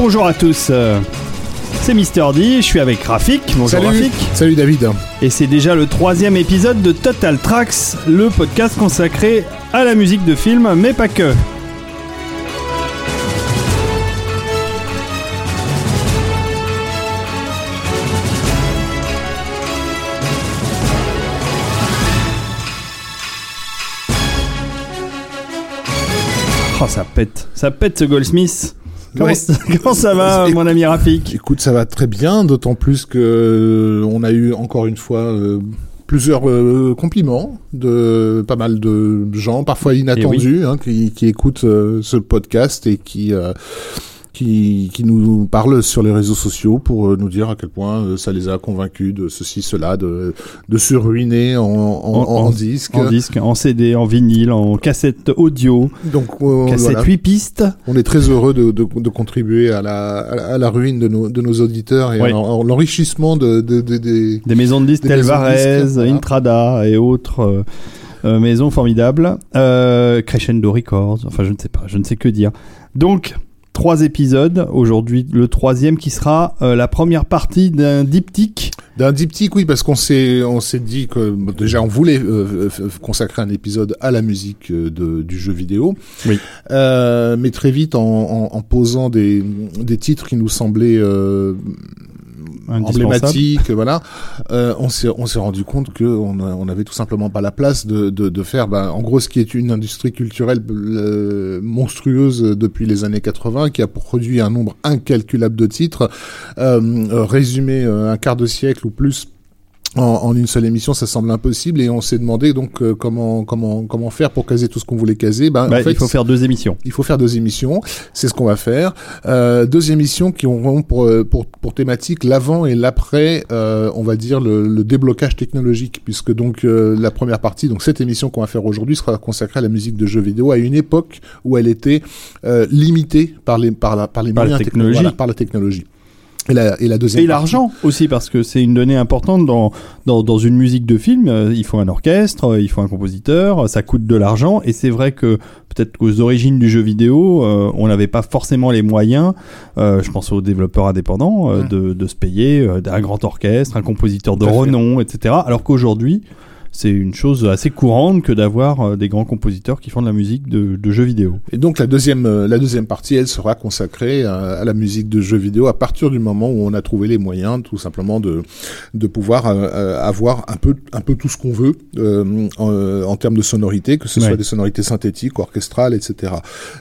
Bonjour à tous. C'est Mister D, je suis avec Rafik. Bonjour Salut, Rafik. salut David. Et c'est déjà le troisième épisode de Total Tracks, le podcast consacré à la musique de film, mais pas que. Oh, ça pète, ça pète ce Goldsmith. Comment, ça, comment ça va, Écoute- mon ami Rafik? Écoute, ça va très bien, d'autant plus que euh, on a eu encore une fois euh, plusieurs euh, compliments de pas mal de gens, parfois inattendus, hein, qui, qui écoutent euh, ce podcast et qui euh, qui, qui nous parlent sur les réseaux sociaux pour euh, nous dire à quel point euh, ça les a convaincus de ceci, cela, de, de se ruiner en, en, En- en disque. En disque, en CD, en vinyle, en cassette audio, Donc euh, cassette voilà. 8 pistes. On est très heureux de, de, de contribuer à la, à la- ruine de nos, de nos auditeurs et à l'en- à l'enrichissement de, de, de- des- Des maisons de disques disques, voilà. Intrada et autres euh, euh, maisons formidables. Crescendo Records, enfin je ne sais pas, je ne sais que dire. Donc, trois épisodes. Aujourd'hui, le troisième qui sera euh, la première partie d'un diptyque. d'un diptyque, oui, parce qu'on s'est on s'est dit que bon, déjà on voulait euh, consacrer un épisode à la musique euh, de, du jeu vidéo, Oui. Mais très vite en, en, en posant des, des titres qui nous semblaient emblématiques, voilà, euh, on s'est on s'est rendu compte que on, on avait tout simplement pas la place de de, de faire, ben, en gros, ce qui est une industrie culturelle euh, monstrueuse depuis les années 80, qui a produit un nombre incalculable de titres, euh, euh, résumé euh, un quart de siècle ou plus en, en une seule émission, ça semble impossible et on s'est demandé donc euh, comment comment comment faire pour caser tout ce qu'on voulait caser. Ben, Bah, en fait, il faut faire deux émissions. il faut faire deux émissions, c'est ce qu'on va faire. Euh, deux émissions qui auront pour, euh, pour, pour thématique l'avant et l'après, euh, on va dire le, le déblocage technologique, puisque donc euh, la première partie, donc cette émission qu'on va faire aujourd'hui sera consacrée à la musique de jeux vidéo à une époque où elle était euh, limitée par les par la par les Par la moyens techno- technologie. voilà, par la technologie. Et la, et la deuxième Et l'argent aussi, parce que c'est une donnée importante dans, dans, dans une musique de film. euh, il faut un orchestre, euh, il faut un compositeur, euh, ça coûte de l'argent. Et c'est vrai que peut-être qu'aux origines du jeu vidéo, euh, on n'avait pas forcément les moyens, euh, je pense aux développeurs indépendants, euh, de, de se payer un grand orchestre, un compositeur de renom, etc. Alors qu'aujourd'hui, c'est une chose assez courante que d'avoir euh, des grands compositeurs qui font de la musique de, de jeux vidéo. Et donc la deuxième, euh, la deuxième partie, elle sera consacrée à, à la musique de jeux vidéo à partir du moment où on a trouvé les moyens, tout simplement de de pouvoir euh, euh, avoir un peu un peu tout ce qu'on veut euh, en, euh, en termes de sonorité, que ce Ouais. soit des sonorités synthétiques, orchestrales, etc.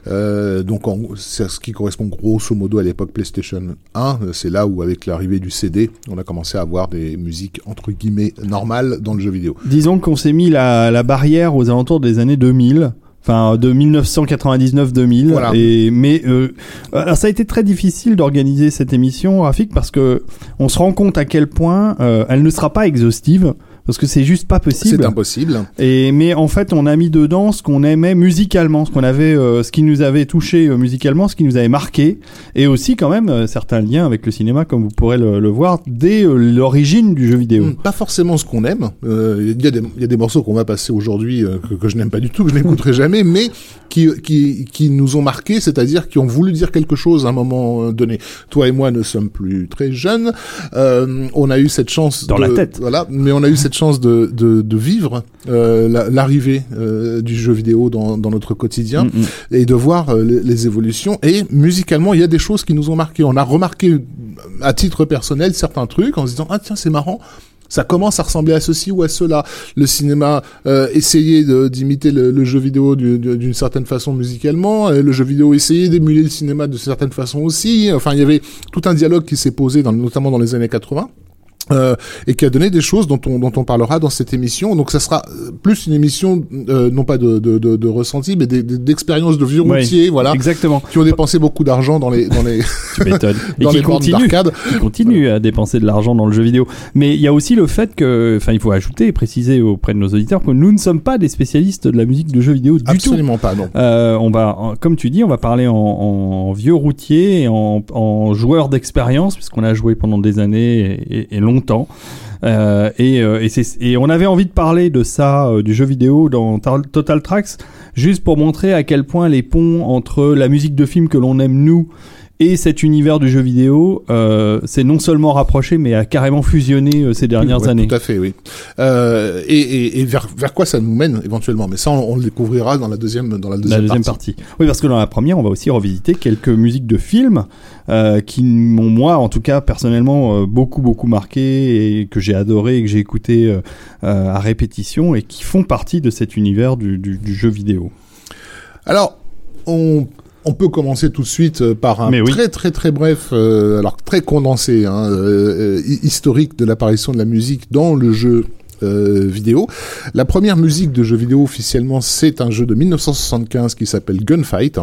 Euh, donc en- c'est ce qui correspond grosso modo à l'époque PlayStation 1. Euh, C'est là où avec l'arrivée du CD, on a commencé à avoir des musiques entre guillemets normales dans le jeu vidéo. Disons qu'on s'est mis la, la barrière aux alentours des années 2000. Enfin, de 1999-2000. Voilà. Et mais euh, alors ça a été très difficile d'organiser cette émission, Rafik, parce que on se rend compte à quel point euh, elle ne sera pas exhaustive, parce que c'est juste pas possible. C'est impossible. Et mais en fait, on a mis dedans ce qu'on aimait musicalement, ce qu'on avait, euh, ce qui nous avait touché euh, musicalement, ce qui nous avait marqué, et aussi quand même euh, certains liens avec le cinéma, comme vous pourrez le, le voir dès euh, l'origine du jeu vidéo. Pas forcément ce qu'on aime. Il y, a des- il y a des morceaux qu'on va passer aujourd'hui que, que je n'aime pas du tout, que je n'écouterai jamais, mais qui, qui, qui nous ont marqués, c'est-à-dire qui ont voulu dire quelque chose à un moment donné. Toi et moi ne sommes plus très jeunes. On a eu cette chance Dans de, la tête. Voilà, mais on a eu cette chance de, de, de vivre euh, la- l'arrivée euh, du jeu vidéo dans, dans notre quotidien Mm, mm. et de voir euh, les, les évolutions. Et musicalement, il y a des choses qui nous ont marqué. On a remarqué à titre personnel certains trucs en se disant ah tiens c'est marrant. Ça commence à ressembler à ceci ou à cela. Le cinéma euh, essayait d'imiter le, le jeu vidéo du- du- d'une certaine façon musicalement. Et le jeu vidéo essayait d'émuler le cinéma de certaine façon aussi. Enfin, il y avait tout un dialogue qui s'est posé, dans, notamment dans les années 80. Euh, et qui a donné des choses dont on, dont on parlera dans cette émission. Donc ça sera euh, plus une émission, euh, non pas de, de, de, de ressenti, mais d'expériences de vieux routiers, voilà, Exactement. qui ont dépensé beaucoup d'argent dans les, dans les. Et dans qui les bornes d'arcade. qui continue à dépenser de l'argent dans le jeu vidéo. Mais il y a aussi le fait que, enfin, il faut ajouter et préciser auprès de nos auditeurs que nous ne sommes pas des spécialistes de la musique de jeu vidéo du tout. Absolument pas, non. Euh, on va, comme tu dis, on va parler en, en vieux routier et en, en joueur d'expérience, puisqu'on a joué pendant des années et, et- et longtemps. Euh, et, euh, et, on avait envie de parler de ça, euh, du jeu vidéo dans Total Tracks, juste pour montrer à quel point les ponts entre la musique de film que l'on aime nous et cet univers du jeu vidéo euh, s'est non seulement rapproché, mais a carrément fusionné euh, ces dernières Ouais, années. Tout à fait, oui. Euh, et et, et vers, vers quoi ça nous mène éventuellement? Mais ça, on, on le découvrira dans la deuxième, dans la La deuxième, deuxième partie. partie. Oui, parce que dans la première, on va aussi revisiter quelques musiques de films euh, qui m'ont, moi, en tout cas, personnellement, beaucoup, beaucoup marqué et que j'ai adoré et que j'ai écouté à répétition et qui font partie de cet univers du, du, du jeu vidéo. Alors, on, on peut commencer tout de suite euh, par un Mais oui. très très très bref, euh, alors très condensé, hein, euh, hi- historique de l'apparition de la musique dans le jeu. euh, vidéo. La première musique de jeu vidéo officiellement, c'est un jeu de 1975 qui s'appelle Gunfight.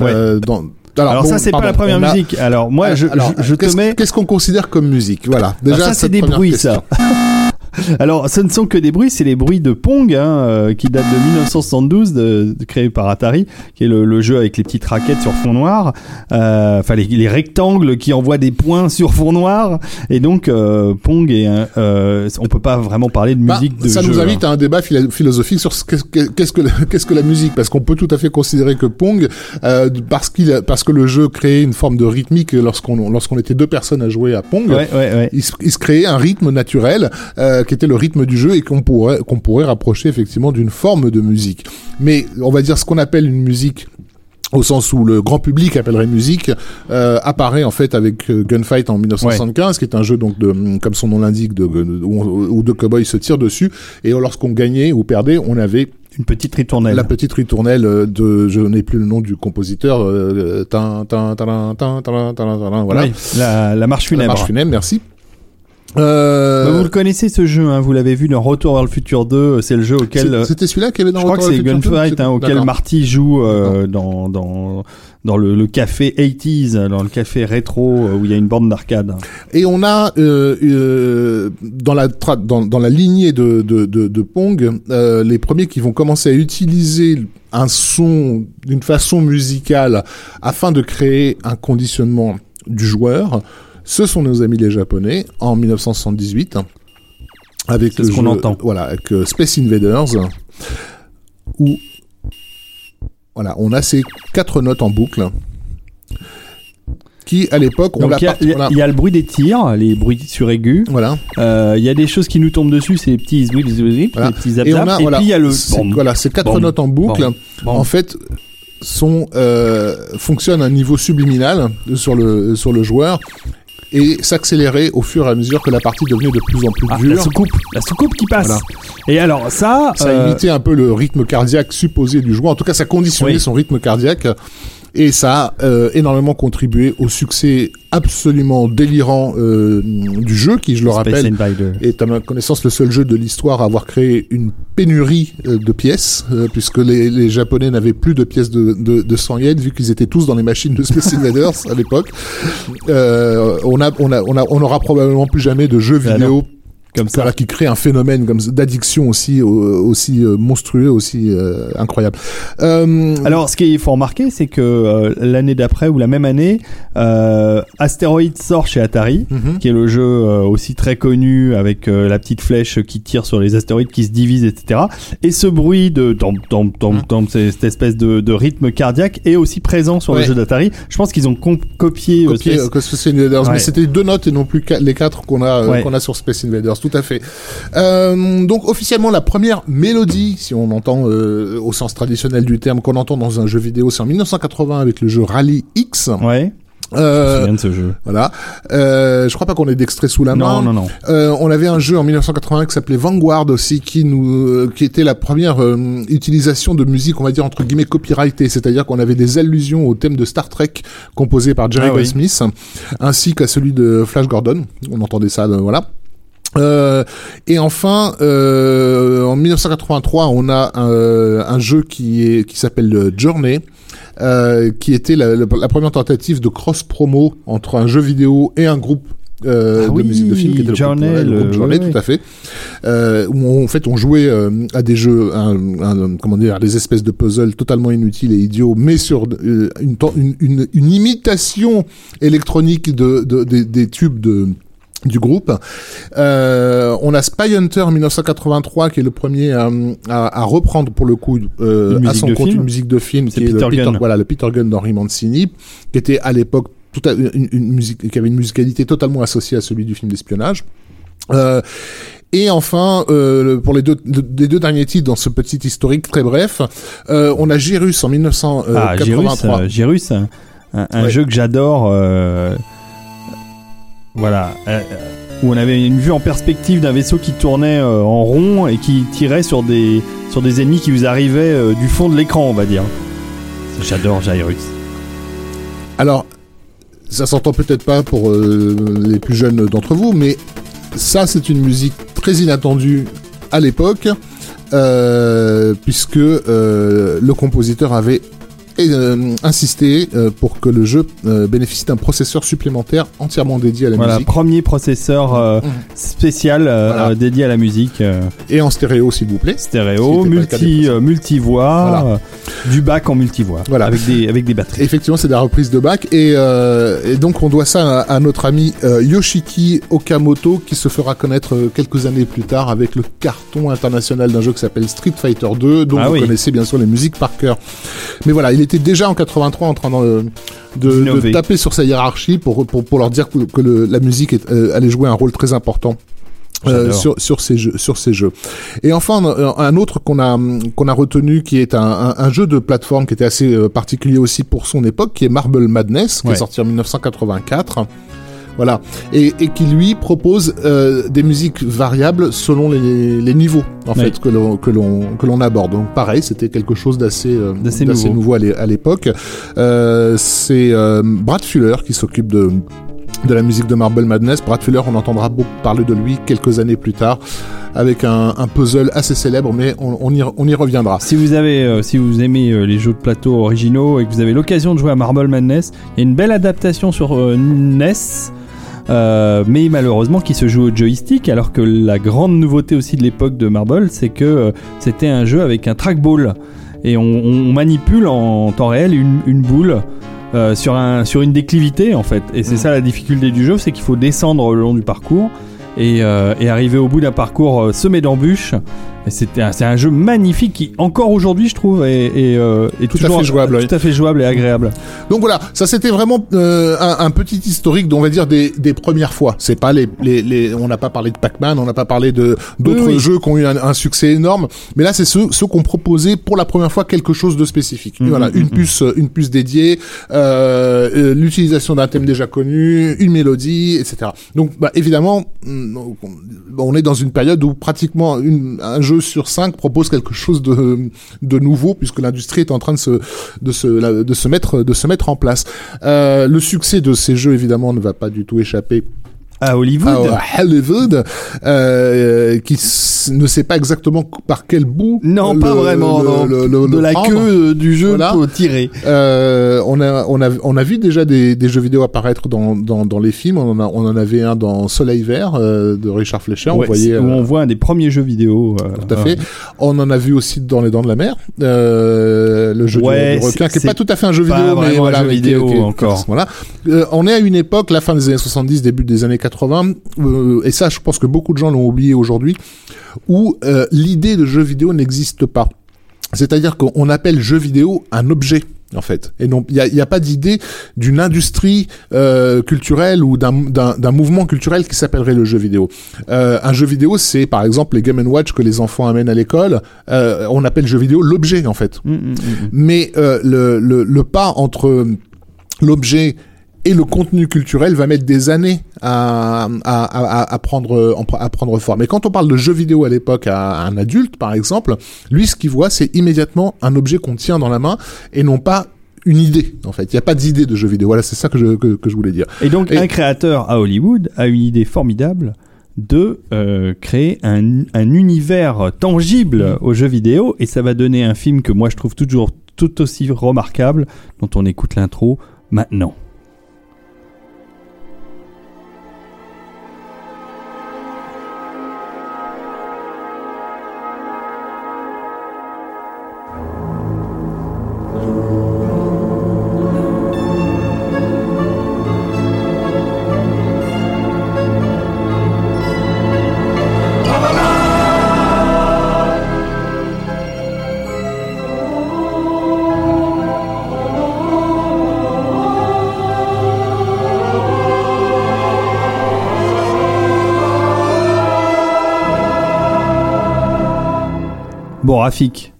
Euh, dans, Alors, bon, ça, c'est pas la première a- musique. Alors, moi, je, alors, je, je te qu'est-ce- mets... Qu'est-ce qu'on considère comme musique? Voilà. Déjà, Alors ça, c'est des bruits, question. ça. Alors, ce ne sont que des bruits, c'est les bruits de Pong, hein, euh, qui date de 1972, de, de- créé par Atari, qui est le, le jeu avec les petites raquettes sur fond noir, euh, enfin les, les rectangles qui envoient des points sur fond noir, et donc euh, Pong est, un- euh, on peut pas vraiment parler de Bah, musique de ça jeu. nous hein. invite à un débat philosophique sur ce qu'est-ce que qu'est-ce que la- musique parce qu'on peut tout à fait considérer que Pong euh, parce qu'il a- parce que le jeu créait une forme de rythmique lorsqu'on lorsqu'on était deux personnes à jouer à Pong Ouais, ouais, ouais. il, se, il se créait un rythme naturel euh, qui était le rythme du jeu et qu'on pourrait qu'on pourrait rapprocher effectivement d'une forme de musique mais on va dire ce qu'on appelle une musique au sens où le grand public appellerait musique, euh, apparaît en fait avec euh, Gunfight en 1975, qui est un jeu donc de, hum, comme son nom l'indique, de, de- où, où deux cowboys se tirent dessus, et lorsqu'on gagnait ou perdait, on avait Une petite ritournelle. la petite ritournelle euh, de, je n'ai plus le nom du compositeur, euh, tin, tin, tin, tin, tin, tin, tin, voilà, Oui, la, la marche la funèbre. marche funèbre, merci. Euh, Bah, vous le connaissez ce jeu, hein, vous l'avez vu dans Retour vers le futur 2, c'est le jeu auquel... c'est- euh, C'était celui-là qui avait dans Je crois que Retour c'est vers le futur deux Gunfight hein, auquel. Marty joue euh, dans dans dans le, le café 80s, dans le café rétro euh, où il y a une bande d'arcade. Et on a euh, euh, dans la tra- dans, dans la lignée de de, de, de Pong euh, les premiers qui vont commencer à utiliser un son d'une façon musicale afin de créer un conditionnement du joueur. Ce sont nos amis les japonais en 1978 avec le ce jeu- entend. voilà avec euh, Space Invaders où voilà on a ces quatre notes en boucle qui à l'époque on il y, y a- le bruit des tirs, les bruits sur aigus. voilà Euh, Il y a des choses qui nous tombent dessus, c'est les petits Voilà. les petits zap, Et on a, Et voilà, puis il y a le bom, voilà, ces quatre bom, notes en boucle, bom. en fait, sont euh, fonctionnent à un niveau subliminal sur le sur le joueur et s'accélérer au fur et à mesure que la partie devenait de plus en plus Ah, la dure. soucoupe, la soucoupe qui passe. Voilà. Et alors ça, Ça euh, imitait un peu le rythme cardiaque supposé du joueur. En tout cas, ça conditionnait Oui. son rythme cardiaque. Et ça a euh, énormément contribué au succès absolument délirant euh, du jeu, qui, je le rappelle, est à ma connaissance le seul jeu de l'histoire à avoir créé une pénurie euh, de pièces, euh, puisque les, les Japonais n'avaient plus de pièces de, de, de 100 yens, vu qu'ils étaient tous dans les machines de Space Invaders à l'époque. Euh, on a, on a, on a, on aura probablement plus jamais de jeux Ah vidéo Comme ça. voilà, qui crée un phénomène comme d'addiction aussi, aussi euh, monstrueux, aussi euh, incroyable. Euh, Alors, ce qu'il faut remarquer, c'est que euh, l'année d'après ou la même année, euh, Asteroid sort chez Atari, mhm. qui est le jeu euh, aussi très connu avec euh, la petite flèche qui tire sur les astéroïdes qui se divisent, etc. Et ce bruit de tom tom tom Mhm. tom, cette espèce de, de rythme cardiaque est aussi présent sur le jeu d'Atari. Je pense qu'ils ont copié, copié Space- euh, Space Invaders, Ouais. mais c'était deux notes et non plus les quatre qu'on a Ouais. qu'on a sur Space Invaders, tout à fait. Euh, donc officiellement la première mélodie, si on entend euh, au sens traditionnel du terme, qu'on entend dans un jeu vidéo, c'est en 1980 avec le jeu Rally X. Ouais, je me Euh, souviens de ce jeu. voilà. Euh, je crois pas qu'on ait d'extrait sous la main. Non, non, non. Euh, on avait un jeu en 1980 qui s'appelait Vanguard aussi, qui nous, qui était la première euh, utilisation de musique, on va dire entre guillemets copyrightée, c'est-à-dire qu'on avait des allusions au thème de Star Trek composé par Jerry Ah oui. Goldsmith, ainsi qu'à celui de Flash Gordon. On entendait ça, voilà. Euh, et enfin, euh, en 1983, on a un, un jeu qui est qui s'appelle euh, Journey, euh, qui était la, première tentative de cross promo entre un jeu vidéo et un groupe euh, Ah de musique de film qui était le Journey, le le- groupe Journey, tout à fait. Euh, où on- en fait on jouait euh, à des jeux, un, un- comment dire, des espèces de puzzles totalement inutiles et idiots, mais sur euh, une, une, une, une imitation électronique de, de- des- des tubes de du groupe. Euh, on a Spy Hunter en 1983 qui est le premier à, à, à reprendre pour le coup euh, à son compte film. une musique de film qui est Peter le Peter, Gunn. voilà le Peter Gunn d'Henri Mancini qui était à l'époque tout à, une, une musique qui avait une musicalité totalement associée à celui du film d'espionnage. Euh, et enfin, euh, pour les deux, les deux derniers titres dans ce petit historique très bref, euh, on a Gyrus en 1983. Ah, un, un jeu que j'adore. Euh, voilà. Euh, où on avait une vue en perspective d'un vaisseau qui tournait euh, en rond et qui tirait sur des, sur des ennemis qui vous arrivaient du fond de l'écran, on va dire. J'adore Gyrus. Alors, ça s'entend peut-être pas pour les plus jeunes d'entre vous, mais ça, c'est une musique très inattendue à l'époque, euh, puisque euh, le compositeur avait et euh, insister euh, pour que le jeu euh, bénéficie d'un processeur supplémentaire entièrement dédié à la voilà, musique. Premier processeur mmh. spécial dédié à la musique. Et en stéréo, s'il vous plaît. Stéréo, multi, multivoix, du bac en multivoix, voilà. avec, des, avec des batteries. Effectivement, c'est des reprises de bac. Et, et donc, on doit ça à, notre ami Yoshiki Okamoto, qui se fera connaître quelques années plus tard avec le carton international d'un jeu qui s'appelle Street Fighter 2, dont ah vous connaissez bien sûr les musiques par cœur. Mais voilà, il était déjà en 83 en train de, de, taper sur sa hiérarchie pour, pour, pour leur dire que, le, la musique euh, allait jouer un rôle très important. Euh, sur, sur ces jeux sur ces jeux. Et enfin un autre qu'on a qu'on a retenu qui est un, un, jeu de plateforme qui était assez euh, particulier aussi pour son époque qui est Marble Madness qui est sorti en 1984 voilà, et, qui lui propose euh, des musiques variables selon les, niveaux en fait que l'on que l'on que l'on aborde. Donc pareil, c'était quelque chose d'assez euh, nouveau. à l'époque. Euh, c'est Brad Fuller qui s'occupe de de la musique de Marble Madness. Brad Fuller, on entendra beaucoup parler de lui quelques années plus tard avec un, puzzle assez célèbre, mais on, y, on y, reviendra. Si vous avez, si vous aimez les jeux de plateau originaux et que vous avez l'occasion de jouer à Marble Madness, il y a une belle adaptation sur NES euh, mais malheureusement qui se joue au joystick, alors que la grande nouveauté aussi de l'époque de Marble, c'est que euh, c'était un jeu avec un trackball et on, manipule en temps réel une, boule. Euh, sur, un, sur une déclivité en fait. Et c'est mm. ça la difficulté du jeu, c'est qu'il faut descendre le long du parcours et, et arriver au bout d'un parcours semé d'embûches c'est un jeu magnifique qui, encore aujourd'hui, je trouve, est, euh, tout, à fait jouable, tout à fait jouable et agréable. Donc voilà, ça c'était vraiment euh, un, petit historique, on va dire des, des premières fois. C'est pas les, les, les on n'a pas parlé de Pac-Man, on n'a pas parlé de d'autres jeux qui ont eu un, succès énorme, mais là c'est ceux ceux qui ont proposé pour la première fois quelque chose de spécifique. Mmh, voilà, mmh, une mmh. puce une puce dédiée, euh, euh, l'utilisation d'un thème déjà connu, une mélodie, etc. Donc bah, évidemment, on est dans une période où pratiquement un jeu sur 5 propose quelque chose de, nouveau puisque l'industrie est en train de se mettre en place. Euh, le succès de ces jeux évidemment ne va pas du tout échapper à Hollywood, à Hollywood, euh, qui ne sait pas exactement par quel bout. Non, pas vraiment. de la queue du jeu pour tirer. Euh, on a, on a, on a vu déjà des, des jeux vidéo apparaître dans, dans, dans les films. On en, a, on en avait un dans Soleil Vert euh, de Richard Fleischer. on voyait, où on voit un des premiers jeux vidéo. Euh, tout à fait. On en a vu aussi dans Les Dents de la Mer, euh, le jeu du, requin, qui est pas tout à fait un jeu vidéo, mais voilà, un jeu vidéo encore. Voilà. on est à une époque, la fin des années 70, début des années 80, euh, et ça je pense que beaucoup de gens l'ont oublié aujourd'hui, où euh, l'idée de jeu vidéo n'existe pas. C'est-à-dire qu'on appelle jeu vidéo un objet en fait. Et non, il n'y a, a, pas d'idée d'une industrie euh, culturelle ou d'un mouvement culturel qui s'appellerait le jeu vidéo. Euh, un jeu vidéo, c'est par exemple les Game Watch que les enfants amènent à l'école. Euh, on appelle jeu vidéo l'objet en fait. Mmh, mmh, mmh, Mais le, le, le pas entre l'objet et le contenu culturel va mettre des années à, à, à, à, prendre, à prendre forme. Et quand on parle de jeux vidéo à l'époque à un adulte, par exemple, lui, ce qu'il voit, c'est immédiatement un objet qu'on tient dans la main et non pas une idée en fait. Il n'y a pas d'idée de jeu vidéo. Voilà, c'est ça que je, que, je voulais dire. Et donc un créateur à Hollywood a une idée formidable de euh, créer un, un, univers tangible aux jeux vidéo et ça va donner un film que moi je trouve toujours tout aussi remarquable dont on écoute l'intro maintenant.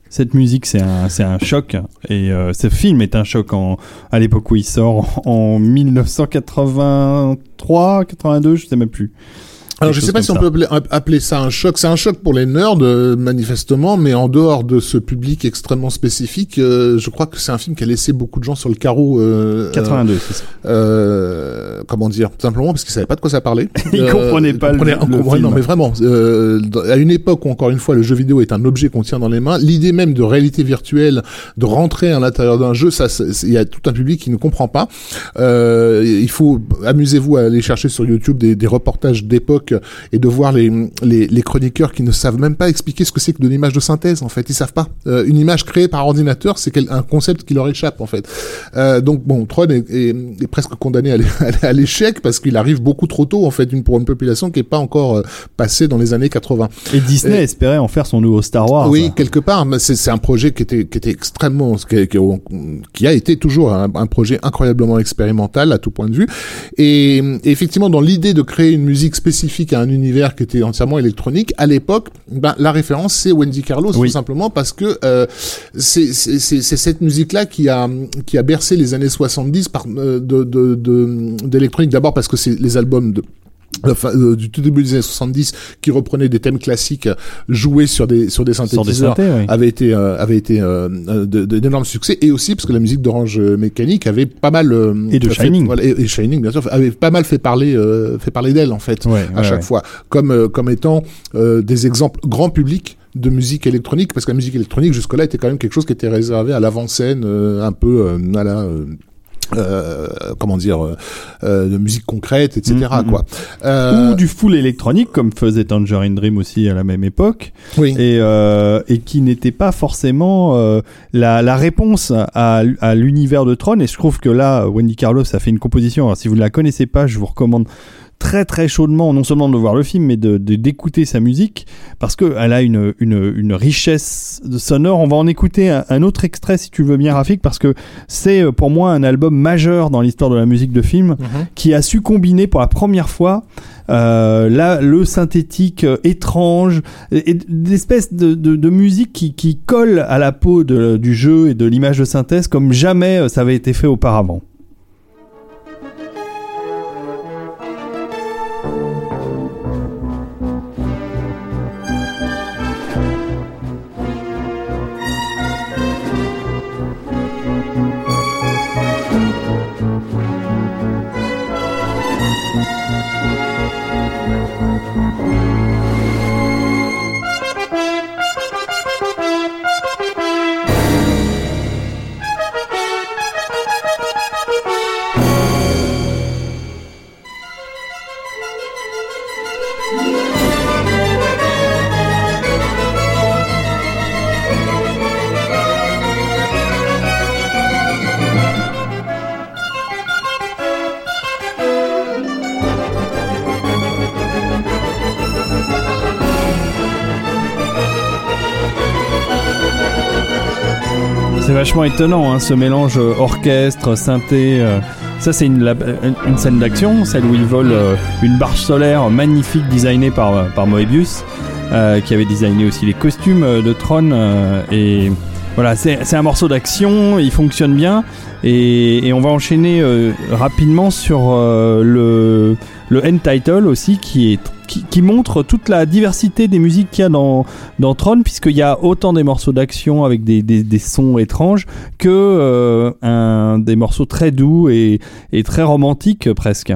Cette musique, c'est un, c'est un choc. Et euh, ce film est un choc en, à l'époque où il sort, en 1983, 82, je sais même plus. Alors je sais pas si on peut appeler, appeler, ça un choc. C'est un choc pour les nerds euh, manifestement, mais en dehors de ce public extrêmement spécifique, euh, je crois que c'est un film qui a laissé beaucoup de gens sur le carreau. Euh, 82, c'est ça. Euh, comment dire Simplement parce qu'ils savaient pas de quoi ça parlait. ils comprenaient pas le, le, film. Non mais vraiment, à une époque où encore une fois le jeu vidéo est un objet qu'on tient dans les mains, l'idée même de réalité virtuelle, de rentrer à l'intérieur d'un jeu, ça, il y a tout un public qui ne comprend pas. il faut amusez-vous à aller chercher sur YouTube des, des reportages d'époque et de voir les, les, les, chroniqueurs qui ne savent même pas expliquer ce que c'est que de l'image de synthèse en fait. Ils savent pas. Euh, une image créée par ordinateur c'est un concept qui leur échappe en fait. Euh, donc bon Tron est, est, est presque condamné à l'échec parce qu'il arrive beaucoup trop tôt en fait une, pour une population qui est pas encore euh, passée dans les années 80 et Disney et, espérait en faire son nouveau Star Wars. Oui quelque part c'est un projet qui était qui était extrêmement qui, qui, qui a été toujours un, un, projet incroyablement expérimental à tout point de vue. Et, et effectivement dans l'idée de créer une musique spécifique à un univers qui était entièrement électronique, à l'époque, ben, la référence c'est Wendy Carlos oui. tout simplement parce que euh, c'est cette musique-là qui a qui a bercé les années 70 par euh, de d'électronique. De, D'abord parce que c'est les albums de du tout début des années 70 qui reprenait des thèmes classiques joués sur des sur des synthétiseurs des synthés, oui. avait été euh, avait été euh, d'énormes succès et aussi parce que la musique d'Orange Mécanique avait pas mal euh, et de fait, Shining voilà, et, et, Shining bien sûr avait pas mal fait parler euh, fait parler d'elle en fait ouais, à ouais, chaque ouais. fois comme euh, comme étant des exemples grand public de musique électronique parce que la musique électronique jusque-là était quand même quelque chose qui était réservé à l'avant-scène un peu à la euh, comment dire euh, de musique concrète etc mmh, quoi. Euh... ou du full électronique comme faisait Tangerine Dream aussi à la même époque. Oui. et, euh, et qui n'était pas forcément euh, la, la réponse à, à l'univers de Tron. Et je trouve que là Wendy Carlos a fait une composition. Alors si vous ne la connaissez pas je vous recommande très très chaudement non seulement de voir le film mais de d'écouter sa musique parce que elle a une, une, une richesse sonore on va en écouter un, un, autre extrait si tu veux bien Rafik parce que c'est pour moi un album majeur dans l'histoire de la musique de film Mhm. qui a su combiner pour la première fois euh, là, le synthétique euh, étrange, et, d'espèces de, de, de, musique qui, qui colle à la peau de, du jeu et de l'image de synthèse comme jamais euh, ça avait été fait auparavant. Étonnant, hein, ce mélange orchestre, synthé. Euh, ça, c'est une, une, scène d'action, celle où il vole euh, une barge solaire magnifique designée par, par Moebius, euh, qui avait designé aussi les costumes de Tron. euh, et voilà, c'est un morceau d'action, il fonctionne bien. Et, et on va enchaîner euh, rapidement sur euh, le, le end title aussi, qui est qui, montre toute la diversité des musiques qu'il y a dans, dans Tron, puisqu'il y a autant des morceaux d'action avec des, des, sons étranges que euh, des morceaux très doux et, et très romantiques presque.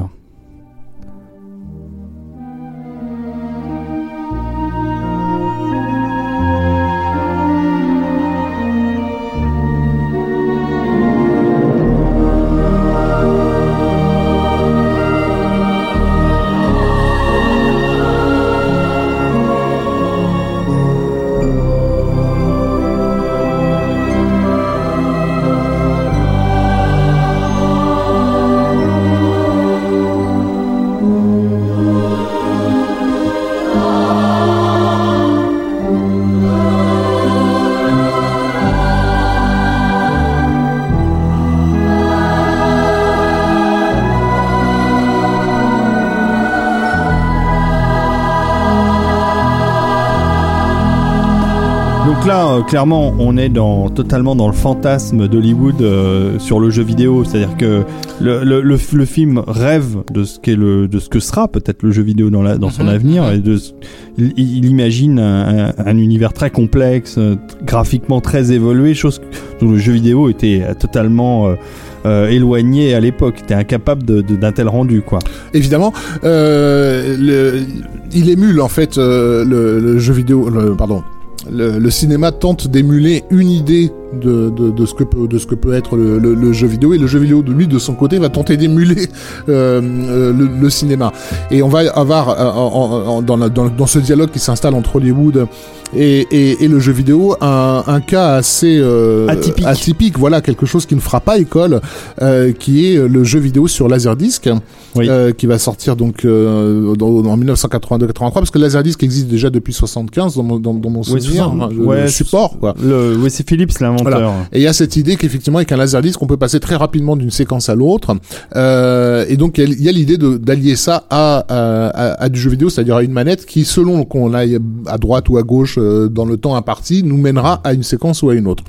Clairement, on est dans, totalement dans le fantasme d'Hollywood euh, sur le jeu vidéo. C'est-à-dire que le, le, le, le film rêve de ce, qu'est le, de ce que sera peut-être le jeu vidéo dans, la, dans son Mhm. avenir. Et de, ce- il, il imagine un, un- un univers très complexe, euh, graphiquement très évolué, chose dont le jeu vidéo était euh, totalement euh, euh, éloigné à l'époque. était incapable de- de- d'un tel rendu, quoi. Évidemment, euh, le- il émule en fait euh, le, le jeu vidéo, le, pardon. Le, le cinéma tente d'émuler une idée de, de, de ce que peut de ce que peut être le, le- le jeu vidéo et le jeu vidéo de lui de son côté va tenter d'émuler euh, euh, le, le cinéma et on va avoir euh, en- en- dans, la- dans, dans ce dialogue qui s'installe entre Hollywood et, et, et le jeu vidéo un, un cas assez euh, Atypique. atypique voilà quelque chose qui ne fera pas école qui est le jeu vidéo sur laserdisc Oui. qui va sortir donc en 1982-83 parce que Laserdisc existe déjà depuis 75 dans mon, dans, dans mon Ouais, souvenir, 60, hein, le support quoi. Oui, c'est Philips l'inventeur. Et il y a cette idée qu'effectivement avec un Laserdisc on peut passer très rapidement d'une séquence à l'autre euh, et donc il y a- l'idée d'allier ça à, à, à- à du jeu vidéo c'est-à-dire à une manette qui selon qu'on aille à droite ou à gauche euh, dans le temps imparti nous mènera à une séquence ou à une autre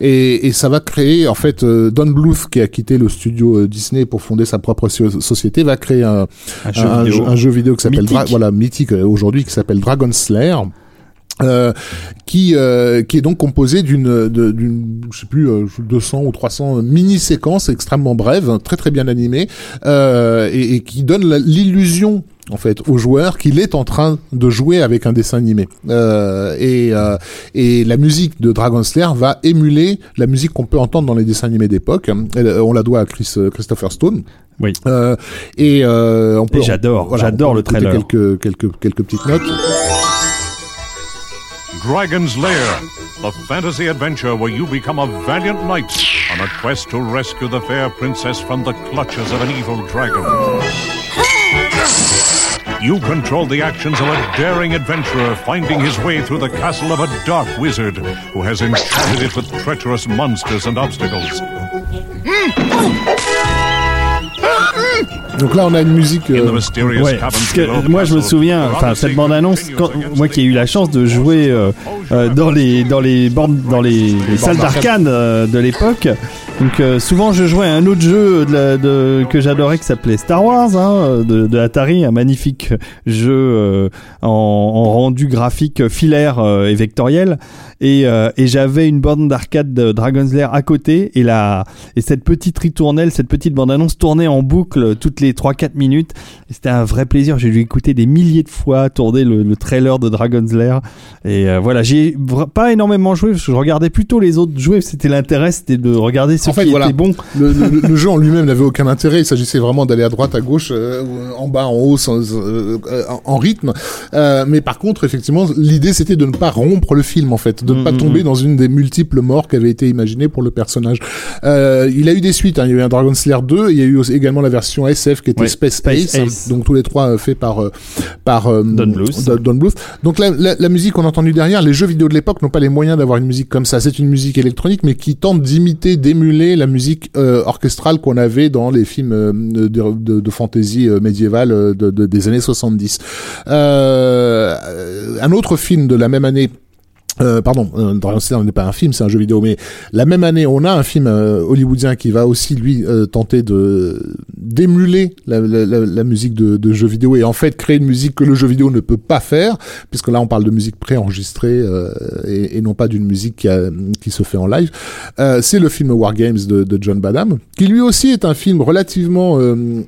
et, et ça va créer en fait euh, Don Bluth qui a quitté le studio euh, Disney pour fonder sa propre so- société va créer un, Un jeu vidéo. un jeu vidéo qui s'appelle voilà mythique aujourd'hui qui s'appelle Dragon Slayer. Euh, qui euh, qui est donc composé d'une d'une je sais plus euh, 200 ou 300 mini séquences extrêmement brèves très très bien animées euh, et, et qui donne l'illusion en fait au joueur qu'il est en train de jouer avec un dessin animé euh, et euh, et la musique de Dragon Slayer va émuler la musique qu'on peut entendre dans les dessins animés d'époque euh, on la doit à Chris euh, Christopher Stone Oui. euh, et euh, on peut j'adore, voilà, j'adore le trailer. quelques quelques quelques petites notes Dragon's Lair, the fantasy adventure where you become a valiant knight on a quest to rescue the fair princess from the clutches of an evil dragon. You control the actions of a daring adventurer finding his way through the castle of a dark wizard who has enchanted it with treacherous monsters and obstacles. Hmm. Donc là on a une musique euh, Ouais, parce que moi je me souviens, enfin cette secret bande annonce, continues moi qui ai eu la chance de jouer euh, euh, dans les dans les bornes dans les, les salles d'arcade. d'arcade euh, de l'époque. Donc euh, souvent je jouais à un autre jeu de la- de- que j'adorais qui s'appelait Star Wars hein, de, de Atari, un magnifique jeu euh, en, en rendu graphique filaire euh, et vectoriel. Et, euh, et j'avais une borne d'arcade de Dragon's Lair à côté et la et cette petite ritournelle, cette petite bande annonce tournait en boucle toutes les 3-4 minutes. C'était un vrai plaisir. J'ai dû écouter des milliers de fois tourner le, le trailer de Dragon's Lair. Et euh, voilà, j'ai pas énormément joué parce que je regardais plutôt les autres jouer. C'était l'intérêt, c'était de regarder ce En fait, qui voilà. était bon. le, le- le jeu en lui-même n'avait aucun intérêt. Il s'agissait vraiment d'aller à droite, à gauche, euh, en bas, en haut, sans, euh, en- en rythme. Mais par contre, effectivement, l'idée c'était de ne pas rompre le film, en fait, de ne pas Mhm, tomber dans une des multiples morts qui avaient été imaginées pour le personnage. Euh, il a eu des suites. hein. Il y a eu un Dragon Slayer 2. Il y a eu également la version SF qui était Ouais, Space, Space Ace, hein. Donc tous les trois euh, faits par euh, par euh, Don Bluth. Don- Bluth. Donc la, la, la musique qu'on a entendue derrière, les jeux vidéo de l'époque n'ont pas les moyens d'avoir une musique comme ça. C'est une musique électronique, mais qui tente d'imiter, d'émuler la musique euh, orchestrale qu'on avait dans les films euh, de, de, de fantasy médiévale de, de- des années 70. Euh, un autre film de la même année. Euh, pardon, euh, Dragon Slayer n'est pas un film, c'est un jeu vidéo, mais la même année, on a un film euh, hollywoodien qui va aussi lui euh, tenter de d'émuler la, la, la, la musique de, de jeux vidéo et en fait créer une musique que le jeu vidéo ne peut pas faire, puisque là on parle de musique préenregistrée euh, et, et non pas d'une musique qui, a- qui se fait en live. Euh, c'est le film War Games de, de John Badham, qui lui aussi est un film relativement euh,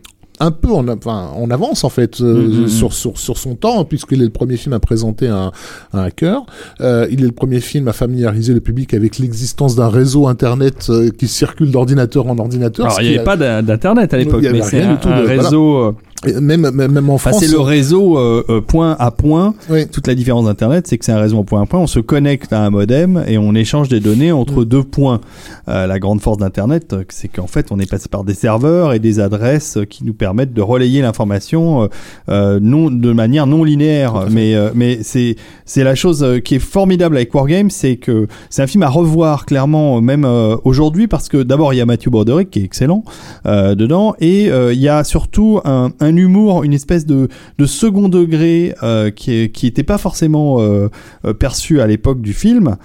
un peu en, enfin, en avance en fait euh, Mhm, mhm. sur, sur, sur son temps puisqu'il est le premier film à présenter un, un hacker. Euh, il est le premier film à familiariser le public avec l'existence d'un réseau internet euh, qui circule d'ordinateur en ordinateur. Alors il n'y avait a- pas d'in- d'internet à l'époque, Il y avait mais c'est un, du tout un de- réseau. euh, même, même même en Enfin, France. c'est le réseau euh, euh, point à point. Oui. Toute la différence d'Internet, c'est que c'est un réseau point à point. On se connecte à un modem et on échange des données entre Mm. deux points. Euh, la grande force d'Internet, euh, c'est qu'en fait, on est passé par des serveurs et des adresses euh, qui nous permettent de relayer l'information euh, non de manière non linéaire. Mais euh, mais c'est c'est la chose qui est formidable avec Wargame, c'est que c'est un film à revoir clairement même euh, aujourd'hui parce que d'abord il y a Matthew Broderick qui est excellent euh, dedans et euh, il y a surtout un, un un humour, une espèce de, de second degré euh, qui qui était pas forcément euh, euh, perçu à l'époque du film.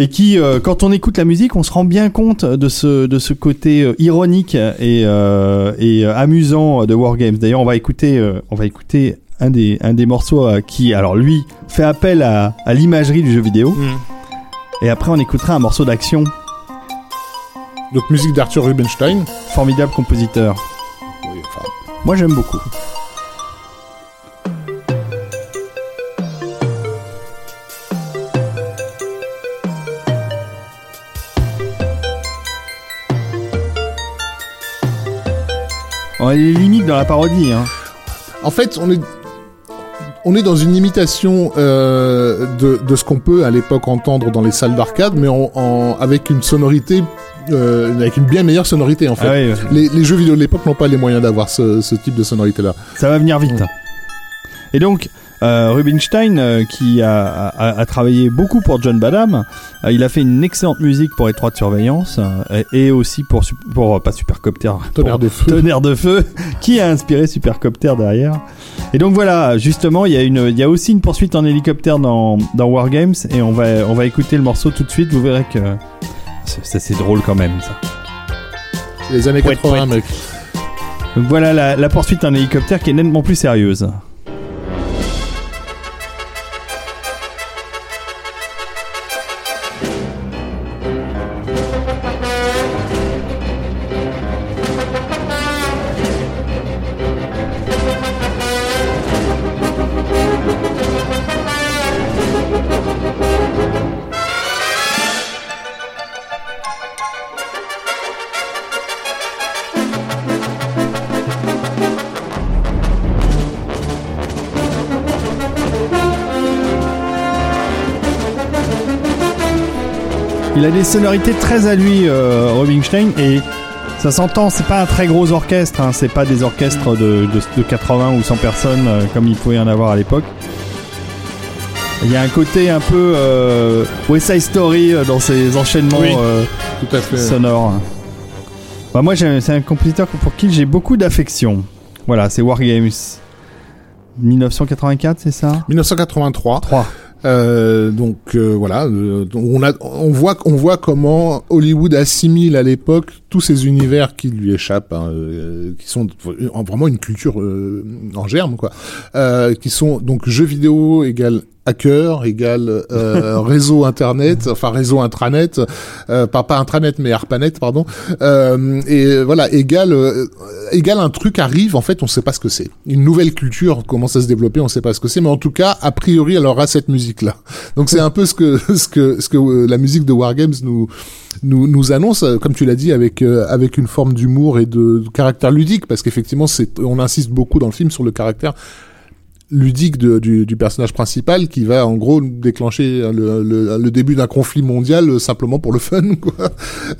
Et qui, euh, quand on écoute la musique, on se rend bien compte de ce, de ce côté euh, ironique et, euh, et amusant de Wargames. D'ailleurs, on va écouter, on va écouter un des, un des morceaux qui, alors lui, fait appel à, à l'imagerie du jeu vidéo. Et après, on écoutera un morceau d'action. Donc musique d'Arthur Rubinstein. Formidable compositeur. Moi, j'aime beaucoup. On est limite dans la parodie. Hein. En fait, on est on est dans une imitation euh, de, de ce qu'on peut à l'époque entendre dans les salles d'arcade, mais en- avec une sonorité, euh, avec une bien meilleure sonorité en fait. Ah ouais, Les, les jeux vidéo de l'époque n'ont pas les moyens d'avoir ce, ce type de sonorité-là. ça va venir vite. Et donc, euh, Rubinstein, euh, qui a, a- a travaillé beaucoup pour John Badham, euh, il a fait une excellente musique pour Étroite Surveillance et aussi pour, pas Supercopter, Tonnerre de feu. Tonnerre de feu, qui a inspiré Supercopter derrière. Et donc voilà, justement, il y a une, il y a aussi une poursuite en hélicoptère dans, dans Wargames et on va, on va écouter le morceau tout de suite. Vous verrez que c'est- drôle quand même ça. C'est les années Pouet, 80, pouet. mec. Donc voilà la, la poursuite en hélicoptère qui est nettement plus sérieuse. A des sonorités très à lui, euh, Rubinstein, et ça s'entend, c'est pas un très gros orchestre, hein, c'est pas des orchestres de, de, de 80 ou 100 personnes euh, comme il pouvait y en avoir à l'époque. Il y a un côté un peu euh, West Side Story euh, dans ses enchaînements Oui. euh, Tout à fait. sonores. Bah, moi, c'est un compositeur pour qui j'ai beaucoup d'affection. Voilà, c'est Wargames. 1984, c'est ça? 1983. 3. Euh, donc euh, voilà, euh, on a, on voit, on voit comment Hollywood assimile à l'époque tous ces univers qui lui échappent, hein, euh, qui sont vraiment une culture euh, en germe, quoi, euh, qui sont donc jeux vidéo égale hacker égale euh, réseau internet, enfin réseau intranet, euh, pas pas intranet mais ARPANET pardon, euh, et voilà égale euh, égale un truc arrive en fait on sait pas ce que c'est, une nouvelle culture commence à se développer, on sait pas ce que c'est, mais en tout cas a priori elle aura cette musique là. Donc c'est un peu ce que ce que ce que euh, la musique de Wargames nous nous, nous annonce, euh, comme tu l'as dit, avec euh, avec une forme d'humour et de, de caractère ludique, parce qu'effectivement, c'est on insiste beaucoup dans le film sur le caractère ludique de- du, du personnage principal qui va en gros déclencher le, le, le début d'un conflit mondial euh, simplement pour le fun quoi.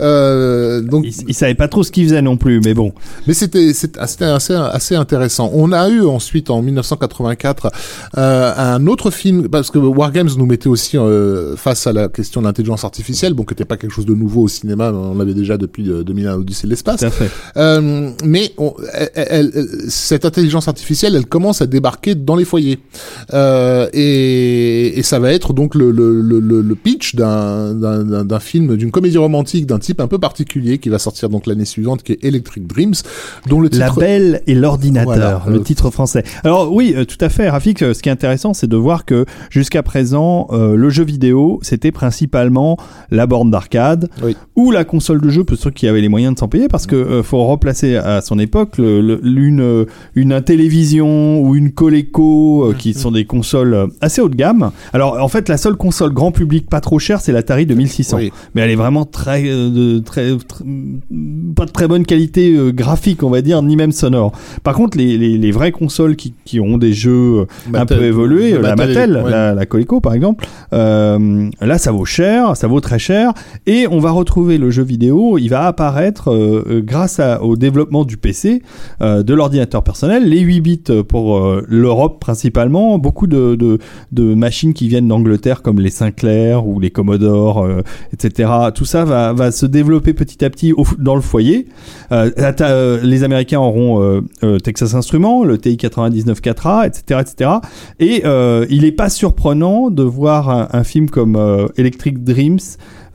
Euh, donc Il, il savait pas trop ce qu'il faisait non plus, mais bon. mais c'était c'était c'était assez assez intéressant. On a eu ensuite en 1984 euh, un autre film parce que Wargames nous mettait aussi euh, face à la question de l'intelligence artificielle, bon qui n'était pas quelque chose de nouveau au cinéma, on l'avait déjà depuis euh, 2001 Odyssée de l'espace. Mais on- elle- elle- elle- cette intelligence artificielle, elle commence à débarquer dans les foyers. Euh, et, et ça va être donc le, le, le, le- le pitch d'un- film, d'une comédie romantique d'un type un peu particulier qui va sortir donc l'année suivante, qui est Electric Dreams, dont le La titre... Belle et l'ordinateur, Voilà, le euh, titre français. Alors oui, euh, tout à fait, Rafik. Ce qui est intéressant, c'est de voir que jusqu'à présent, euh, le jeu vidéo, c'était principalement la borne d'arcade Oui. ou la console de jeu pour ceux qui avaient les moyens de s'en payer, parce que euh, faut replacer à son époque le, le- une une télévision ou une Coleco, euh, qui sont des consoles euh, assez haut de gamme. Alors en fait, la seule console grand public pas trop chère, c'est l'Atari 2600 Oui. mais elle est vraiment très, euh, très, très- pas de très bonne qualité euh, graphique, on va dire, ni même sonore. Par contre, les, les, les vraies consoles qui, qui ont des jeux un peu évolués, La Mattel, Mattel, ouais. la, la Coleco par exemple, euh, là ça vaut cher, ça vaut très cher, et on va retrouver le jeu vidéo, il va apparaître grâce à- au développement du PC, de l'ordinateur personnel, les 8 bits pour l'Europe Principalement, beaucoup de, machines qui viennent d'Angleterre comme les Sinclair ou les Commodore, euh, etc. Tout ça va, se développer petit à petit dans le foyer. Euh, euh, les Américains auront Texas Instruments, le TI 99 4A, etc., etc. Et il n'est pas surprenant de voir un, film comme Electric Dreams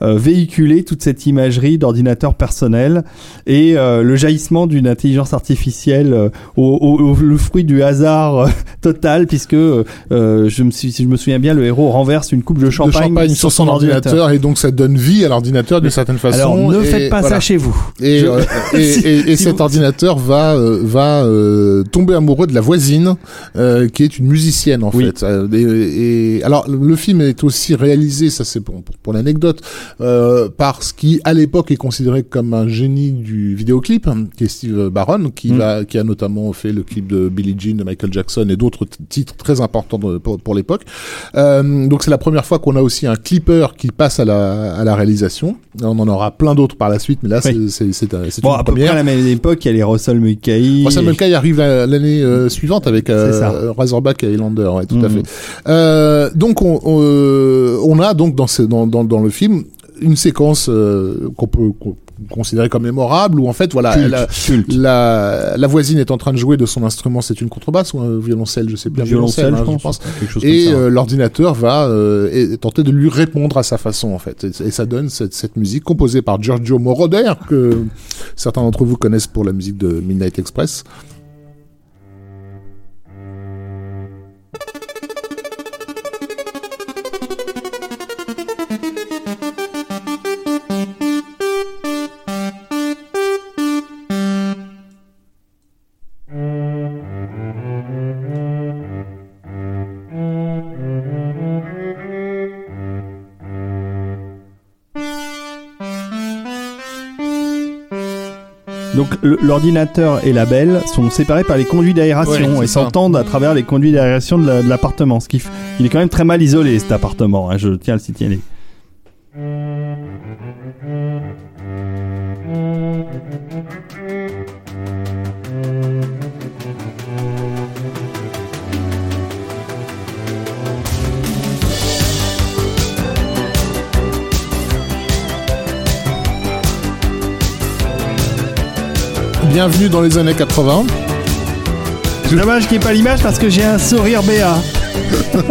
véhiculer toute cette imagerie d'ordinateur personnel et euh, le jaillissement d'une intelligence artificielle euh, au, au- au- le fruit du hasard euh, total puisque euh, je me suis, si je me souviens bien le héros renverse une coupe de de champagne, champagne sur son ordinateur et donc ça donne vie à l'ordinateur d'une certaine façon. Alors ne et faites pas voilà. ça chez vous. Et, Je- euh, et, et- et Si cet vous- ordinateur va euh, va euh, tomber amoureux de la voisine euh, qui est une musicienne en Oui. fait. Euh, et, alors le film est aussi réalisé, ça c'est pour, pour l'anecdote, euh, par ce qui à l'époque est considéré comme un génie du vidéoclip, hein, qui est Steve Barron, qui Mm. va qui a notamment fait le clip de Billie Jean de Michael Jackson et d'autres titres très importants de- pour, pour l'époque. Euh, donc c'est la première fois qu'on a aussi un clipper qui passe à la à la réalisation. On en aura plein d'autres par la suite, mais là Oui. c'est c'est Bon une à peu première. près à la même époque il y a les Russell Mulcahy. Russell Mulcahy arrive la- l'année euh, suivante avec euh. Razorback et Highlander, ouais, tout à Mhm. fait. Euh, donc on, on, euh, on a donc dans, ce, dans, dans, dans le film une séquence euh, qu'on peut considérer comme mémorable où en fait voilà Culte, la, culte. la, la voisine est en train de jouer de son instrument, c'est une contrebasse ou un violoncelle, je sais plus, un violoncelle, hein, je pense. Et ça. euh, l'ordinateur va euh, et- tenter de lui répondre à sa façon en fait et, et ça donne cette, cette musique composée par Giorgio Moroder que certains d'entre vous connaissent pour la musique de Midnight Express Donc l'ordinateur et la belle sont séparés par les conduits d'aération Ouais, et s'entendent à travers les conduits d'aération de la- de l'appartement. Ce qui, f- il est quand même très mal isolé cet appartement. hein, je tiens à le signaler. Dans les années 80. Dommage qu'il n'y ait pas l'image parce que j'ai un sourire béat.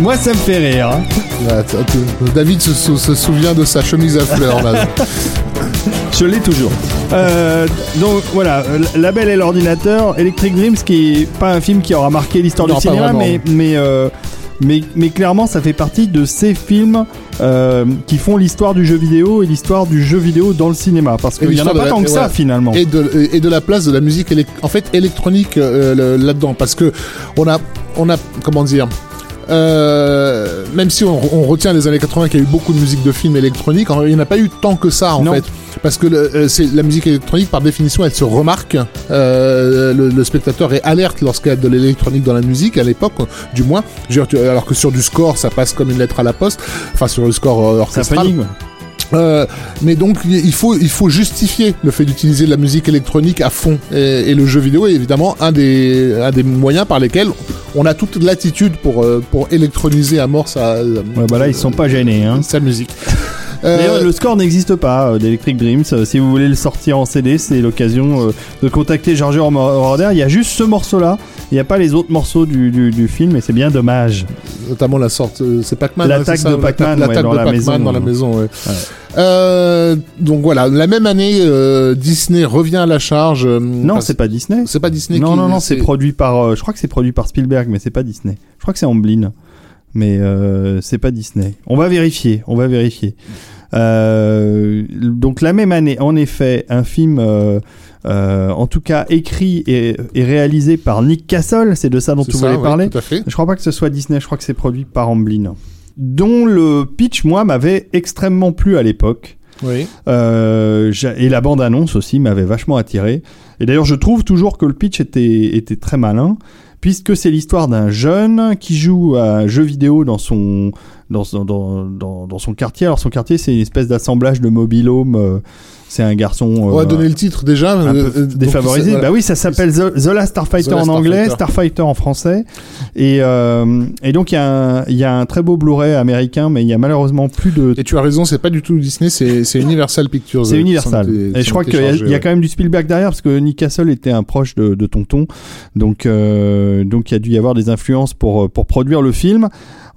Moi, ça me fait rire. hein. David se, sou- se souvient de sa chemise à fleurs. Là. Je l'ai toujours. Euh, donc voilà, La Belle et l'ordinateur, Electric Dreams, qui est pas un film qui aura marqué l'histoire du cinéma, vraiment. mais mais, euh, mais mais clairement, ça fait partie de ces films euh, qui font l'histoire du jeu vidéo et l'histoire du jeu vidéo dans le cinéma, parce qu'il y en a pas la- tant que ça finalement. et de et de la place de la musique en fait électronique euh, là-dedans. Parce que on a on a comment dire euh, même si on, on retient les années 80 qu'il y a eu beaucoup de musique de films électroniques, en- il n'y en a pas eu tant que ça en Non. fait. Parce que le- euh, c'est la musique électronique, par définition, elle se remarque. Euh, le, le spectateur est alerte lorsqu'il y a de l'électronique dans la musique, à l'époque, du moins. Alors que sur du score, ça passe comme une lettre à la poste. Enfin, sur le score euh, orchestral. Euh, mais donc il faut il faut justifier le fait d'utiliser de la musique électronique à fond et, et le jeu vidéo est évidemment un des un des moyens par lesquels on a toute l'attitude pour euh, pour électroniser à mort sa Ouais, bah là, ils sont pas gênés. Hein. sa musique. Euh, D'ailleurs, le score n'existe pas euh, d'Electric Dreams. Euh, si vous voulez le sortir en CD, c'est l'occasion euh, de contacter Giorgio Moroder. Il y a juste ce morceau-là. Il n'y a pas les autres morceaux du, du, du film et c'est bien dommage. notamment la sorte euh, c'est Pac-Man hein, L'attaque ça, de Pac-Man, ouais, dans de la Pac-Man maison. dans la maison ouais. Ouais. Euh, donc voilà la même année euh, Disney revient à la charge euh, Non, c'est pas Disney. c'est pas Disney Non, qui- non, non, c'est produit par. euh, je crois que c'est produit par Spielberg, mais c'est pas Disney. Je crois que c'est Amblin, mais euh, c'est pas Disney. On va vérifier. On va vérifier. Euh, donc la même année, en effet, un film, euh, euh, en tout cas écrit et, et réalisé par Nick Castle. C'est de ça dont voulais ouais, parler. tout à fait Je crois pas que ce soit Disney. Je crois que c'est produit par Amblin, dont le pitch, moi, m'avait extrêmement plu à l'époque. oui et la bande-annonce aussi m'avait vachement attiré. Et d'ailleurs, je trouve toujours que le pitch était, était très malin, puisque c'est l'histoire d'un jeune qui joue à un jeu vidéo dans son, dans, son- quartier. Alors, son quartier, c'est une espèce d'assemblage de mobil-home euh, c'est un garçon. On va donner le titre déjà. euh, donc, défavorisé. Bah oui, ça s'appelle The, The Last Starfighter The Last en anglais, Starfighter. Starfighter en français. Et, euh, et donc il y, a un- il y a un très beau Blu-ray américain, mais il y a malheureusement plus de. Et tu as raison, c'est pas du tout Disney, c'est Universal Pictures. C'est euh, Universal. Et je crois qu'il y, a- quand même du Spielberg derrière, parce que Nick Castle était un proche de, de Tonton. Donc, euh, donc il y a dû y avoir des influences pour, euh, pour produire le film.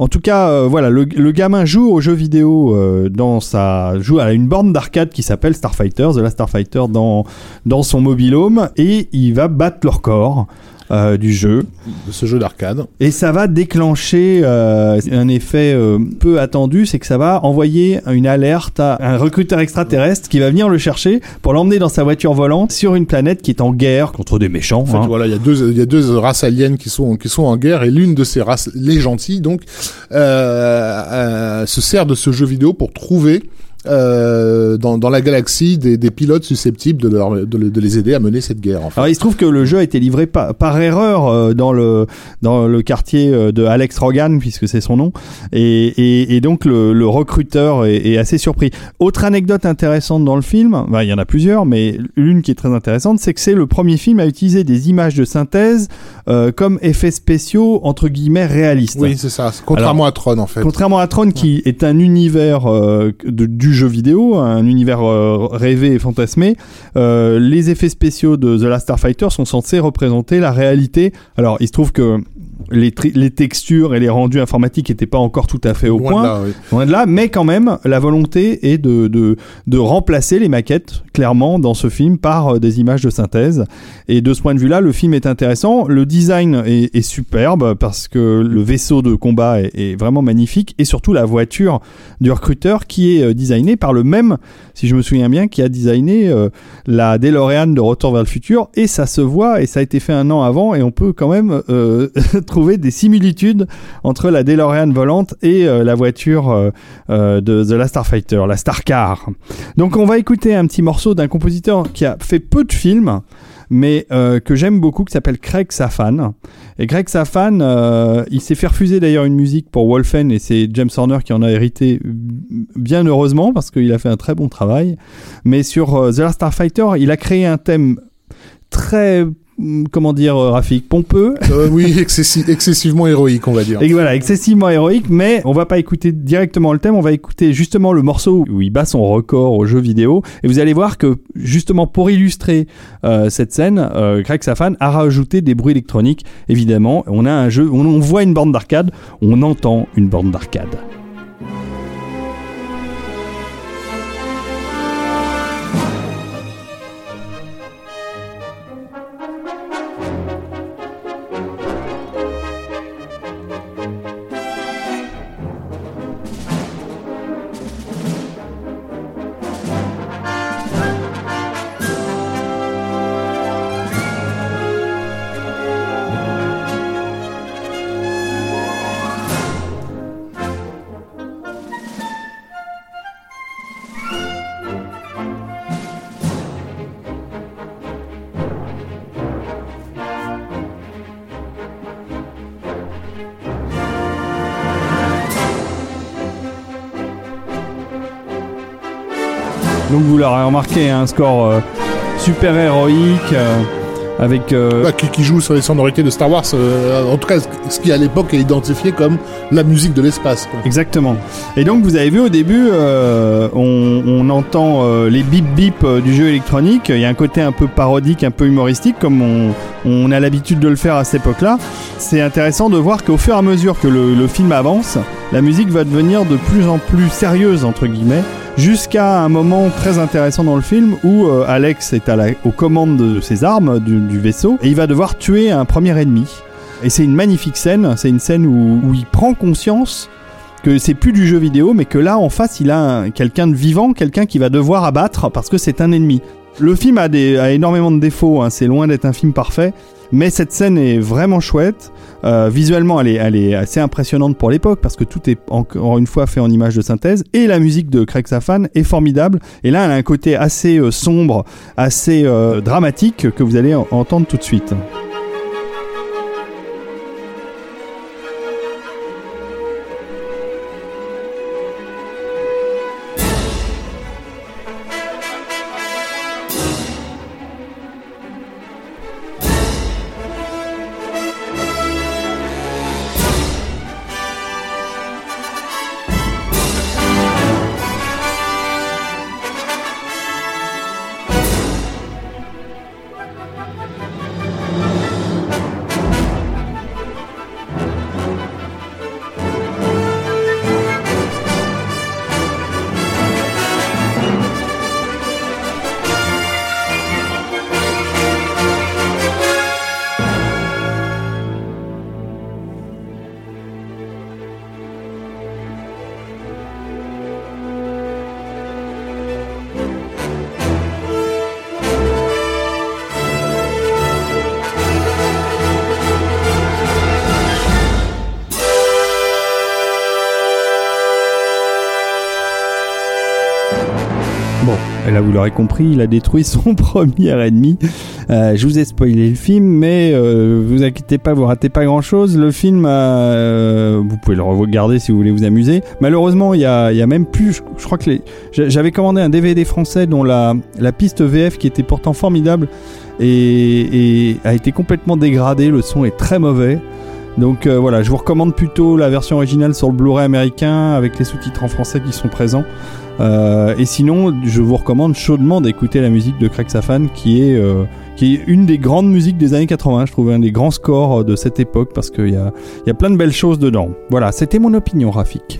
En tout cas, euh, voilà, le, gamin joue aux jeux vidéo euh, dans sa joue à une borne d'arcade qui s'appelle Starfighter, The Last Starfighter dans dans son mobilhome et il va battre le record euh, du jeu de ce jeu d'arcade. et ça va déclencher euh, un effet euh, peu attendu, c'est que ça va envoyer une alerte à un recruteur extraterrestre qui va venir le chercher pour l'emmener dans sa voiture volante sur une planète qui est en guerre contre des méchants. En fait, hein. voilà, il y a deux, il y a deux races aliens qui sont qui sont en guerre et l'une de ces races, les gentils, donc, se sert de ce jeu vidéo pour trouver euh, dans, dans la galaxie des, des pilotes susceptibles de, leur, de, le- de les aider à mener cette guerre. En fait. Alors il se trouve que le jeu a été livré par, par erreur euh, dans le dans le quartier euh, de Alex Rogan puisque c'est son nom et, et, et donc le, le recruteur est, est assez surpris. Autre anecdote intéressante dans le film, bah, il y en a plusieurs mais l'une qui est très intéressante c'est que c'est le premier film à utiliser des images de synthèse euh, comme effets spéciaux entre guillemets réalistes. oui, c'est ça. Contrairement à Tron, en fait. Contrairement à Tron, qui est un univers de- du jeu vidéo, un univers euh, rêvé et fantasmé, euh, les effets spéciaux de The Last Starfighter sont censés représenter la réalité. Alors, il se trouve que les, textures et les rendus informatiques n'étaient pas encore tout à fait au Loin point. de là, oui. Loin de là, mais quand même, la volonté est de, de, de remplacer les maquettes, clairement, dans ce film, par euh, des images de synthèse. Et de ce point de vue-là, le film est intéressant. Le design est, est superbe, parce que le vaisseau de combat est, est vraiment magnifique, et surtout la voiture du recruteur qui est euh, designée par le même, si je me souviens bien, qui a designé euh, la DeLorean de Retour vers le futur, et ça se voit, et ça a été fait un an avant, et on peut quand même euh, trouver des similitudes entre la DeLorean volante et euh, la voiture euh, euh, de The Last Starfighter, la Starcar. Donc on va écouter un petit morceau d'un compositeur qui a fait peu de films, mais que j'aime beaucoup, qui s'appelle Craig Safan. Et Craig Safan, il s'est fait refuser d'ailleurs une musique pour Wolfen, et c'est James Horner qui en a hérité bien heureusement, parce qu'il a fait un très bon travail. Mais sur The Last Starfighter, il a créé un thème très, comment dire, euh, Rafik, pompeux, Euh, oui, excessi- excessivement héroïque, on va dire. et voilà, excessivement héroïque, mais on va pas écouter directement le thème, on va écouter justement le morceau où il bat son record au jeu vidéo. Et vous allez voir que justement pour illustrer euh, cette scène, euh, Greg Safan a rajouté des bruits électroniques. Évidemment, on a un jeu, on, on voit une borne d'arcade, on entend une borne d'arcade. Remarqué, un score euh, super héroïque euh, avec euh, Bah, qui, qui joue sur les sonorités de Star Wars, euh, en tout cas ce qui à l'époque est identifié comme la musique de l'espace. Exactement. Et donc vous avez vu au début, euh, on, on entend les bip bip du jeu électronique. Il y a un côté un peu parodique, un peu humoristique, comme on, on a l'habitude de le faire à cette époque-là. C'est intéressant de voir qu'au fur et à mesure que le, le film avance, la musique va devenir de plus en plus sérieuse entre guillemets. Jusqu'à un moment très intéressant dans le film où euh, Alex est à la, aux commandes de ses armes du, vaisseau et il va devoir tuer un premier ennemi. Et c'est une magnifique scène. C'est une scène où, où il prend conscience que c'est plus du jeu vidéo, mais que là en face il a un- quelqu'un de vivant, quelqu'un qui va devoir abattre parce que c'est un ennemi. Le film a, énormément de défauts, hein, c'est loin d'être un film parfait, mais cette scène est vraiment chouette. Euh, visuellement, elle est, assez impressionnante pour l'époque parce que tout est encore une fois fait en image de synthèse et la musique de Craig Safan est formidable. Et là, elle a un côté assez euh, sombre, assez euh, dramatique que vous allez en- entendre tout de suite. Compris, il a détruit son premier ennemi. Euh, je vous ai spoilé le film, mais euh, vous inquiétez pas, vous ratez pas grand chose. Le film, euh, vous pouvez le regarder si vous voulez vous amuser. Malheureusement, il y a, même plus. Je, crois que les, j'a- j'avais commandé un DVD français dont la, la piste VF, qui était pourtant formidable, et, a été complètement dégradée. Le son est très mauvais. Donc voilà, je vous recommande plutôt la version originale sur le Blu-ray américain avec les sous-titres en français qui sont présents. Euh, et sinon, je vous recommande chaudement d'écouter la musique de Craig Safan, qui est euh, une des grandes musiques des années 80. Je trouve un des grands scores de cette époque parce qu'il y a y a plein de belles choses dedans. Voilà, c'était mon opinion, Rafik.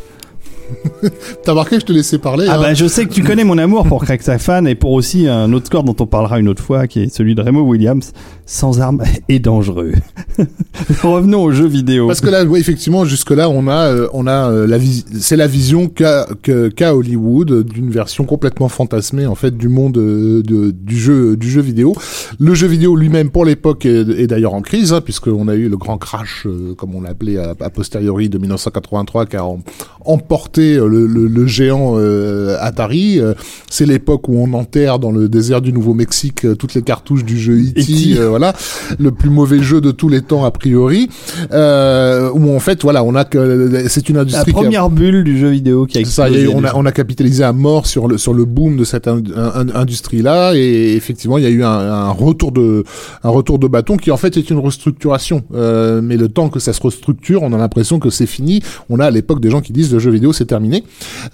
T'as remarqué, je te laissais parler. Ah hein. bah je sais que tu connais mon amour pour Craig Safan et pour aussi un autre score dont on parlera une autre fois, qui est celui de Remo Williams, sans armes et dangereux. Revenons aux jeux vidéo. Parce que là, oui, effectivement, jusque là, on a, euh, on a euh, la c'est la vision qu'a que- Hollywood d'une version complètement fantasmée en fait du monde euh, de, du jeu du jeu vidéo. Le jeu vidéo lui-même, pour l'époque, est, est d'ailleurs en crise, hein, puisqu'on a eu le grand crash, euh, comme on l'appelait a, posteriori de 1983, qui a em- emporté euh, le, le- le géant euh, Atari. Euh, C'est l'époque où on enterre dans le désert du Nouveau-Mexique euh, toutes les cartouches du jeu E.T. Euh, voilà, le plus mauvais jeu de tous les temps a priori. Euh, où en fait, voilà, on a que c'est une La industrie qui a- première bulle du jeu vidéo qui a ça, il y a explosé. on, a, on a capitalisé à mort sur le sur le boom de cette in- in- industrie-là et effectivement il y a eu un, un retour de un retour de bâton qui en fait est une restructuration. Euh, mais le temps que ça se restructure, on a l'impression que c'est fini. On a à l'époque des gens qui disent le jeu vidéo c'est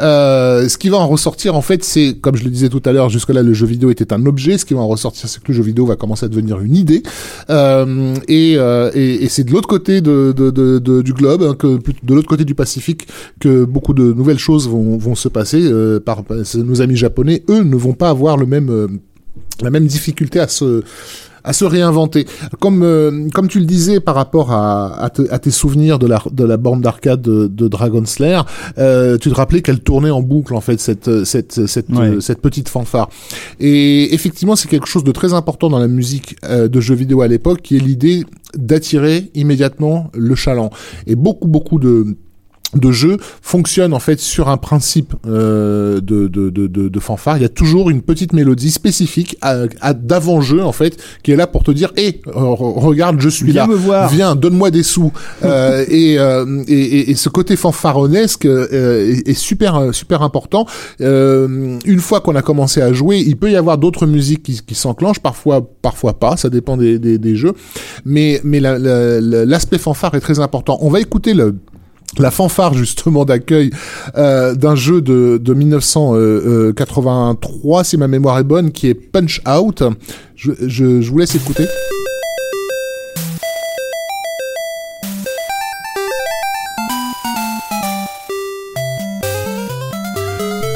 Euh, ce qui va en ressortir en fait, c'est comme je le disais tout à l'heure, jusque là le jeu vidéo était un objet. Ce qui va en ressortir, c'est que le jeu vidéo va commencer à devenir une idée. Euh, et euh, et, c'est de l'autre côté du globe, hein, de l'autre côté du Pacifique, que beaucoup de nouvelles choses vont, se passer. Nos amis japonais, eux, ne vont pas avoir la même difficulté à se à se réinventer. Comme euh, comme tu le disais par rapport à, à, te- à tes souvenirs de la de la borne d'arcade de, de Dragon Slayer, euh, tu te rappelais qu'elle tournait en boucle en fait cette cette cette Ouais. euh, cette petite fanfare. Et effectivement, c'est quelque chose de très important dans la musique de jeux vidéo à l'époque, qui est l'idée d'attirer immédiatement le chaland. Et beaucoup beaucoup de de jeu fonctionne en fait sur un principe euh, de, de, de, de, de fanfare. Il y a toujours une petite mélodie spécifique à, à- d'avant-jeu en fait qui est là pour te dire hé regarde je suis Viens là. me voir. viens donne-moi des sous. Euh, et, euh, et, et, et ce côté fanfaronesque euh, est, est super euh, super important. Euh, une fois qu'on a commencé à jouer il peut y avoir d'autres musiques qui, qui s'enclenchent. Parfois parfois pas. Ça dépend des, des, des jeux. Mais mais la- la- la- l'aspect fanfare est très important. On va écouter le la fanfare justement d'accueil euh, d'un jeu de, de 1983 si ma mémoire est bonne qui est Punch Out. Je vous laisse écouter.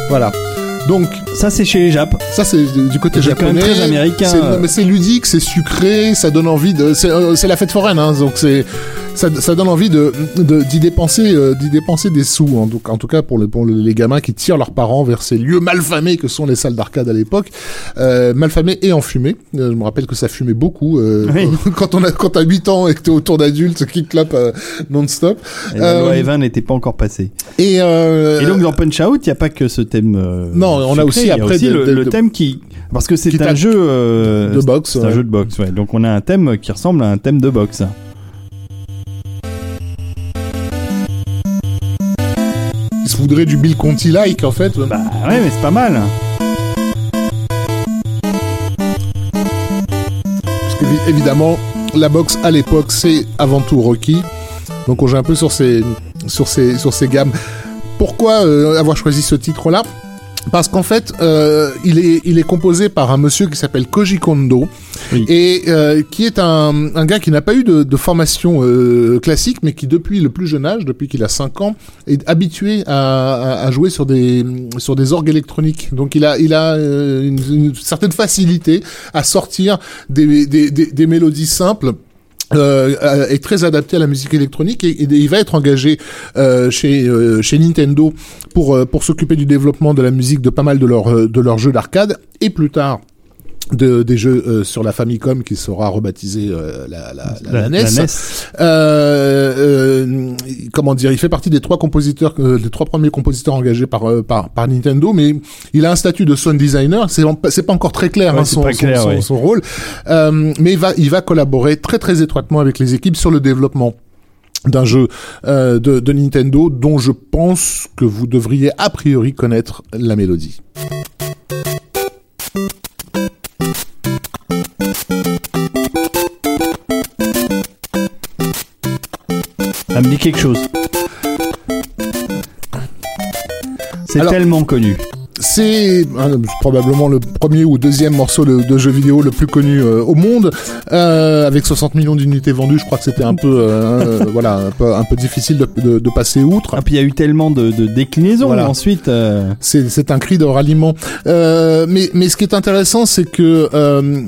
Voilà donc Ça, c'est chez les Japs. ça c'est du côté quand même japonais très américain. Non, mais c'est ludique c'est sucré ça donne envie de c'est euh, la fête foraine hein, donc c'est ça, ça donne envie de d'y dépenser euh, d'y dépenser des sous en, tout- en tout cas pour, les pour les gamins qui tirent leurs parents vers ces lieux malfamés que sont les salles d'arcade à l'époque euh, malfamés et enfumés Euh, je me rappelle que ça fumait beaucoup Oui. quand on a quand t'as 8 ans et que t'es autour d'adultes qui clapent non-stop la loi Evin n'était pas encore passée. et, Et donc dans Punch Out, il n'y a pas que ce thème. euh, Non, on a aussi après aussi de- le, de- le de- thème qui, parce que c'est un jeu euh, de boxe, C'est un jeu de boxe, ouais. Donc on a un thème qui ressemble à un thème de boxe. il se voudrait du Bill Conti like en fait Bah ouais, mais c'est pas mal. Parce que, évi- évidemment, la boxe à l'époque, c'est avant tout Rocky. Donc on joue un peu sur ces, sur ces, sur ces gammes. Pourquoi euh, avoir choisi ce titre-là? Parce qu'en fait, euh, il, est, il est composé par un monsieur qui s'appelle Koji Kondo Oui. et euh, qui est un, un gars qui n'a pas eu de, de formation euh, classique, mais qui depuis le plus jeune âge, depuis qu'il a 5 ans, est habitué à, à, à jouer sur des, sur des orgues électroniques. Donc il a, il a euh, une, une certaine facilité à sortir des, des, des, des mélodies simples euh, euh, est très adapté à la musique électronique et, il va être engagé euh, chez chez Nintendo pour pour s'occuper du développement de la musique de pas mal de leurs de leurs jeux d'arcade. Et plus tard de, des jeux euh, sur la Famicom qui sera rebaptisée euh, la, la, la, la NES. NES. Euh, euh, comment dire, il fait partie des trois compositeurs, euh, des trois premiers compositeurs engagés par, euh, par, par Nintendo, mais il a un statut de sound designer. C'est c'est pas encore très clair, Ouais, hein, son, son- clair, son- ouais. son rôle, Euh, mais il va il va collaborer très très étroitement avec les équipes sur le développement d'un jeu euh, de, de Nintendo dont je pense que vous devriez a priori connaître la mélodie. Ça me dit quelque chose. C'est Alors- tellement connu. C'est euh, probablement le premier ou deuxième morceau de, de jeu vidéo le plus connu euh, au monde, euh, avec 60 millions d'unités vendues. Je crois que c'était un peu, euh, voilà, un peu, un peu difficile de, de- de passer outre. Ah, puis il y a eu tellement de, déclinaisons Voilà. ensuite. C'est, c'est un cri de ralliement. Mais, mais ce qui est intéressant, c'est que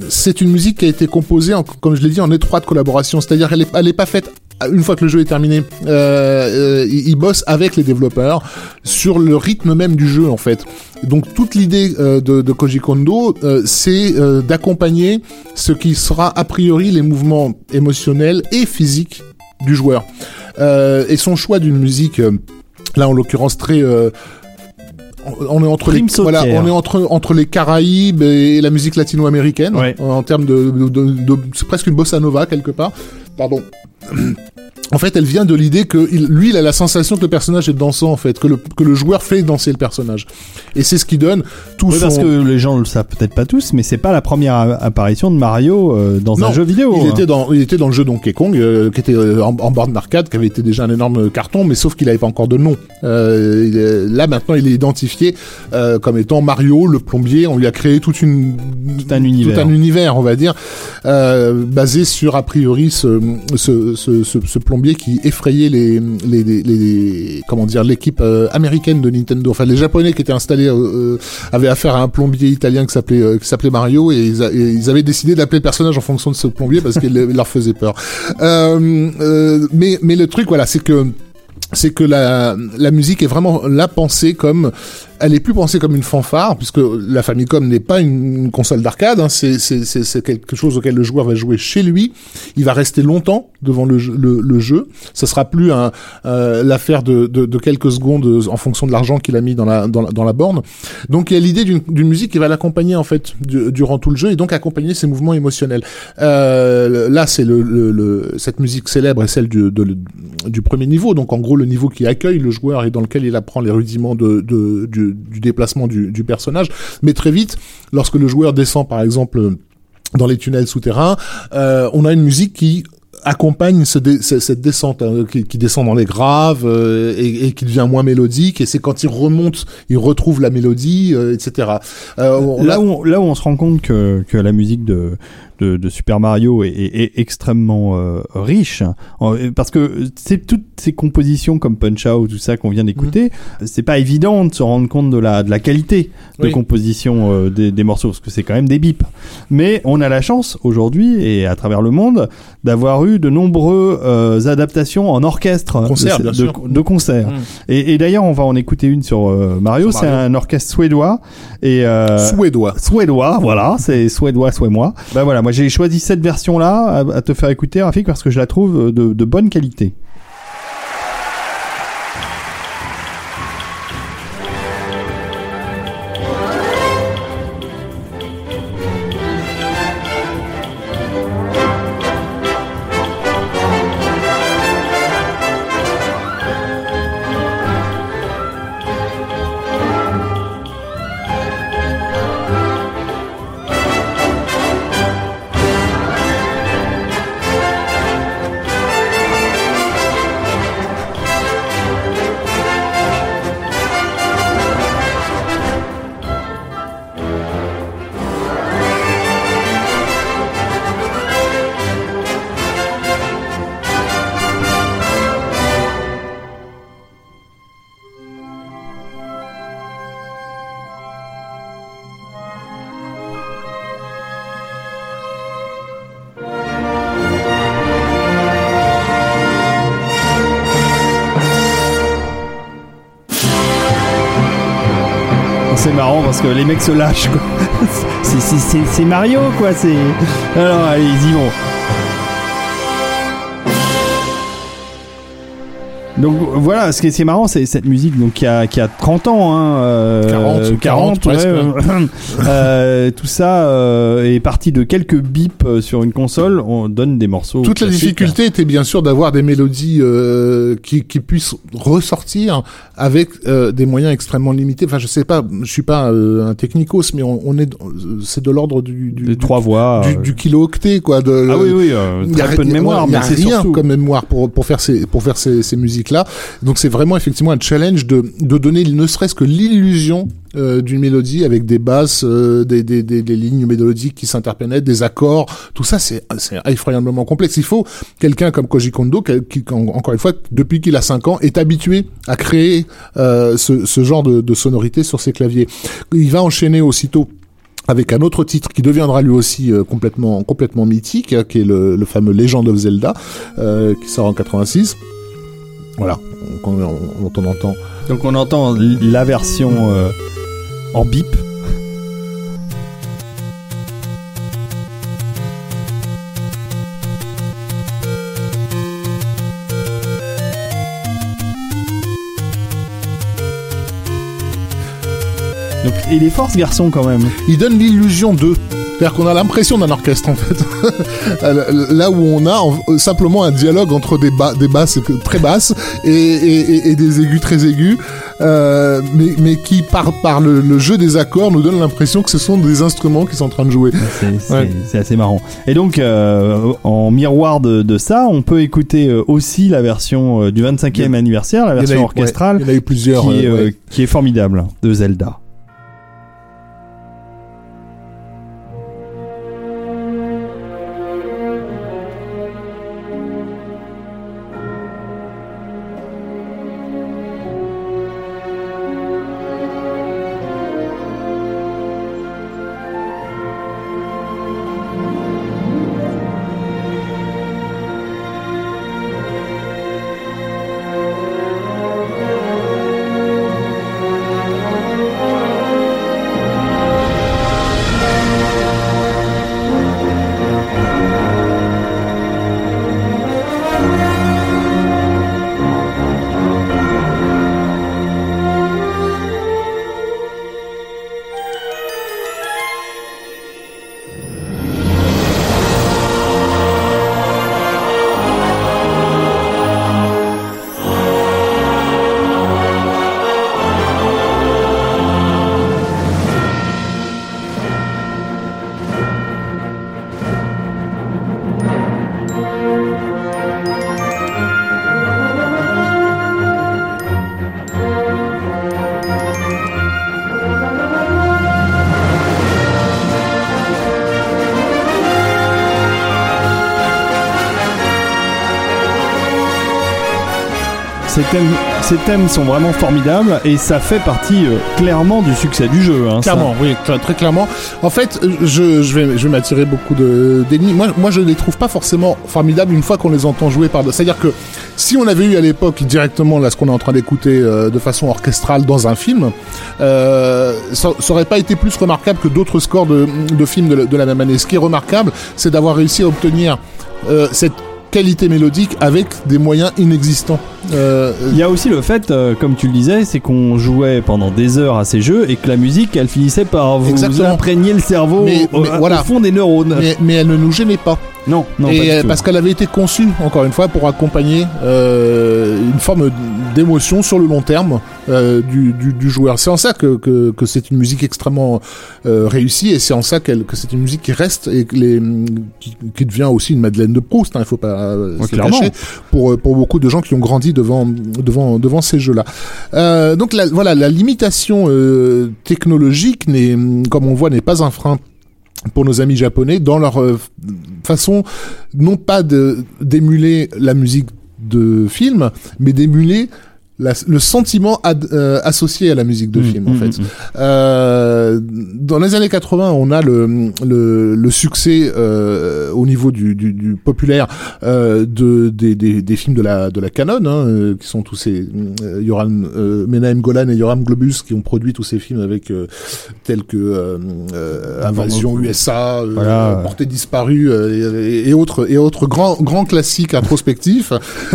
c'est une musique qui a été composée, en, comme je l'ai dit, en étroite collaboration. C'est-à-dire qu'elle est, elle est pas faite une fois que le jeu est terminé. Euh, euh, ils bossent avec les développeurs sur le rythme même du jeu, en fait. Donc toute l'idée euh, de, de Koji Kondo, euh, c'est euh, d'accompagner ce qui sera a priori les mouvements émotionnels et physiques du joueur. Euh, et son choix d'une musique, euh, là en l'occurrence très euh, on est entre les Prime voilà, sautière. on est entre entre les Caraïbes et la musique latino-américaine Ouais. en termes de, de, de- de- c'est presque une bossa nova quelque part. Pardon. En fait, elle vient de l'idée que il- lui, il a la sensation que le personnage est dansant, en fait, que le, que le joueur fait danser le personnage. Et c'est ce qui donne tout Oui, son... parce que les gens le savent peut-être pas tous, mais c'est pas la première apparition de Mario euh, dans Non, un jeu vidéo. Il hein. était dans, il était dans le jeu Donkey Kong, euh, qui était euh, en, en borne d'arcade, qui avait été déjà un énorme carton, mais sauf qu'il avait pas encore de nom. Euh, là maintenant, il est identifié comme étant Mario, le plombier. On lui a créé toute une, Tout un univers. tout un univers, on va dire, basé sur a priori ce, ce, ce, plombier qui effrayait les, comment dire, l'équipe euh, américaine de Nintendo. Enfin, les Japonais qui étaient installés euh, euh, avaient affaire à un plombier italien qui s'appelait qui s'appelait Mario et ils, avaient décidé d'appeler le personnage en fonction de ce plombier parce qu'il leur faisait peur. Mais mais le truc, voilà, c'est que c'est que la, la musique est vraiment là pensée comme elle est plus pensée comme une fanfare puisque la Famicom n'est pas une, console d'arcade hein, c'est quelque chose auquel le joueur va jouer chez lui. Il va rester longtemps devant le le, le jeu. Ça sera plus un euh, l'affaire de, de, de quelques secondes en fonction de l'argent qu'il a mis dans la, dans la dans la borne. Donc il y a l'idée d'une musique qui va l'accompagner en fait du- durant tout le jeu et donc accompagner ses mouvements émotionnels. Euh, là c'est le, le, le- cette musique célèbre est celle du, du premier niveau. Donc en gros le niveau qui accueille le joueur et dans lequel il apprend les rudiments de, de- du, du déplacement du, du personnage. Mais très vite lorsque le joueur descend par exemple dans les tunnels souterrains euh, on a une musique qui accompagne ce dé- ce- cette descente hein, qui, qui descend dans les graves euh, et, et qui devient moins mélodique. Et c'est quand il remonte il retrouve la mélodie euh, etc Euh, Là où, on, là où on se rend compte que, que la musique de, de, de Super Mario est, est- est extrêmement euh, riche. En- parce que c'est toutes ces compositions comme Punch Out, tout ça qu'on vient d'écouter, c'est pas évident de se rendre compte de la, de la qualité de Oui. composition euh, des, des morceaux, parce que c'est quand même des bips. Mais on a la chance aujourd'hui et à travers le monde d'avoir eu de nombreux euh, adaptations en orchestre Concert, de, de, concerts. Mm. Et, et d'ailleurs, on va en écouter une sur euh, Mario. C'est un orchestre suédois et euh, suédois suédois, voilà, c'est suédois, moi. Bah voilà, moi j'ai choisi cette version-là à, à te faire écouter, Rafik, parce que je la trouve de, de bonne qualité. Que les mecs se lâchent. quoi. C'est- Mario, quoi. C'est. Alors, allez, ils y vont. Donc voilà, ce qui est, ce qui est marrant, c'est cette musique donc qui a qui a 30 ans, hein, euh, 40, 40 presque. Euh, tout ça euh, est parti de quelques bips euh, sur une console. On donne des morceaux. Toute la difficulté était bien sûr d'avoir des mélodies euh, qui, qui puissent ressortir avec euh, des moyens extrêmement limités. Enfin, je sais pas, je suis pas euh, un technicos, mais on, on est, c'est de l'ordre du, du, Des trois voix. du, euh. du kilo-octet, quoi. De, Ah oui, oui, euh, Il y a très peu de mémoire, il y a mais c'est rien surtout. comme mémoire pour pour faire ces pour faire ces, ces musiques là. Donc c'est vraiment effectivement un challenge de de donner ne serait-ce que l'illusion euh, d'une mélodie avec des basses, euh, des, lignes mélodiques qui s'interpénètrent, des accords, tout ça c'est effroyablement complexe. Il faut quelqu'un comme Koji Kondo qui, qui, en- encore une fois depuis qu'il a 5 ans est habitué à créer euh, ce, genre de, sonorité sur ses claviers. Il va enchaîner aussitôt avec un autre titre qui deviendra lui aussi complètement mythique, hein, qui est le, fameux Legend of Zelda, qui sort en 86. Voilà, on, on, entend. Donc on entend la version euh, en bip. Donc, il est fort ce garçon quand même. Il donne l'illusion de. C'est-à-dire qu'on a l'impression d'un orchestre en fait. Là où on a en- simplement un dialogue entre des, bas, des basses très basses et, et, et- et des aigus très aigus, euh, mais, mais qui par, par le, le jeu des accords nous donne l'impression que ce sont des instruments qui sont en train de jouer. C'est Ouais. assez marrant. Et donc, euh, en miroir de, de ça, on peut écouter euh, aussi la version euh, du 25e anniversaire, la Il y version orchestrale, ouais, il y en a eu plusieurs. qui, est, euh, euh, ouais. qui est formidable, de Zelda. Ces thèmes, ces thèmes sont vraiment formidables et ça fait partie euh, clairement du succès du jeu. Hein, ça. Clairement, oui, très, très clairement. En fait, je, je vais, je vais m'attirer beaucoup de d'ennemis. Moi, moi, je les trouve pas forcément formidables une fois qu'on les entend jouer par. C'est-à-dire que si on avait eu à l'époque directement là ce qu'on est en train d'écouter euh, de façon orchestrale dans un film, euh, ça, ça aurait pas été plus remarquable que d'autres scores de, de films de, la- de la même année. Ce qui est remarquable, c'est d'avoir réussi à obtenir euh, cette qualité mélodique avec des moyens inexistants. Euh, Il y a aussi le fait, euh, comme tu le disais, c'est qu'on jouait pendant des heures à ces jeux et que la musique, elle finissait par vous Exactement. imprégner le cerveau Mais- au, mais au voilà. fond des neurones. mais, mais elle ne nous gênait pas. Non, non, pas et du euh, tout. parce qu'elle avait été conçue, encore une fois, pour accompagner euh, une forme d'émotion sur le long terme du, du, du joueur. C'est en ça que, que, que c'est une musique extrêmement réussie et c'est en ça que c'est une musique qui reste et que les, qui, qui devient aussi une Madeleine de Proust. Il hein, faut pas Ouais, se clairement. cacher pour pour beaucoup de gens qui ont grandi devant devant devant ces jeux-là. Euh, donc la, voilà, la limitation euh, technologique n'est, comme on voit, n'est pas un frein pour nos amis japonais dans leur euh, façon non pas d'émuler la musique de film, mais d'émuler la- le sentiment ad- euh, associé à la musique de Mmh, film en mmh, fait. mmh. Euh, dans les années 80, on a le le, le succès euh, au niveau du, du, du populaire euh, de des, des, des films de la de la canon, hein, euh, qui sont tous ces euh, Yoram euh, Menahem Golan et Yoram Globus qui ont produit tous ces films avec euh, tels que euh, euh, Invasion USA, euh, Voilà. Portée disparue euh, et, et autres et autres grands grands classiques introspectifs.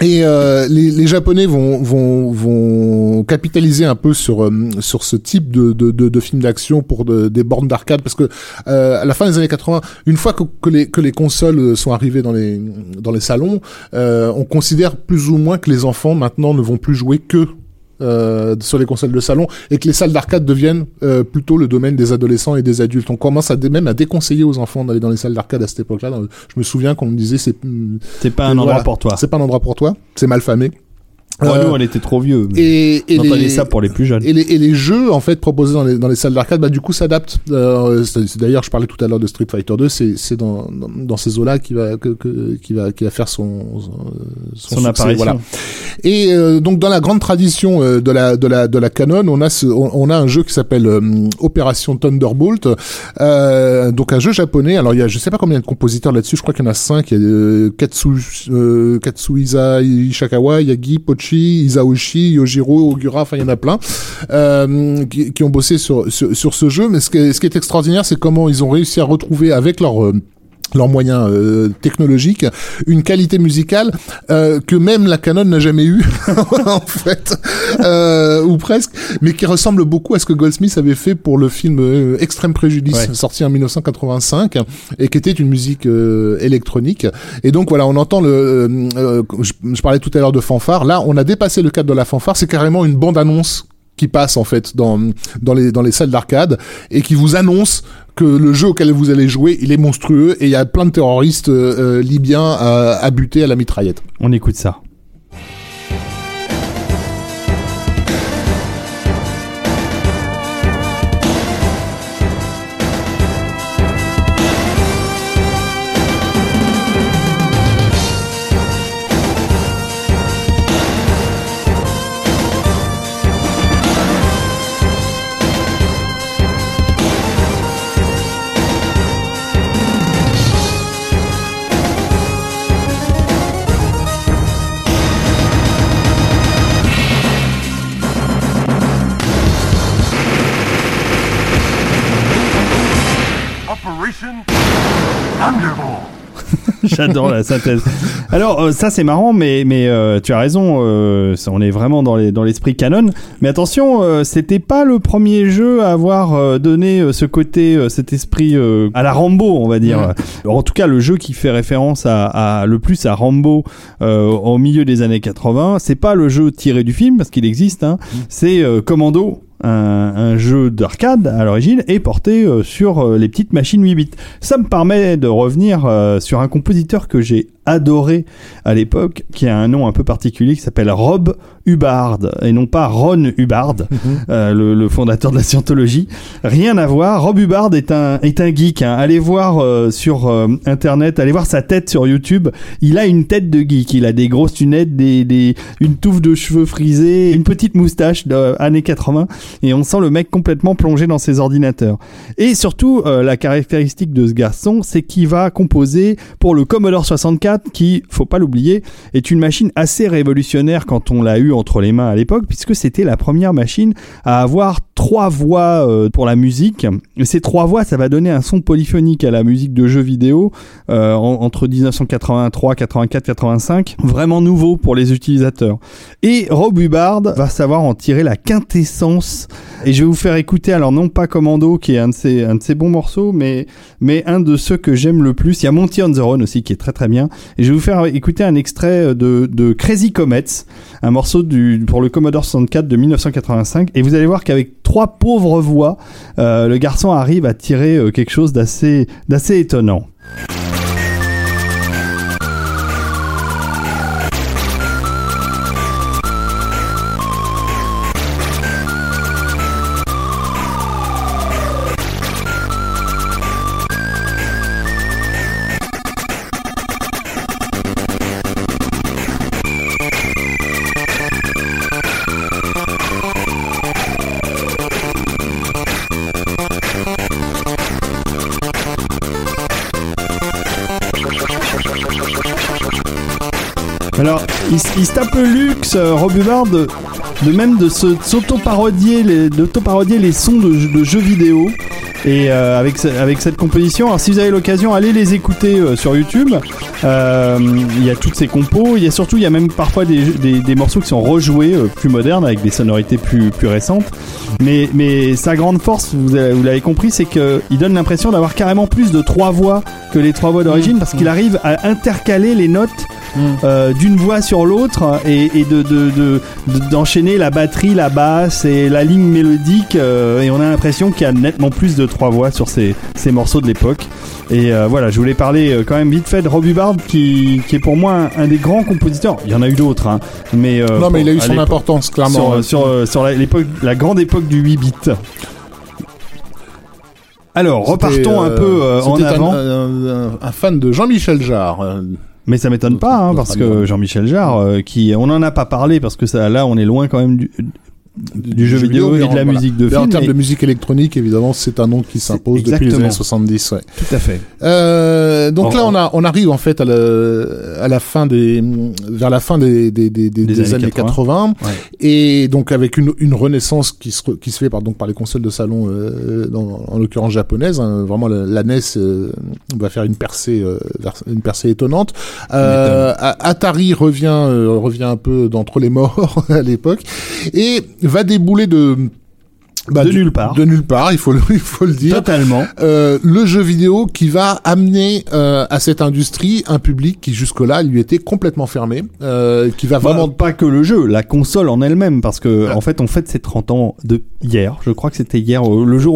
euh, Et euh, les, les Japonais vont, vont, vont capitaliser un peu sur, euh, sur ce type de, de, de, de film d'action pour de- des bornes d'arcade parce que euh, à la fin des années 80, une fois que, que, les, que les consoles sont arrivées dans les, dans les salons, euh, on considère plus ou moins que les enfants maintenant ne vont plus jouer que euh, sur les consoles de salon et que les salles d'arcade deviennent euh, plutôt le domaine des adolescents et des adultes. On commence à même à déconseiller aux enfants d'aller dans les salles d'arcade à cette époque-là. Je me souviens qu'on me disait c'est C'est pas un Voilà. endroit pour toi. c'est pas un endroit pour toi, c'est mal famé. Ouais, Euh, nous, on était trop vieux. et, et on entendait les, ça pour les plus jeunes. et les, et les jeux en fait proposés dans les, dans les salles d'arcade bah du coup s'adaptent euh, d'ailleurs je parlais tout à l'heure de Street Fighter 2 c'est c'est dans, dans dans ces eaux là qui va que, que- qui va qui va faire son son, Son succès, apparition. voilà et euh, donc dans la grande tradition euh, de la de la de la canon on a ce, on, on a un jeu qui s'appelle euh, Opération Thunderbolt euh, donc un jeu japonais alors il y a je sais pas combien de compositeurs là-dessus je crois qu'il y en a cinq il y a euh, Katsu euh, Katsuhisa Ishikawa Yagi Pochi Isaoshi Yojiro Ogura enfin il y en a plein euh, qui, ont bossé sur, sur ce jeu. Mais ce qui est, ce qui est extraordinaire c'est comment ils ont réussi à retrouver avec leur euh, leurs moyens euh, technologiques, une qualité musicale euh, que même la Canon n'a jamais eu en fait, euh, ou presque, mais qui ressemble beaucoup à ce que Goldsmith avait fait pour le film euh, Extrême Préjudice, Ouais. sorti en 1985, et qui était une musique euh, électronique. Et donc voilà, on entend le, euh, je, je parlais tout à l'heure de fanfare, là on a dépassé le cadre de la fanfare, c'est carrément une bande annonce qui passe en fait dans dans les dans les salles d'arcade et qui vous annonce que le jeu auquel vous allez jouer il est monstrueux et il y a plein de terroristes euh, euh, libyens à, à buter à la mitraillette. On écoute ça. J'adore la synthèse. Alors euh, ça c'est marrant, mais mais euh, tu as raison. euh, ça, on est vraiment dans les dans l'esprit canon. Mais attention, euh, c'était pas le premier jeu à avoir euh, donné euh, ce côté, euh, cet esprit euh, à la Rambo, on va dire. Alors, en tout cas, le jeu qui fait référence à, à le plus à Rambo euh, au milieu des années 80, c'est pas le jeu tiré du film parce qu'il existe. Hein, C'est euh, Commando. Un, jeu d'arcade à l'origine et porté euh, sur euh, les petites machines 8 bits. Ça me permet de revenir euh, sur un compositeur que j'ai adoré à l'époque, qui a un nom un peu particulier, qui s'appelle Rob Hubbard, et non pas Ron Hubbard, euh, le, le fondateur de la scientologie. Rien à voir. Rob Hubbard est un, est un geek. hein. Allez voir euh, sur euh, Internet, allez voir sa tête sur YouTube. Il a une tête de geek. Il a des grosses lunettes, des, des, une touffe de cheveux frisés, une petite moustache d'années 80, et on sent le mec complètement plongé dans ses ordinateurs. Et surtout, la caractéristique de ce garçon, c'est qu'il va composer pour le Commodore 64, qui, faut pas l'oublier, est une machine assez révolutionnaire quand on l'a eu entre les mains à l'époque, puisque c'était la première machine à avoir trois voix euh, pour la musique. Et ces trois voix, ça va donner un son polyphonique à la musique de jeux vidéo euh, en- entre 1983, 84, 85, vraiment nouveau pour les utilisateurs. Et Rob Hubbard va savoir en tirer la quintessence. Et je vais vous faire écouter, alors non pas Commando, qui est un de ses, un de ses bons morceaux, mais, mais un de ceux que j'aime le plus. Il y a Monty on the Run aussi, qui est très très bien. Et je vais vous faire écouter un extrait de, de Crazy Comets, un morceau du, pour le Commodore 64 de 1985. Et vous allez voir qu'avec trois pauvres voix, euh, le garçon arrive à tirer euh, quelque chose d'assez, d'assez étonnant. De, de même de s'auto-parodier les, les sons de, jeux- de jeux vidéo. Et euh, avec, ce- avec cette composition, alors si vous avez l'occasion, allez les écouter euh, sur YouTube. Euh, Il y a toutes ces compos. Il y a surtout, il y a même parfois des, des, des morceaux qui sont rejoués, plus modernes, avec des sonorités plus, plus récentes. Mais, mais sa grande force, vous, avez- vous l'avez compris, c'est qu'il donne l'impression d'avoir carrément plus de trois voix que les trois voix d'origine, parce qu'il arrive à intercaler les notes euh, d'une voix sur l'autre et, et de, de, de- de- d'enchaîner la batterie, la basse et la ligne mélodique. euh, et on a l'impression qu'il y a nettement plus de trois voix sur ces, ces morceaux de l'époque. Et euh, voilà, je voulais parler quand même vite fait de Rob Hubbard, qui, qui est pour moi un, un des grands compositeurs. Il y en a eu d'autres, hein, mais non, mais il a eu son importance, clairement. sur, sur, sur la, l'époque, la grande époque du 8 bits. Alors, repartons un peu en un- avant. Un fan de Jean-Michel Jarre. Mais ça m'étonne pas, hein, parce que Jean- Jean-Michel Jarre, euh, qui, on en a pas parlé parce que ça, là, on est loin quand même du, du jeu vidéo et de la voilà. musique de Mais en film. termes de musique électronique, évidemment, c'est un nom qui s'impose depuis les années 70. Ouais. Tout à fait. Euh, donc là, on, a, on arrive en fait à la, à la fin des, vers la fin des, des, des, des- Des des années années 80, Ouais. et donc avec une, une renaissance qui se, qui se fait par, donc par les consoles de salon, euh, dans- en l'occurrence japonaise. hein. vraiment, la, la NES euh, va faire une percée, euh, vers- une percée étonnante. Euh, A- Atari revient, euh, revient un peu d'entre les morts à l'époque, et va débouler de bah, De du- nulle part. De nulle part, il faut le, il faut le dire Totalement. euh, le jeu vidéo qui va amener euh, à cette industrie un public qui jusque-là lui était complètement fermé, euh, qui va Vraiment vraiment pas que le jeu, la console en elle-même, parce que Ah. en fait, on fête ses 30 ans de hier. Je crois que c'était hier, euh, le jour.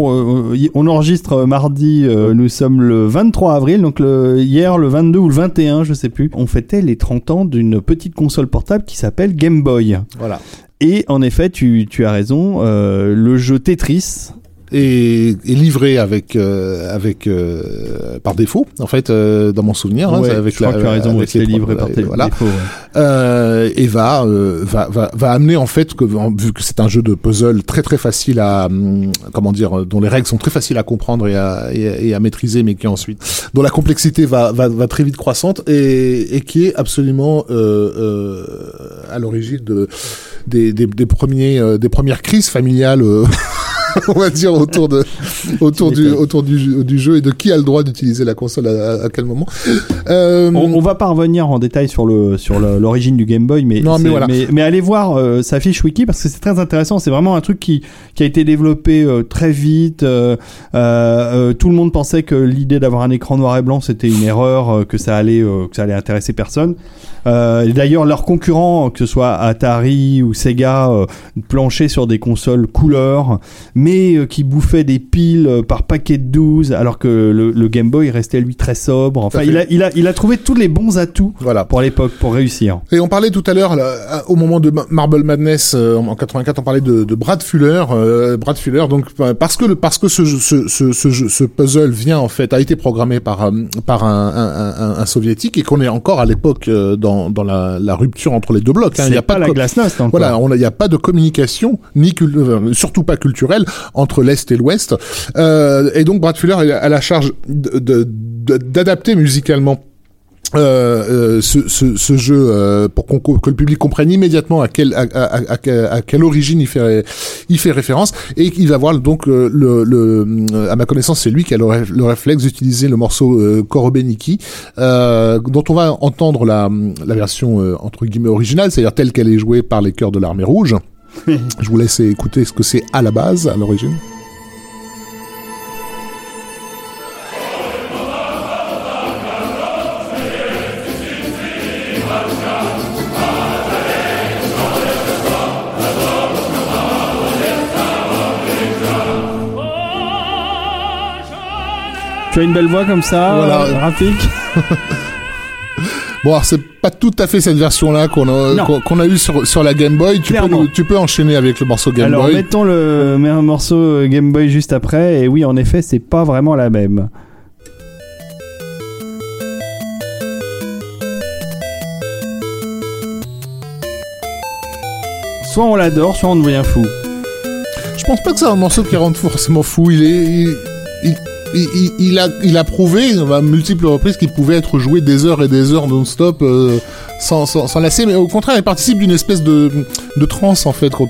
on enregistre mardi. nous sommes le 23 avril, donc le hier, le 22 ou le 21, je sais plus. On fêtait les 30 ans d'une petite console portable qui s'appelle Game Boy. voilà Et en effet, tu, tu as raison. euh, le jeu Tetris. et, et livré avec euh, avec euh, par défaut en fait dans mon souvenir hein, Ouais, avec je crois que tu as raison. livré par tes voilà défaut, ouais. et va, va va va amener en fait que vu que c'est un jeu de puzzle très très facile à hum, comment dire dont les règles sont très faciles à comprendre et à et, à- et à maîtriser mais qui ensuite dont la complexité va va, va très vite croissante et, et qui est absolument à l'origine de des, des, des premiers euh, des premières crises familiales euh, on va dire autour de autour du autour du, du jeu et de qui a le droit d'utiliser la console à, à quel moment euh, On, on va pas revenir en détail sur le sur l'origine du Game Boy, mais Non, mais c'est- voilà. mais, mais allez voir euh, sa fiche wiki parce que c'est très intéressant. C'est vraiment un truc qui qui a été développé euh, très vite. tout le monde pensait que l'idée d'avoir un écran noir et blanc c'était une erreur, que ça allait que ça allait intéresser personne. D'ailleurs, leurs concurrents, que ce soit Atari ou Sega, planchaient sur des consoles couleur, mais euh, qui bouffaient des piles euh, par paquet de 12, alors que le, le Game Boy restait lui très sobre. Enfin, il a, il, a, il a trouvé tous les bons atouts voilà pour l'époque, pour réussir. Et on parlait tout à l'heure, au moment de Ma- Marble Madness euh, en 84, on parlait de, de Brad Fuller. euh, Brad Fuller, donc parce que le, parce que ce, puzzle vient en fait a été programmé par par un, un, un, un soviétique et qu'on est encore à l'époque dans dans la, la rupture entre les deux blocs. hein. Il C'est y a pas, de la encore. Voilà, il n'y a pas de communication, ni surtout pas culturelle, entre l'Est et l'Ouest. Euh, et donc Brad Fuller a la charge d'adapter musicalement euh, euh, ce, jeu pour que le public comprenne immédiatement à quelle à, à, à, à quelle origine il fait il fait référence et il va voir donc le, à ma connaissance c'est lui qui a le, le réflexe d'utiliser le morceau Korobeniki dont on va entendre la, la version entre guillemets originale c'est-à-dire telle qu'elle est jouée par les chœurs de l'armée rouge je vous laisse écouter ce que c'est à la base à l'origine Tu as une belle voix comme ça, Voilà. euh, graphique. Bon, alors c'est pas tout à fait cette version-là qu'on a qu'on a eu sur sur la Game Boy. Tu peux Clairement. nous- tu peux enchaîner avec le morceau Game Alors Boy. mettons le un morceau euh, Game Boy juste après et oui en effet c'est pas vraiment la même. Soit on l'adore, soit on devient fou. Je pense pas que c'est un morceau qui rend forcément fou. Il est il, il, il- a il a prouvé à multiples reprises qu'il pouvait être joué des heures et des heures non-stop euh, sans, sans lasser. Mais au contraire, il participe d'une espèce de de transe en fait quand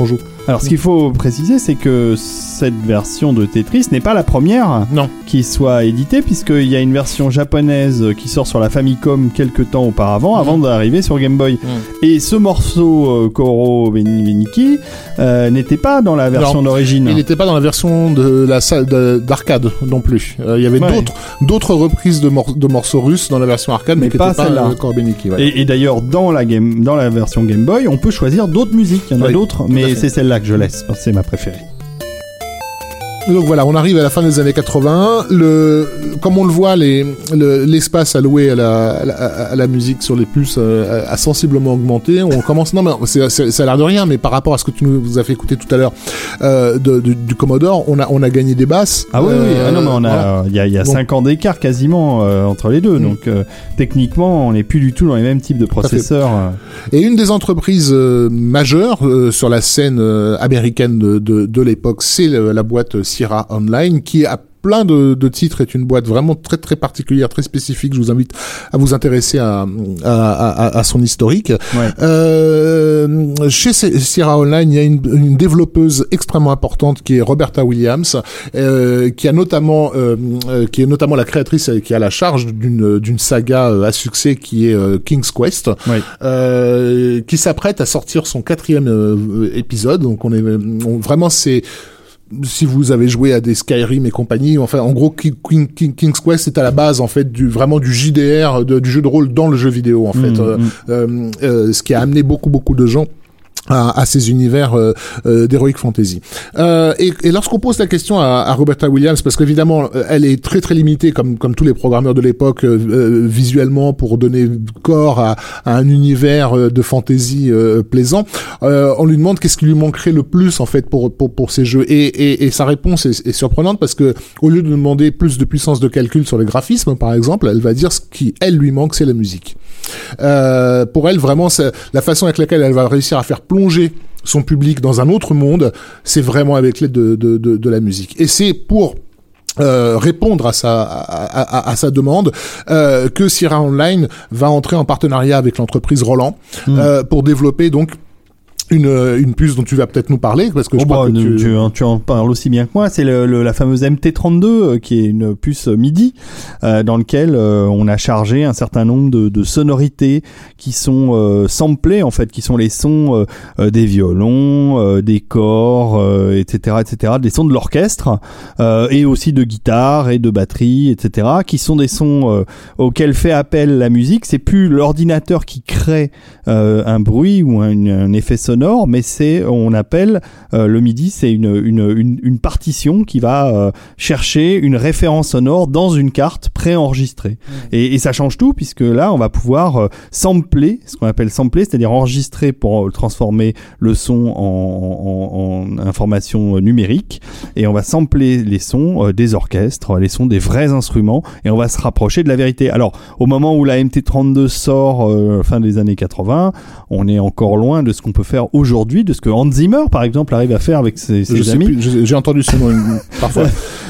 on joue. Alors, ce qu'il faut préciser, c'est que cette version de Tetris n'est pas la première Non. qui soit éditée, puisqu'il y a une version japonaise qui sort sur la Famicom quelques temps auparavant, avant d'arriver sur Game Boy. Et ce morceau euh, Koro Beniki euh, n'était pas dans la version d'origine. Il n'était pas dans la version de la salle de- d'arcade non plus. Euh, Il y avait Ouais. d'autres d'autres reprises de, mor- de morceaux russes dans la version arcade, mais, pas pas celle-là. euh, ouais. Et, et d'ailleurs, dans la game, dans la version Game Boy, on peut choisir d'autres musiques. Il y en a d'autres, mais c'est celle-là que je laisse. C'est ma préférée. Donc voilà, on arrive à la fin des années 80. Le, comme on le voit, les, le- l'espace alloué à la, à la, à la musique sur les puces euh, a sensiblement augmenté. On commence, non mais ça a l'air de rien, mais par rapport à ce que tu nous as fait écouter tout à l'heure euh, du, du Commodore, on a, on a gagné des basses. Ah oui, oui. Euh, Ah non, mais on a, il y a, il y a Donc- 5 ans d'écart quasiment euh, entre les deux. Mm. Donc, euh, techniquement, on n'est plus du tout dans les mêmes types de processeurs. euh. Et une des entreprises euh, majeures euh, sur la scène euh, américaine de, de, de l'époque, c'est la boîte Sierra Online, qui a plein de, de titres, est une boîte vraiment très très particulière, très spécifique. Je vous invite à vous intéresser à, à, à, à son historique. Ouais. Euh, chez Si- Sierra Online, il y a une, une développeuse extrêmement importante qui est Roberta Williams, euh, qui a notamment, euh, qui est notamment la créatrice et qui a la charge d'une d'une saga à succès qui est King's Quest, Ouais. qui s'apprête à sortir son quatrième épisode. Donc on est on- vraiment c'est si vous avez joué à des Skyrim et compagnie, enfin en gros King- King- King- King's Quest est à la base en fait du vraiment du JDR de- du jeu de rôle dans le jeu vidéo en fait, Mm, Euh, mm. euh, euh, ce qui a amené beaucoup beaucoup de gens à, à ces univers euh, euh, d'heroic fantasy. Euh, et, et lorsqu'on pose la question à, à Roberta Williams, parce qu'évidemment euh, elle est très très limitée comme comme tous les programmeurs de l'époque euh, visuellement pour donner corps à, à un univers de fantasy plaisant, on lui demande qu'est-ce qui lui manquerait le plus en fait pour pour, pour ces jeux. Et, et, et sa réponse est, est surprenante parce que au lieu de demander plus de puissance de calcul sur les graphismes par exemple, elle va dire ce qui elle lui manque c'est la musique. Euh, pour elle, vraiment, la façon avec laquelle elle va réussir à faire plonger son public dans un autre monde, c'est vraiment avec l'aide de, de, de, de la musique. Et c'est pour euh, répondre à sa à, à- à sa demande euh, que Sierra Online va entrer en partenariat avec l'entreprise Roland euh, pour développer donc une, une puce dont tu vas peut-être nous parler parce que je Oh crois bah, que tu... tu, tu en parles aussi bien que moi. C'est le, le- la fameuse MT32 euh, qui est une puce MIDI euh, dans lequel euh, on a chargé un certain nombre de, de sonorités qui sont euh, samplées en fait, qui sont les sons euh, euh, des violons, euh, des corps, euh, etc., etc., des sons de l'orchestre euh, et aussi de guitare et de batterie, etc., qui sont des sons euh, auxquels fait appel la musique. C'est plus l'ordinateur qui crée euh, un bruit ou un, un effet sonore, mais c'est on appelle euh, le MIDI, c'est une, une, une, une partition qui va euh, chercher une référence sonore dans une carte préenregistrée. Et, et ça change tout puisque là, on va pouvoir euh, sampler, ce qu'on appelle sampler, c'est-à-dire enregistrer pour transformer le son en, en, en information numérique. Et on va sampler les sons des orchestres, les sons des vrais instruments, et on va se rapprocher de la vérité. Alors, au moment où la MT32 sort, fin des années 80, on est encore loin de ce qu'on peut faire aujourd'hui, de ce que Hans Zimmer, par exemple, arrive à faire avec ses, ses je sais amis. j'ai entendu ce nom parfois.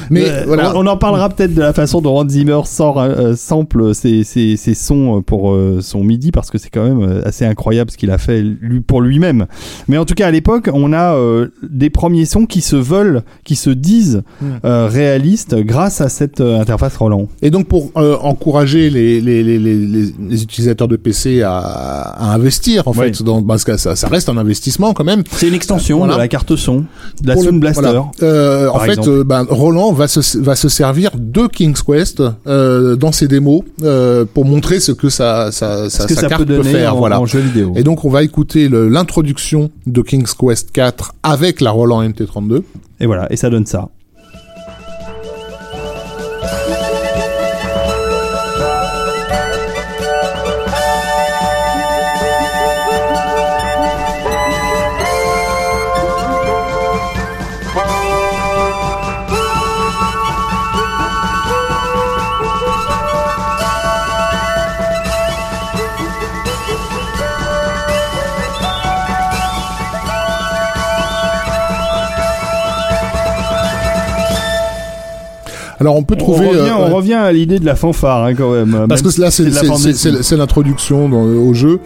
Mais Euh, voilà. on, on en parlera peut-être de la façon dont Hans Zimmer sort, euh, sample ses, ses, ses sons pour euh, son MIDI parce que c'est quand même euh, assez incroyable ce qu'il a fait lui, pour lui-même. Mais en tout cas, à l'époque, on a euh, des premiers sons qui se veulent, qui se disent Mm. euh, réalistes grâce à cette euh, interface Roland. Et donc pour euh, encourager les, les, les, les, utilisateurs de PC à, à investir en Oui. fait, dans, parce que ça, ça reste un investissement quand même. C'est une extension Voilà. de la carte son, de la Sound Blaster. voilà. Euh, en fait, euh, ben, Roland va se, va se servir de King's Quest euh, dans ses démos euh, pour montrer ce que sa, sa, que carte peut faire. en, voilà. en jeu vidéo. Et donc on va écouter l'introduction de King's Quest 4 avec la Roland MT32. Et voilà, et ça donne ça. Alors on peut trouver on revient, euh, on revient à l'idée de la fanfare hein, quand même. Parce même que là, c'est l'introduction au jeu.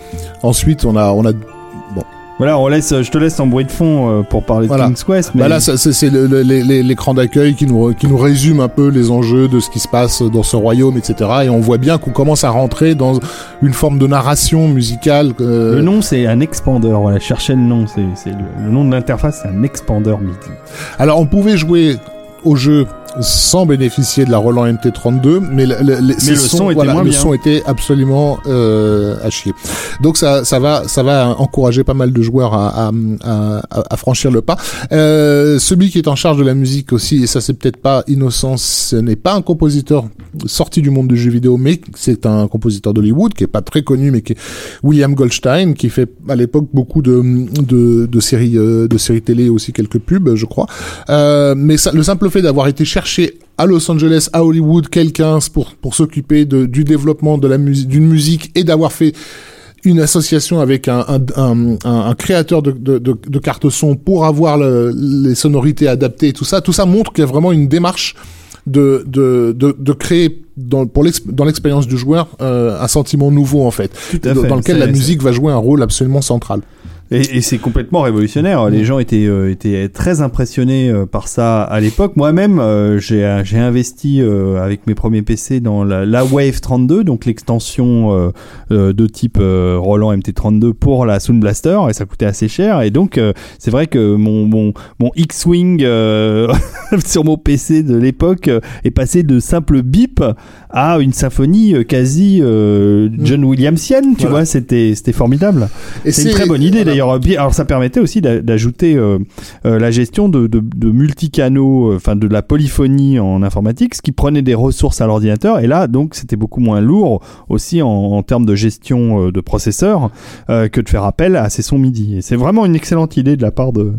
Ensuite, on a, on a, bon, Voilà, on laisse, je te laisse en bruit de fond euh, pour parler Voilà. de King's Quest. Mais Bah là, ça- c'est l'écran d'accueil qui nous, qui nous résume un peu les enjeux de ce qui se passe dans ce royaume, etc. Et on voit bien qu'on commence à rentrer dans une forme de narration musicale. euh, le nom, c'est un expander. Voilà, cherchez le nom. C'est le, le nom de l'interface, c'est un expander MIDI. Alors, on pouvait jouer au jeu sans bénéficier de la Roland MT32, mais le, le- ces le son était voilà, moins le bien. son était absolument euh, à chier. Donc ça, ça va, ça va encourager pas mal de joueurs à, à, à, à franchir le pas. Euh, celui qui est en charge de la musique aussi, et ça c'est peut-être pas innocent, ce n'est pas un compositeur sorti du monde du jeu vidéo, mais c'est un compositeur d'Hollywood qui est pas très connu, mais qui est William Goldstein, qui fait à l'époque beaucoup de, de, de séries, euh, de séries télé aussi quelques pubs, je crois. Euh, mais ça, le simple fait d'avoir été chercher à Los Angeles, à Hollywood, quelqu'un pour pour s'occuper du développement de la musique, d'une musique et d'avoir fait une association avec un, un, un, un- un créateur de, de, de, de cartes son pour avoir le- les sonorités adaptées et tout ça, tout ça montre qu'il y a vraiment une démarche de, de, de, de créer dans, pour l'ex- dans l'expérience du joueur euh, un sentiment nouveau en fait, dans, fait. dans lequel la musique va jouer un rôle absolument central. Et, et c'est complètement révolutionnaire. Les gens étaient, euh, étaient très impressionnés euh, par ça à l'époque. Moi-même, euh, j'ai investi euh, avec mes premiers PC dans la, la Wave 32, donc l'extension euh, euh, de type Roland MT32 pour la Sound Blaster, et ça coûtait assez cher. Et donc, c'est vrai que mon, mon, mon X-Wing sur mon PC de l'époque est passé de simple bip à une symphonie euh, quasi euh, John Williamsienne. Tu Voilà. vois, c'était c'était formidable. C'est une très bonne idée d'ailleurs. Alors ça permettait aussi d'a- d'ajouter euh, euh, la gestion de, de, de multicanaux, euh, enfin de la polyphonie en informatique, ce qui prenait des ressources à l'ordinateur. Et là, donc, c'était beaucoup moins lourd aussi en, en termes de gestion euh, de processeur euh, que de faire appel à ces sons MIDI. Et c'est vraiment une excellente idée de la part de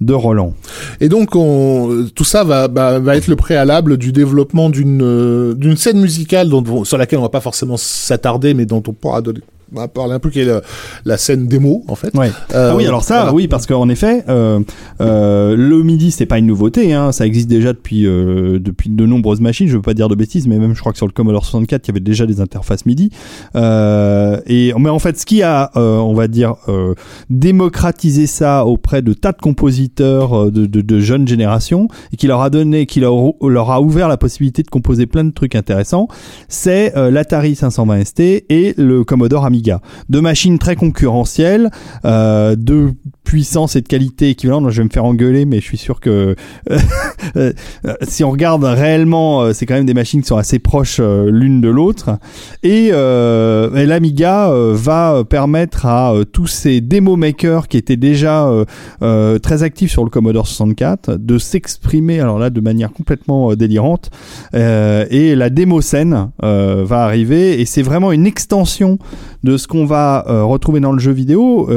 de Roland. Et donc, on, tout ça va, va, être le préalable du développement d'une euh, scène musicale dont, on- sur laquelle on va pas forcément s'attarder, mais dont on pourra donner, on va parler un peu, qui est la, la scène démo, en fait. Ouais. Euh, ah oui, alors ça, voilà. oui, parce qu'en effet, euh, euh, le MIDI, c'est pas une nouveauté, hein, ça existe déjà depuis depuis de nombreuses machines. Je veux pas dire de bêtises, mais même je crois que sur le Commodore 64, il y avait déjà des interfaces MIDI. Et mais en fait, ce qui a, on va dire, démocratisé ça auprès de tas de compositeurs de, de, de jeunes générations et qui leur a donné, qui leur, leur a ouvert la possibilité de composer plein de trucs intéressants, c'est l'Atari 520 ST et le Commodore Amiga. Deux machines très concurrentielles, euh, de puissance et de qualité équivalentes. Je vais me faire engueuler, mais je suis sûr que euh, euh, si on regarde réellement, euh, c'est quand même des machines qui sont assez proches l'une de l'autre. Et, l'Amiga va permettre à tous ces démo makers qui étaient déjà très actifs sur le Commodore 64 de s'exprimer, alors là, de manière complètement délirante. Et la démo scène va arriver et c'est vraiment une extension de ce qu'on va retrouver dans le jeu vidéo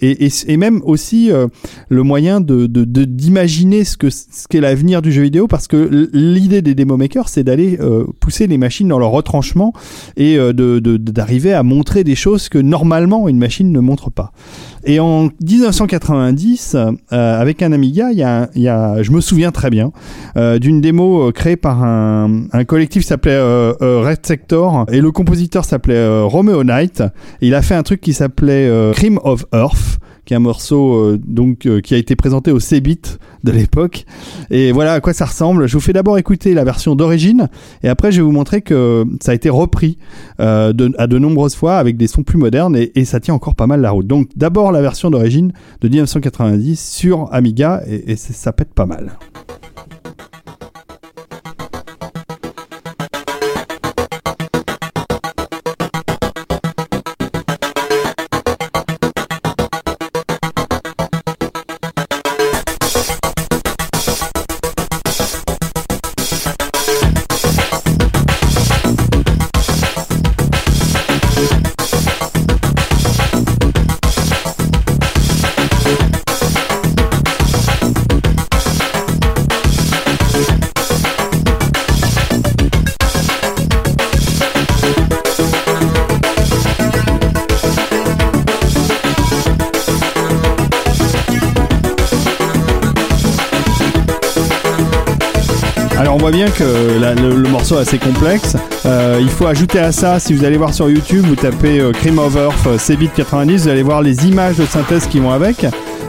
et même aussi euh, le moyen de d'imaginer ce que ce qu'est l'avenir du jeu vidéo parce que l'idée des démo makers c'est d'aller euh, pousser les machines dans leur retranchement et euh, de d'arriver à montrer des choses que normalement une machine ne montre pas. Et en 1990, euh, avec un Amiga, il y a, y a, je me souviens très bien d'une démo créée par un, un collectif qui s'appelait Red Sector et le compositeur s'appelait Romeo Knight. Il a fait un truc qui s'appelait Cream of Earth qui est un morceau euh, euh, qui a été présenté au Cbit de l'époque. Et voilà à quoi ça ressemble. Je vous fais d'abord écouter la version d'origine et après je vais vous montrer que ça a été repris euh, à de nombreuses fois avec des sons plus modernes et, ça tient encore pas mal la route. Donc d'abord la version d'origine de 1990 sur Amiga et, ça pète pas mal. La- le, morceau est assez complexe. Euh, il faut ajouter à ça, si vous allez voir sur YouTube, vous tapez euh, Cream of Earth euh, C-Beat 90, vous allez voir les images de synthèse qui vont avec.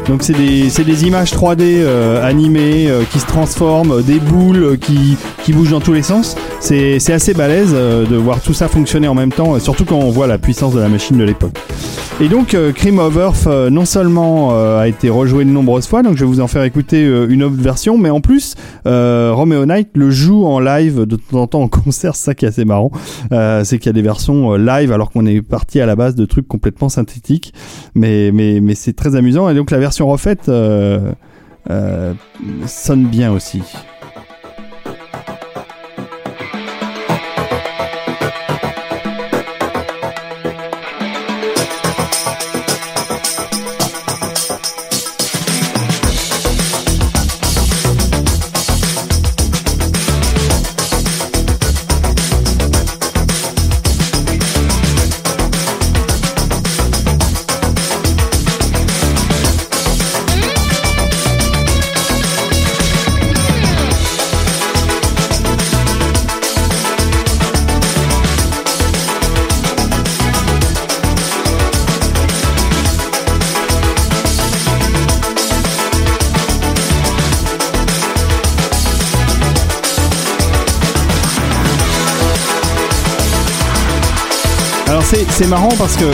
Donc c'est des, des images 3D euh, animées euh, qui se transforment, euh, des boules euh, qui, qui bougent dans tous les sens. C'est assez balèze euh, de voir tout ça fonctionner en même temps, euh, surtout quand on voit la puissance de la machine de l'époque. Et donc euh, Cream of Earth non seulement a été rejoué de nombreuses fois, donc je vais vous en faire écouter une autre version, mais en plus euh, Romeo Knight le joue en live de temps en temps en concert, ça qui est assez marrant. Euh, c'est qu'il y a des versions live alors qu'on est parti à la base de trucs complètement synthétiques, mais mais mais c'est très amusant et donc la version refaite euh, sonne bien aussi. C'est marrant parce que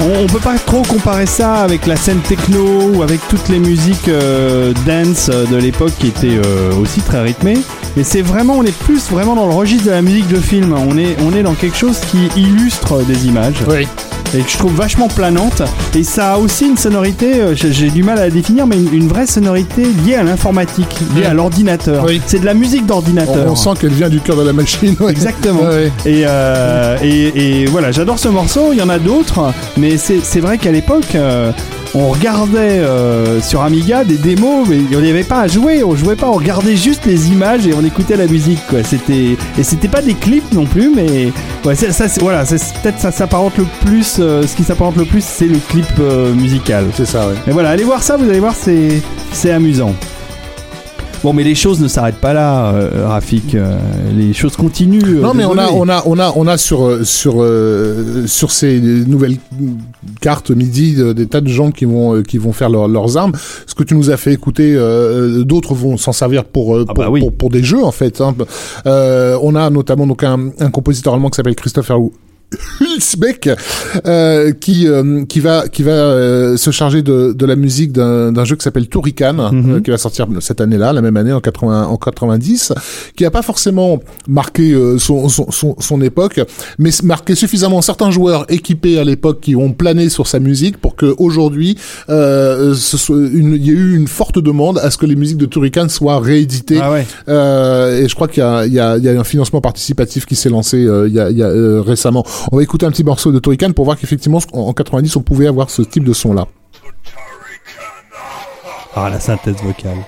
on, peut pas trop comparer ça avec la scène techno ou avec toutes les musiques euh, dance euh, de l'époque qui étaient euh, aussi très rythmées. Mais c'est vraiment, on est plus vraiment dans le registre de la musique de film. On est, dans quelque chose qui illustre des images. Et que je trouve vachement planante. Et ça a aussi une sonorité, euh, j'ai j'ai du mal à la définir, mais une, une vraie sonorité liée à l'informatique, liée à l'ordinateur. Oui. C'est de la musique On, d'ordinateur. on sent qu'elle vient du cœur de la machine. ouais. Exactement. Ouais, ouais. Et, euh, et, et voilà, j'adore ce morceau. Il y en a d'autres, mais c'est c'est vrai qu'à l'époque, euh, on regardait euh, sur Amiga des démos, mais on n'y avait pas à jouer. On jouait pas, on regardait juste les images et on écoutait la musique. Quoi. C'était et c'était pas des clips non plus, mais ouais, ça, ça, voilà, peut-être ça s'apparente le plus. euh, ce qui s'apparente le plus, c'est le clip euh, musical. C'est ça, ouais. Mais voilà, allez voir ça, vous allez voir, c'est c'est amusant. Bon, mais les choses ne s'arrêtent pas là, euh, Rafik. euh, les choses continuent. euh, Non, mais on a, on a, on a, on a sur, euh, sur, euh, sur ces nouvelles cartes MIDI des tas de gens qui vont, euh, qui vont faire leur- leurs armes. Ce que tu nous as fait écouter, euh, d'autres vont s'en servir pour, euh, Ah pour, bah oui. pour, pour des jeux en fait. hein. Euh, on a notamment donc un, un compositeur allemand qui s'appelle Christopher Hulsbeck euh, qui euh, qui va qui va euh, se charger de, de la musique d'un d'un jeu qui s'appelle Turrican Mhm. euh, qui va sortir cette année-là la même année en 80 en 90 qui a pas forcément marqué euh, son, son, son son époque mais marqué suffisamment certains joueurs équipés à l'époque qui ont plané sur sa musique pour que aujourd'hui euh, il y a eu une forte demande à ce que les musiques de Turrican soient rééditées Ah ouais. euh, et je crois qu'il y a, il y, a, il y a un financement participatif qui s'est lancé euh, il y a, il y a euh, récemment. On va écouter un petit morceau de Turrican pour voir qu'effectivement en, en 90 on pouvait avoir ce type de son là. Ah, la synthèse vocale.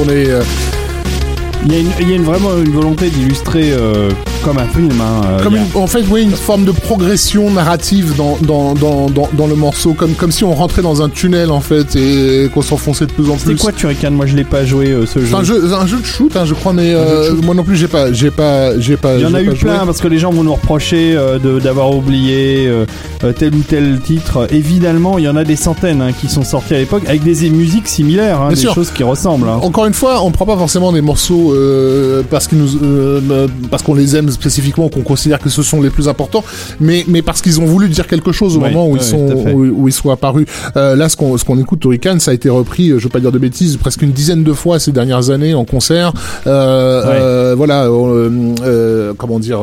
Euh, Il y a, vraiment une volonté d'illustrer euh, comme un film. hein, euh, comme une- en fait oui une forme de progression narrative dans dans, dans, dans, dans le morceau comme comme si on rentrait dans un tunnel en fait et qu'on s'enfonçait de plus en plus. quoi Turrican? Moi, je l'ai pas joué euh, ce jeu. C'est un jeu, c'est un jeu de shoot, hein, je crois, mais euh, moi non plus, j'ai pas, j'ai pas, j'ai pas. Il y en a eu joué. plein parce que les gens vont nous reprocher euh, d'avoir oublié tel ou tel titre. Évidemment, il y en a des centaines hein, qui sont sortis à l'époque avec des musiques similaires, hein, des sûr. choses qui ressemblent. Encore une fois, on prend pas forcément des morceaux parce qu'ils nous, parce qu'on les aime spécifiquement qu'on considère que ce sont les plus importants, mais mais parce qu'ils ont voulu dire quelque chose au moment où ils sont où, où ils sont apparus. Euh, là, ce qu'on ce qu'on écoute, Hurricane, ça a été repris, euh, je veux pas dire de bêtises, presque une dizaine de fois ces dernières années en concert. Euh, Ouais. voilà, comment dire,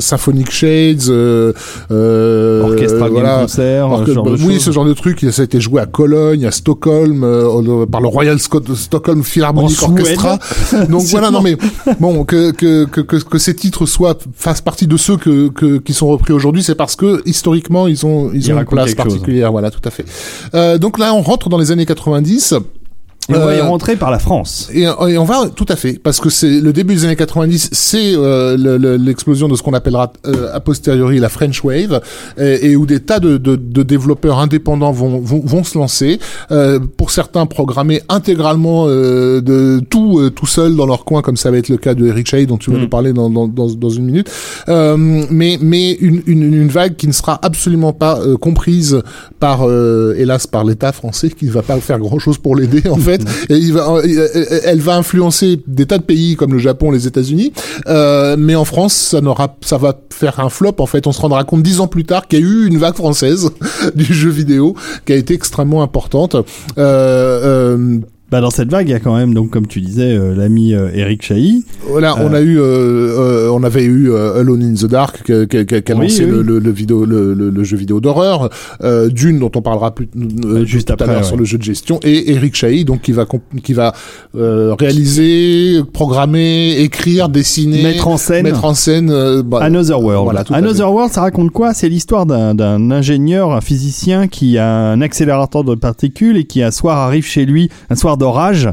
Symphonic Shades, Orchestra voilà. Concert, ce de bah, oui, ce genre de truc, ça a été joué à Cologne, à Stockholm, par le Royal Stockholm Philharmonic. Orchestra. Donc voilà, non mais bon que que que ces titres soient fassent partie de ceux que, que qui sont repris aujourd'hui, c'est parce que historiquement ils ont ils, Ils ont une place chose. particulière. Voilà, tout à fait. Euh, donc là, on rentre dans les années 90. Et on va y Euh, rentrer par la France. et, et on va tout à fait parce que c'est le début des années 90, c'est euh, le- le- l'explosion de ce qu'on appellera euh, a posteriori la French Wave et, et où des tas de, de, de développeurs indépendants vont, vont, vont se lancer. Euh, pour certains, programmer intégralement euh, de tout euh, tout seul dans leur coin, comme ça va être le cas de Eric Shea dont tu vas Mm. nous parler dans, dans, dans, dans une minute. Euh, mais mais une, une, une vague qui ne sera absolument pas euh, comprise par euh, hélas par l'État français qui ne va pas faire grand chose pour l'aider en fait il va, euh, elle va influencer des tas de pays comme le Japon les États-Unis. Euh, mais en France ça n'aura ça va faire un flop en fait. On se rendra compte dix ans plus tard qu'il y a eu une vague française du jeu vidéo qui a été extrêmement importante. Euh, euh, Bah, dans cette vague, il y a quand même, donc, comme tu disais, euh, l'ami euh, Eric Chahi. Voilà, on Euh. a eu, euh, euh, on avait eu Alone in the Dark qui qui- qui- qui a Oui, lancé oui. Le, le, le vidéo, le, le- jeu vidéo d'horreur, euh, Dune dont on parlera plus euh, juste tout après, à l'heure ouais. sur le jeu de gestion, et Eric Chahi donc qui va qui va euh, réaliser, programmer, écrire, dessiner, Mettre en scène. mettre en scène. euh, bah, Another World. Voilà, Another World, ça raconte quoi? C'est l'histoire d'un- d'un ingénieur, un physicien qui a un accélérateur de particules et qui un soir arrive chez lui, un soir d'orage,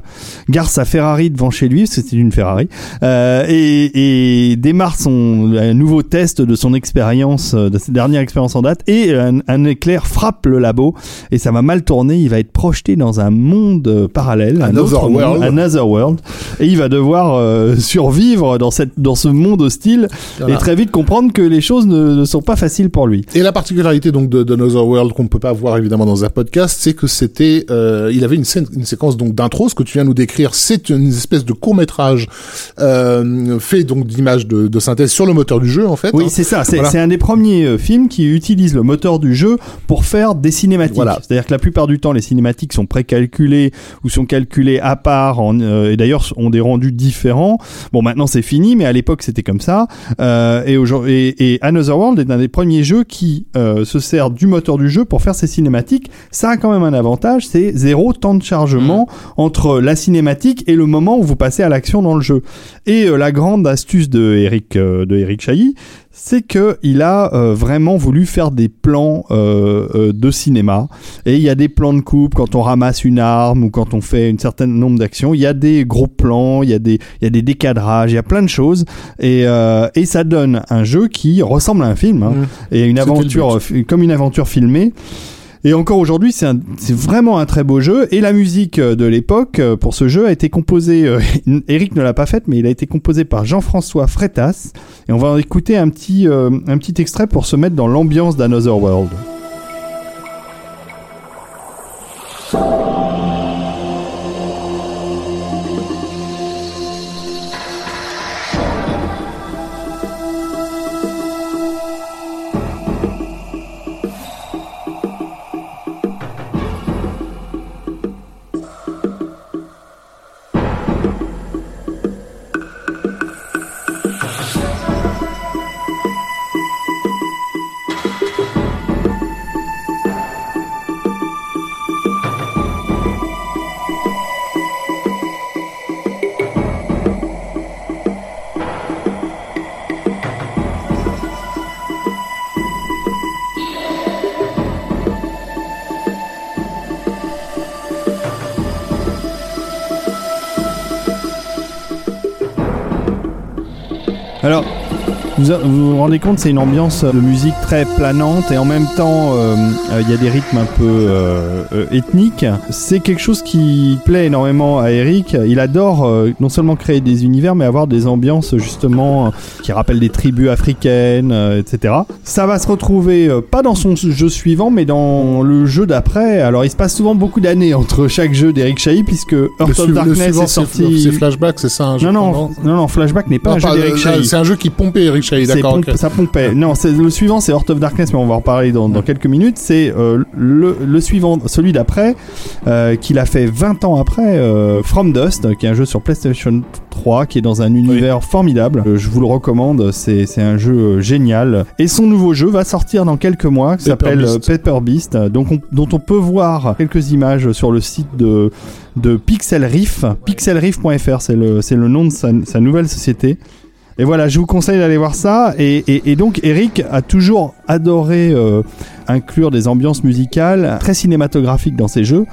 gare sa Ferrari devant chez lui, parce que c'était une Ferrari, euh, et, et démarre son un nouveau test de son expérience, euh, de sa dernière expérience en date, et un, un éclair frappe le labo et ça va mal tourner. Il va être projeté dans un monde euh, parallèle, un Another autre monde, world. Another World, et il va devoir euh, survivre dans cette dans ce monde hostile Voilà. et très vite comprendre que les choses ne, ne sont pas faciles pour lui. Et la particularité donc de, de Another World qu'on peut pas voir évidemment dans un podcast, c'est que c'était, euh, il avait une scène, une séquence donc d'intro, ce que tu viens de nous décrire, c'est une espèce de court métrage euh, fait donc d'images de, de synthèse sur le moteur du jeu en fait. Oui, hein. c'est ça. C'est Voilà. un des premiers euh, films qui utilise le moteur du jeu pour faire des cinématiques. Voilà. C'est-à-dire que la plupart du temps, les cinématiques sont précalculées ou sont calculées à part, en, euh, et d'ailleurs ont des rendus différents. Bon, maintenant c'est fini, mais à l'époque c'était comme ça. Euh, et, aujourd'hui- et, et Another World est un des premiers jeux qui se sert du moteur du jeu pour faire ses cinématiques. Ça a quand même un avantage, c'est zéro temps de chargement entre la cinématique et le moment où vous passez à l'action dans le jeu. Et euh, la grande astuce de Eric euh, de Eric Chahi, c'est que il a euh, vraiment voulu faire des plans euh, euh, de cinéma. Et il y a des plans de coupe quand on ramasse une arme ou quand on fait un certain nombre d'actions. Il y a des gros plans il y a des il y a des décadrages il y a plein de choses. Et euh, et ça donne un jeu qui ressemble à un film hein, Mmh. et une aventure comme une aventure filmée et encore aujourd'hui, c'est vraiment un très beau jeu. Et la musique euh, de l'époque euh, pour ce jeu a été composée. euh, Eric ne l'a pas faite, mais il a été composé par Jean-François Freitas. Et on va en écouter un petit, euh, un petit extrait pour se mettre dans l'ambiance d'Another World. Vous vous rendez compte, c'est une ambiance de musique très planante et en même temps, euh, euh, il y a des rythmes un peu euh, euh, ethniques. C'est quelque chose qui plaît énormément à Eric. Il adore euh, non seulement créer des univers, mais avoir des ambiances justement euh, qui rappellent des tribus africaines, euh, etc. Ça va se retrouver euh, pas dans son jeu suivant, mais dans le jeu d'après. Alors, il se passe souvent beaucoup d'années entre chaque jeu d'Eric Chahi, puisque su- of Darkness est c'est sorti. c'est Flashback, c'est ça un jeu Non, non, non, non, Flashback n'est pas un jeu d'Eric euh, Chahi. C'est un jeu qui pompait Eric Chahi, d'accord. Ça pompait. Non, c'est le suivant, c'est Heart of Darkness, mais on va en reparler dans, dans quelques minutes. C'est euh, le, le suivant, celui d'après, euh, qu'il a fait 20 ans après, euh, From Dust, qui est un jeu sur PlayStation 3, qui est dans un univers formidable. Euh, je vous le recommande, c'est c'est un jeu euh, génial. Et son nouveau jeu va sortir dans quelques mois, qui Paper s'appelle euh, Beast. Paper Beast, donc on- dont on peut voir quelques images sur le site de de Pixel Riff, pixelriff.fr, c'est le, c'est le nom de sa, sa nouvelle société. Et voilà, je vous conseille d'aller voir ça. Et, et- et donc, Eric a toujours adoré euh, inclure des ambiances musicales très cinématographiques dans ses jeux.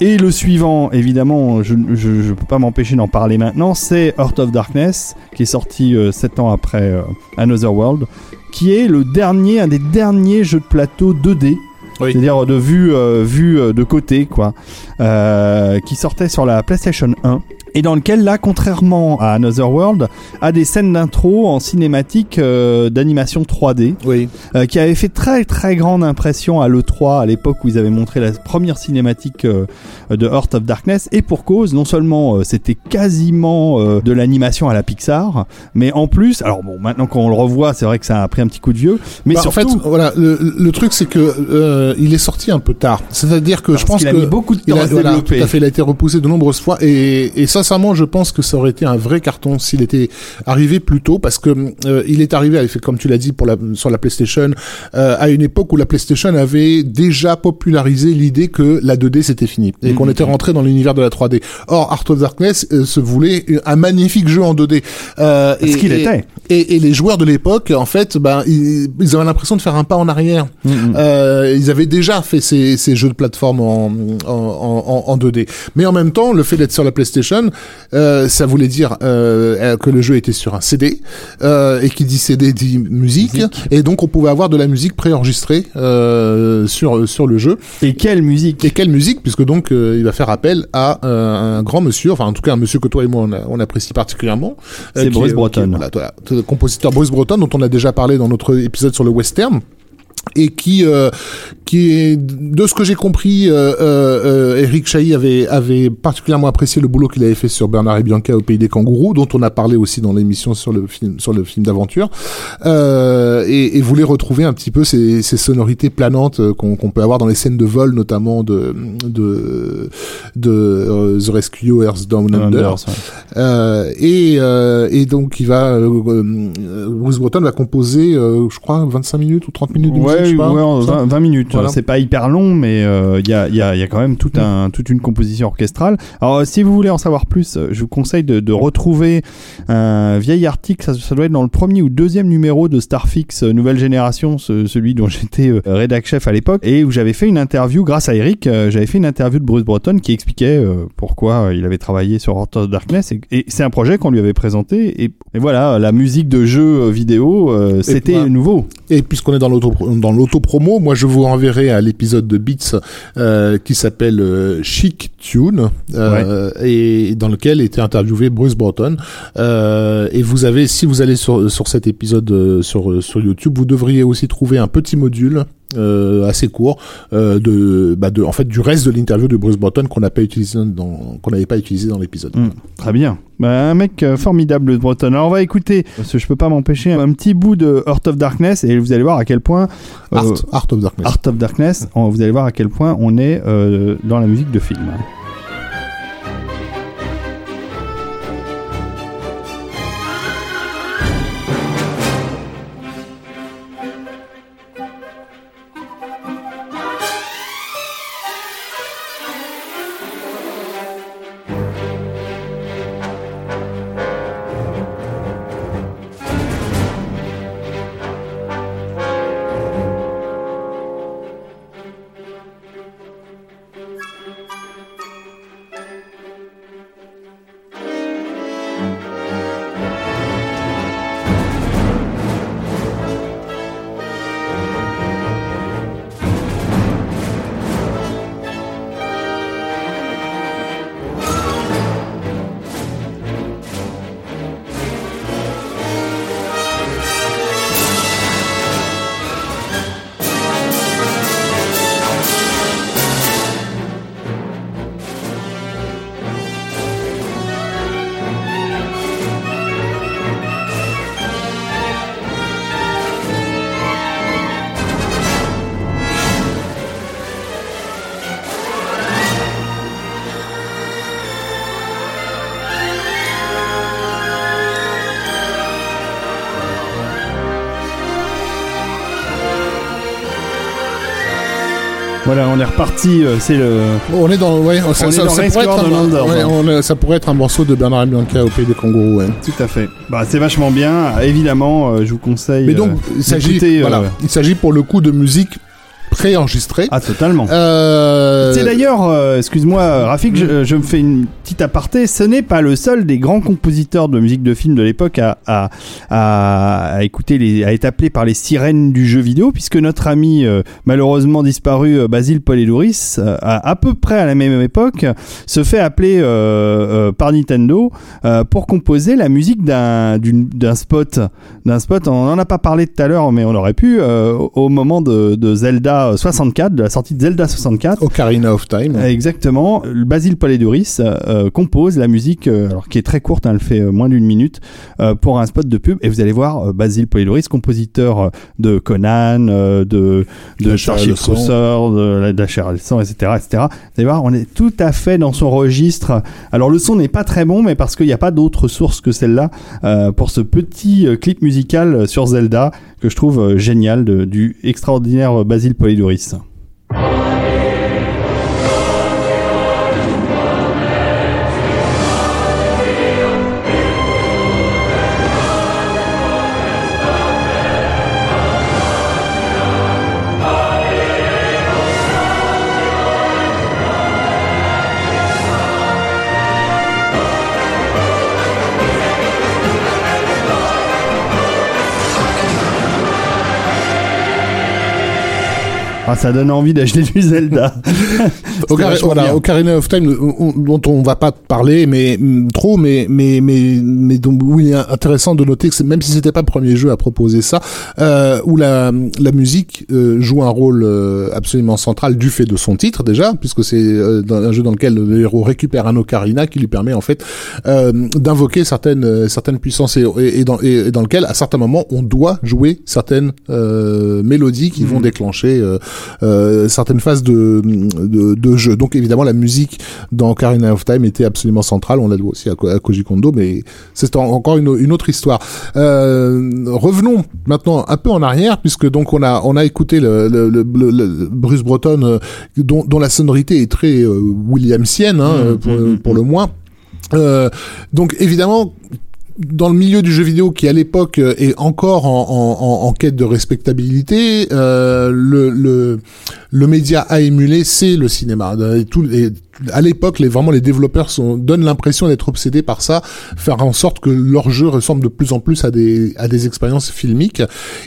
Et le suivant, évidemment, je ne peux pas m'empêcher d'en parler maintenant, c'est Heart of Darkness, qui est sorti 7 ans après euh, Another World, qui est le dernier, un des derniers jeux de plateau 2D. Oui. C'est-à-dire de vue, euh, vue euh, de côté, quoi, euh, qui sortait sur la PlayStation 1 et dans lequel là, contrairement à Another World, a des scènes d'intro en cinématique euh, d'animation 3D, Oui. euh, qui avait fait très très grande impression à l'E3 à l'époque où ils avaient montré la première cinématique euh, de Heart of Darkness, et pour cause, non seulement euh, c'était quasiment euh, de l'animation à la Pixar, mais en plus, alors bon, maintenant qu'on le revoit, c'est vrai que ça a pris un petit coup de vieux, mais Bah, surtout, en fait, voilà, le, le truc c'est que euh, il est sorti un peu tard. C'est-à-dire que parce je pense qu'il a que mis beaucoup de il temps a, à se voilà, tout à fait, il a été repoussé de nombreuses fois et, et sincèrement, je pense que ça aurait été un vrai carton s'il était arrivé plus tôt parce que euh, il est arrivé, comme tu l'as dit, pour la, sur la PlayStation euh, à une époque où la PlayStation avait déjà popularisé l'idée que la 2D c'était fini et qu'on Mhm. était rentré dans l'univers de la 3D. Or, Art of Darkness euh, se voulait un magnifique jeu en 2D. Euh, Ce qu'il était. Et, et les joueurs de l'époque, en fait, ben, ils, ils avaient l'impression de faire un pas en arrière. Mhm. Euh, ils avaient déjà fait ces, ces jeux de plateforme en, en, en, en 2D. Mais en même temps, le fait d'être sur la PlayStation, euh, ça voulait dire euh, que le jeu était sur un CD. Euh, et qui dit CD dit musique. Musique. Et donc, on pouvait avoir de la musique préenregistrée euh, sur, sur le jeu. Et quelle musique Et quelle musique Puisque donc, euh, il va faire appel à euh, un grand monsieur, enfin en tout cas un monsieur que toi et moi on, a- on apprécie particulièrement. euh, C'est Bruce Breton. qui voilà, le compositeur Bruce Breton, dont on a déjà parlé dans notre épisode sur le western et qui euh, qui est de ce que j'ai compris euh, euh, euh, Eric Chahi avait avait particulièrement apprécié le boulot qu'il avait fait sur Bernard et Bianca au pays des kangourous dont on a parlé aussi dans l'émission sur le film sur le film d'aventure euh, et, et voulait retrouver un petit peu ces, ces sonorités planantes euh, qu'on qu'on peut avoir dans les scènes de vol notamment de de de The Rescuers Down Under Anders, ouais. euh, et, euh, et donc il va Bruce Breton va composer euh, je crois 25 minutes ou 30 minutes de je Ouais, sais pas, ouais, en ça. 20, 20 minutes. Voilà. C'est pas hyper long, mais euh, il y, a, il y, a, il y a quand même tout un, toute une composition orchestrale. Alors, si vous voulez en savoir plus, euh, je vous conseille de, de retrouver un vieil article. Ça, ça doit être dans le premier ou deuxième numéro de Starfix euh, Nouvelle Génération, ce- celui dont j'étais euh, rédac chef à l'époque, et où j'avais fait une interview, grâce à Eric, euh, j'avais fait une interview de Bruce Breton qui expliquait pourquoi il avait travaillé sur Heart of Darkness. Et, et c'est un projet qu'on lui avait présenté. Et, et voilà, la musique de jeu euh, vidéo, c'était nouveau. Et puisqu'on est dans l'auto dans l'auto-promo, moi je vous renverrai à l'épisode de Beats euh, qui s'appelle euh, Chic Tune euh, et dans lequel était interviewé Bruce Breton. Euh, et vous avez, si vous allez sur, sur cet épisode euh, sur, sur YouTube, vous devriez aussi trouver un petit module euh, assez court euh, de, bah de, en fait, du reste de l'interview de Bruce Breton qu'on n'a pas utilisé dans, qu'on n'avait pas utilisé dans l'épisode. Mm, très bien. Bah, un mec euh, formidable de Breton. Alors on va écouter, parce que je peux pas m'empêcher, un petit bout de Heart of Darkness et vous allez voir à quel point euh, Art, Art of Darkness. Heart of Darkness, on- vous allez voir à quel point on est euh, dans la musique de film. Voilà, on est reparti. euh, c'est le. On est dans, ouais, ça, est ça- dans ça pourrait être un, ouais, on est- ça pourrait être un morceau de Bernard et Bianca au pays des kangourous. ouais. Tout à fait. Bah, c'est vachement bien. Évidemment, euh, je vous conseille. Mais donc, euh, il s'agit, euh, voilà, il s'agit pour le coup de musique préenregistrée. Ah, totalement. Euh, C'est d'ailleurs, euh, excuse-moi, Rafik, je, je me fais une petite aparté. Ce n'est pas le seul des grands compositeurs de musique de film de l'époque à, à, à, à écouter les, à être appelé par les sirènes du jeu vidéo, puisque notre ami euh, malheureusement disparu Basile Polidoris, euh, à, à peu près à la même époque, se fait appeler par Nintendo pour composer la musique d'un spot, d'un spot. On en a pas parlé tout à l'heure, mais on aurait pu au- au moment de, de Zelda 64, de la sortie de Zelda 64. Ocarina of Time. Exactement. Basile Polidoris euh, compose la musique, euh, alors qui est très courte, hein, elle fait euh, moins d'une minute, euh, pour un spot de pub. Et vous allez voir euh, Basile Polidoris, compositeur euh, de Conan, euh, de de Starship. Cruiser, de la, de la chair etc., etc. Vous allez voir, on est tout à fait dans son registre. Alors le son n'est pas très bon, mais parce qu'il n'y a pas d'autre source que celle-là euh, pour ce petit euh, clip musical euh, sur Zelda que je trouve euh, génial de- du extraordinaire euh, Basile Polidoris. Ah, ça donne envie d'acheter du Zelda. Ocar- voilà. Ocarina of Time, on- on- dont on va pas parler, mais mm, trop, mais mais mais mais donc où il est intéressant de noter que même si c'était pas le premier jeu à proposer ça, euh, où la la musique euh, joue un rôle euh, absolument central du fait de son titre déjà, puisque c'est euh, un jeu dans lequel le héros récupère un ocarina qui lui permet en fait euh, d'invoquer certaines certaines puissances et, et, et dans et, et dans lequel à certains moments on doit jouer certaines euh, mélodies qui vont déclencher euh, certaines phases de, de, de jeu. Donc évidemment la musique dans Ocarina of Time était absolument centrale. On l'a vu aussi à, Ko- à Koji Kondo, mais c'est en- encore une, une autre histoire. Euh, revenons maintenant un peu en arrière, puisque donc on a on a écouté le, le, le, le- le Bruce Breton, euh, dont, dont la sonorité est très Williamsienne hein, Mmh, pour, mmh, pour le moins. Euh, donc évidemment dans le milieu du jeu vidéo qui à l'époque euh, est encore en, quête de respectabilité, euh, le, le, le média à émuler, c'est le cinéma. À l'époque, les, vraiment les développeurs sont, donnent l'impression d'être obsédés par ça, faire en sorte que leur jeu ressemble de plus en plus à des, à des expériences filmiques.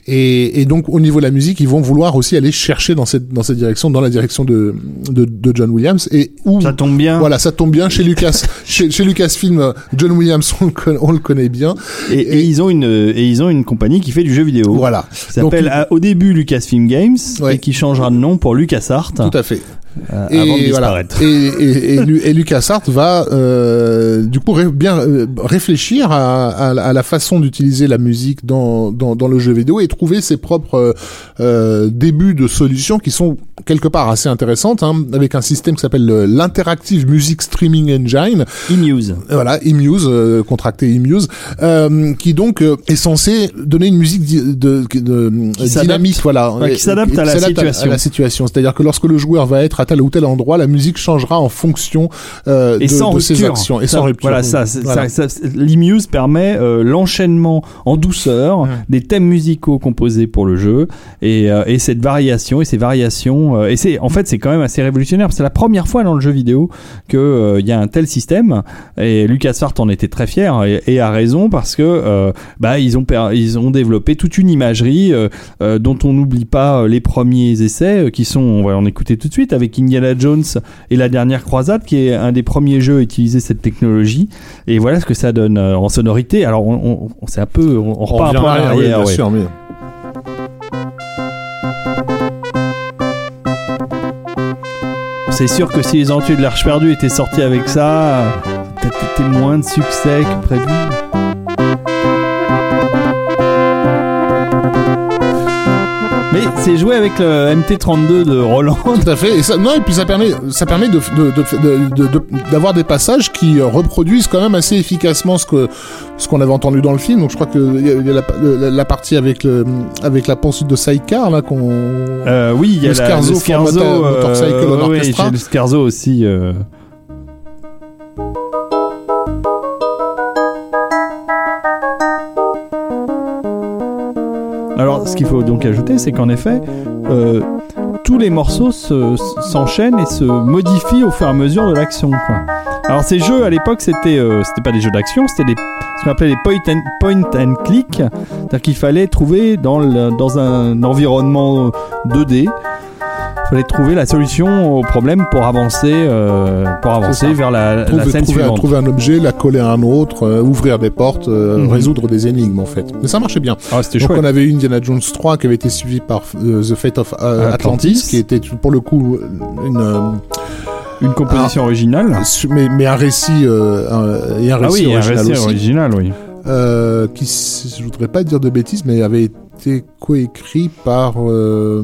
Et, et donc au niveau de la musique, ils vont vouloir aussi aller chercher dans cette, dans cette direction, dans la direction de, de, de John Williams. Et où Ça tombe bien. voilà, ça tombe bien chez Lucas, chez, chez Lucasfilm, euh, John Williams, on le, connaît, on le connaît bien. Et, et Et- ils ont une et ils ont une compagnie qui fait du jeu vidéo. Voilà. Qui s'appelle à- au début Lucasfilm Games Ouais. et qui changera de nom pour LucasArts Tout à fait. Euh, avant de Et voilà. disparaître. Et, et, et, Lu- et LucasArts va euh, du coup ré- bien euh, réfléchir à, à, la- à la façon d'utiliser la musique dans, dans, dans le jeu vidéo et trouver ses propres débuts de solutions qui sont quelque part assez intéressantes, hein, avec un système qui s'appelle le- l'Interactive Music Streaming Engine, E-News. voilà, eMuse, euh, contracté eMuse, euh, qui donc est censé donner une musique de, de, de- dynamique, voilà, Ouais, qui s'adapte et à la situation. la situation. C'est-à-dire que lorsque le joueur va être à tel ou tel endroit, la musique changera en fonction euh, Et de, sans de ses actions et Ça, sans rupture. Voilà, ça, c'est- Voilà. ça, ça- l'e-Muse permet euh, l'enchaînement en douceur des thèmes musicaux composés pour le jeu et, euh, et cette variation et ces variations. et c'est en fait c'est quand même assez révolutionnaire. C'est la première fois dans le jeu vidéo que il y a un tel système et LucasArts en était très fier et, et a raison parce que bah ils ont ils ont développé toute une imagerie dont on n'oublie pas les premiers essais qui sont on va en écouter tout de suite avec Indiana Jones et la dernière croisade qui est un des premiers jeux à utiliser cette technologie. Et voilà ce que ça donne euh, en sonorité. Alors on, on, on- c'est un peu on, repart un peu arrière, oui, arrière, bien ouais. sûr, mais- c'est sûr que si les Aventuriers de l'Arche perdue étaient sortis avec ça peut-être été moins de succès que prévu c'est jouer avec le MT32 de Roland. Tout à fait. Et ça, non, et puis ça permet, ça permet de, de, de, de- de- d'avoir des passages qui euh, reproduisent quand même assez efficacement ce que, ce qu'on avait entendu dans le film. Donc je crois que il y a, la, partie avec le, avec la poursuite de Sidecar, là, qu'on, Euh, oui, il y a Le la- Scarzo le Scarzo, euh, on oui, le Scarzo aussi. Ce qu'il faut donc ajouter, c'est qu'en effet, euh, tous les morceaux se- s'enchaînent et se modifient au fur et à mesure de l'action. Alors, ces jeux, à l'époque, c'était euh, c'était pas des jeux d'action, c'était ce qu'on appelait les point and, click. C'est-à-dire qu'il fallait trouver dans, dans un environnement 2D, il fallait trouver la solution au problème pour avancer, euh, pour avancer vers la, la trouver, scène trouver, suivante. trouver un objet, la coller à un autre, euh, ouvrir des portes, euh, Mhm. résoudre des énigmes, en fait. Mais ça marchait bien. Ah, c'était Donc chouette. on avait eu Indiana Jones 3 qui avait été suivi par The Fate of Atlantis, Atlantis. qui était pour le coup une Une composition originale. mais, mais un récit un- et un Ah récit oui, un récit aussi, original, oui. qui je voudrais pas dire de bêtises, mais avait été coécrit par euh,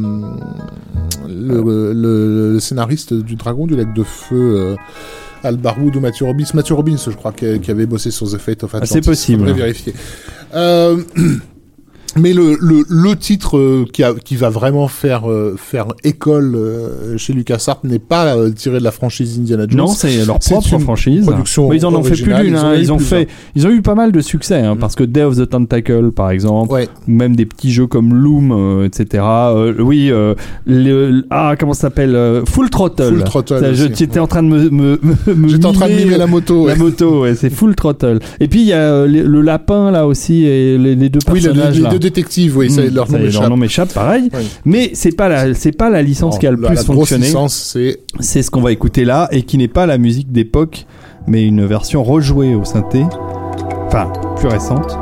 le, le- le scénariste du Dragon du Lac de Feu. Euh, Al Barwood ou Matthew Robbins, Matthew Robbins, je crois, qui, avait bossé sur The Fate of Atlantis. Ah, c'est possible. Vérifier. Euh, mais le, le, le titre euh, qui, a, qui va vraiment faire, euh, faire école euh, chez LucasArts n'est pas euh, tiré de la franchise Indiana Jones. Non, c'est leur propre franchise. production Mais ils en ont fait plus d'une. ils hein. Ils ont fait, ils ont eu pas mal de succès, hein, Mm. parce que Day of the Tentacle, par exemple, Ouais. ou même des petits jeux comme Loom, euh, etc. Euh, oui, euh, le, ah comment ça s'appelle Full Throttle. Full Throttle Ça, je- aussi, tu étais ouais. en train de me, me, me- J'étais en train de mimer, la moto. La ouais. moto, c'est Full Throttle. Et puis il y a le, le lapin là aussi et les, les deux Oui, les, personnages les là. deux détectives, oui, ça, Mm, leur nom y est, m'échappe. nom m'échappe, pareil. Oui. Mais c'est pas la, c'est pas la licence Non, qui a le la- plus la fonctionné. licence, c'est C'est ce qu'on va écouter là et qui n'est pas la musique d'époque, mais une version rejouée au synthé. Enfin, plus récente.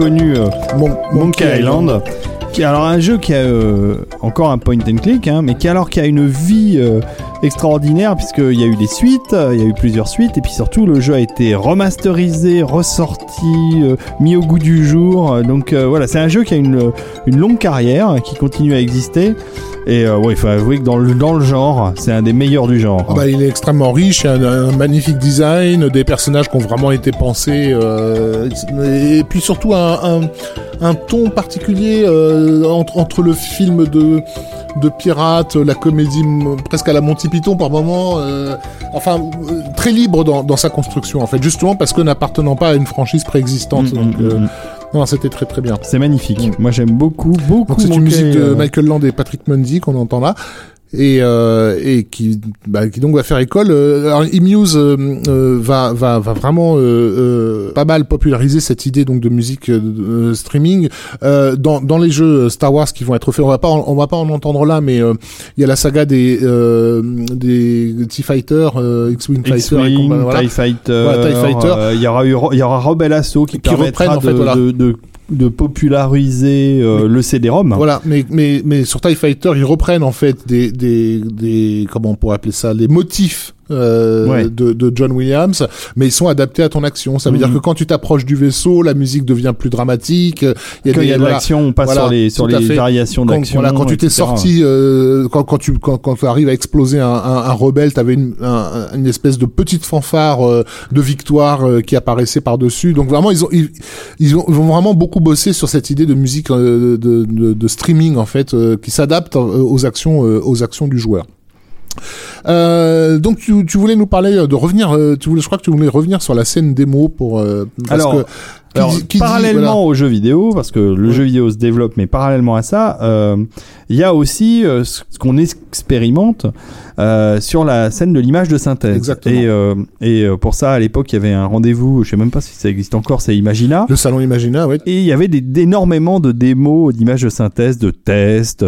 Reconnu euh, Mon- Monkey Island. Qui est alors un jeu qui a euh, encore un point and click, hein, mais qui alors qui a une vie euh, extraordinaire puisqu'il y a eu des suites, euh, il y a eu plusieurs suites, et puis surtout le jeu a été remasterisé, ressorti, mis au goût du jour. donc voilà, c'est un jeu qui a une, une longue carrière, qui continue à exister. Et euh, ouais, il faut avouer que dans le, dans le genre, c'est un des meilleurs du genre. Ah bah, il est extrêmement riche, il y a un, un magnifique design, des personnages qui ont vraiment été pensés, euh, et puis surtout un, un, un ton particulier euh, entre, entre le film de de pirates, la comédie presque à la Monty Python par moment, euh, enfin euh, très libre dans, dans sa construction en fait, justement parce que n'appartenant pas à une franchise préexistante. Mm, donc mm, euh, mm. Non, c'était très très bien. C'est magnifique. Mm. Moi j'aime beaucoup, beaucoup. Donc c'est une musique de euh, Michael Land et Patrick Mundy qu'on entend là. Et, euh, et qui, bah, qui donc va faire école. Euh, alors, eMuse euh, euh, va, va, va vraiment euh, euh, pas mal populariser cette idée donc de musique streaming euh, dans, dans les jeux Star Wars qui vont être faits. On va pas, en- on va pas en entendre là, mais euh, il y a la saga des euh, des T Fighter, euh, X-wing Fighter, voilà. TIE Fighter, Voilà, TIE il y aura il y aura Rebel Assault qui, Qui permettra reprennent, en fait, voilà. de, de, de populariser euh, le CD-ROM. Voilà, mais mais mais sur TIE Fighter, ils reprennent en fait des des des comment on pourrait appeler ça, les motifs euh, Ouais. de, de John Williams, mais ils sont adaptés à ton action. Ça veut dire que quand tu t'approches du vaisseau, la musique devient plus dramatique. Il Quand il y a de voilà. l'action, on passe Voilà, sur les sur les variations d'action. voilà, quand tu t'es sorti, euh, quand, quand tu quand, quand arrives à exploser un, un, un rebelle, t'avais une, un- une espèce de petite fanfare euh, de victoire euh, qui apparaissait par dessus. Donc vraiment, ils ont ils, ils ont, ils ont vraiment beaucoup bossé sur cette idée de musique euh, de, de, de streaming en fait, euh, qui s'adapte aux actions euh, aux actions du joueur. Euh, donc tu, tu voulais nous parler euh, de revenir, euh, tu voulais, je crois que tu voulais revenir sur la scène démo pour euh, parce Alors, que Alors, dit- qui dit- parallèlement voilà. au jeu vidéo, parce que le Ouais. jeu vidéo se développe, mais parallèlement à ça, euh, il y a aussi euh, ce qu'on expérimente euh, sur la scène de l'image de synthèse. Exactement. Et, et pour ça, à l'époque, il y avait un rendez-vous, je sais même pas si ça existe encore, c'est Imagina. Le salon Imagina, ouais. Et il y avait des, d'énormément de démos d'images de synthèse, de tests,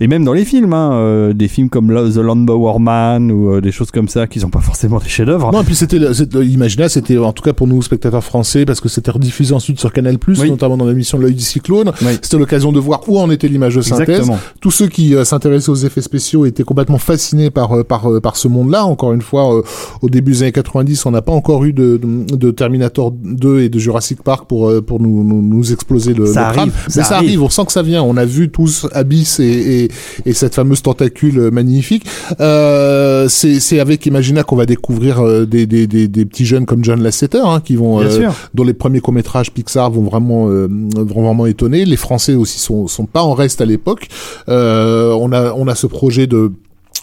et même dans les films, hein, des films comme The Landbower Man ou des choses comme ça qui sont pas forcément des chefs-d'œuvre. Non, et puis c'était- Imagina, c'était en tout cas pour nous spectateurs français, parce que c'était rediffusé ensuite sur Canal+, Oui. notamment dans l'émission L'œil du cyclone. Oui. C'était l'occasion de voir où en était l'image de synthèse. Exactement. Tous ceux qui euh, s'intéressaient aux effets spéciaux étaient complètement fascinés par euh, par euh, par ce monde-là. Encore une fois, euh, au début des années 90, on n'a pas encore eu de, de, de Terminator 2 et de Jurassic Park pour euh, pour nous nous, nous exploser le, Ça le crâne. arrive, Mais ça ça arrive. On sent que ça vient. On a vu tous Abyss et et, et cette fameuse tentacule euh, magnifique. C'est c'est avec Imagina qu'on va découvrir des, des des des petits jeunes comme John Lasseter hein, qui vont dont les premiers Pixar vont vraiment euh, vont vraiment étonner. Les Français aussi sont sont pas en reste à l'époque. Euh, on a on a ce projet de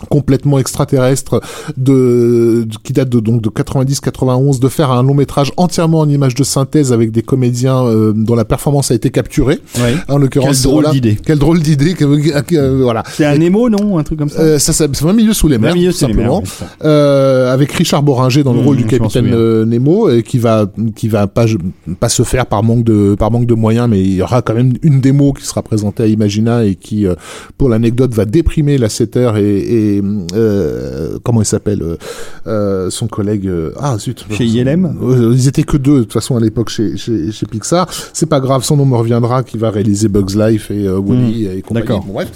complètement extraterrestre de, de- qui date de donc de 90 91 de faire un long métrage entièrement en images de synthèse avec des comédiens euh, dont la performance a été capturée Ouais. en l'occurrence Quelle drôle d'idée. quelle drôle d'idée que- que- euh, voilà C'est un émo, non Un truc comme ça euh, ça, ça c'est 20 milieux sous les mers, tout sous les mers, simplement. ça. Euh, avec Richard Boringer dans le Mmh, rôle du capitaine euh, Nemo, et qui va qui va pas pas se faire par manque de par manque de moyens, mais il y aura quand même une démo qui sera présentée à Imagina et qui, euh, pour l'anecdote, va déprimer la Setter et, et euh, comment il s'appelle euh, euh, son collègue ah zut Chez ILM ils étaient que deux de toute façon à l'époque chez, chez chez Pixar. C'est pas grave, son nom me reviendra, qui va réaliser Bugs Life et euh, Wally et compagnie. D'accord. Bon, bref.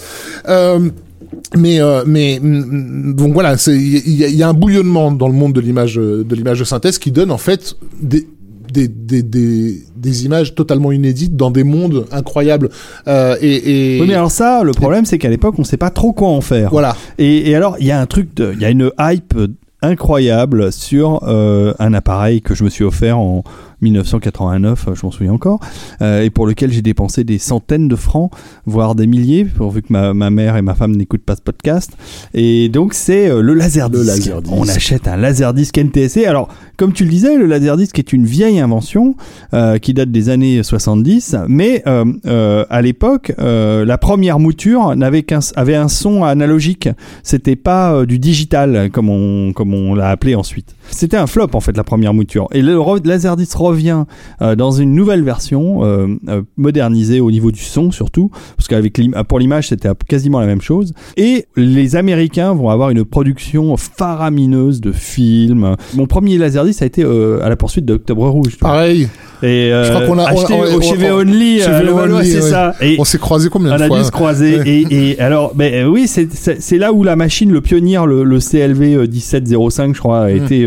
Mais euh, mais mm, donc voilà, il y, y a un bouillonnement dans le monde de l'image de l'image de synthèse qui donne en fait des des, des, des, des images totalement inédites dans des mondes incroyables euh, et, et Oui, mais alors ça, le problème, c'est qu'à l'époque, on sait pas trop quoi en faire. voilà Et, et alors, il y a un truc, il y a une hype incroyable sur euh, un appareil que je me suis offert en 1989, je m'en souviens encore, euh, et pour lequel j'ai dépensé des centaines de francs, voire des milliers, pourvu que ma, ma mère et ma femme n'écoutent pas ce podcast. Et donc, c'est euh, le Laserdisc. Le Laserdisc. On achète un Laserdisc NTSC. Alors, comme tu le disais, le Laserdisc est une vieille invention euh, qui date des années 70, mais euh, euh, à l'époque, euh, la première mouture n'avait qu'un avait un son analogique. C'était pas du digital comme on comme on l'a appelé ensuite. C'était un flop en fait la première mouture. Et le Laserdisc revient euh, dans une nouvelle version euh, euh, modernisée au niveau du son surtout, parce qu'avec pour l'image c'était quasiment la même chose. Et les Américains vont avoir une production faramineuse de films. Mon premier Laserdisc a été à la poursuite d'Octobre Rouge. pareil Et Je crois qu'on a- acheté on- on- au chez on- Only, chez c'est ouais. ça. Et on s'est croisé combien on de a fois dû se croiser. Ouais. Et, et alors, ben oui, c'est- là où la machine, le pionnier, le, le CLV euh, 1705, je crois, a Mm. été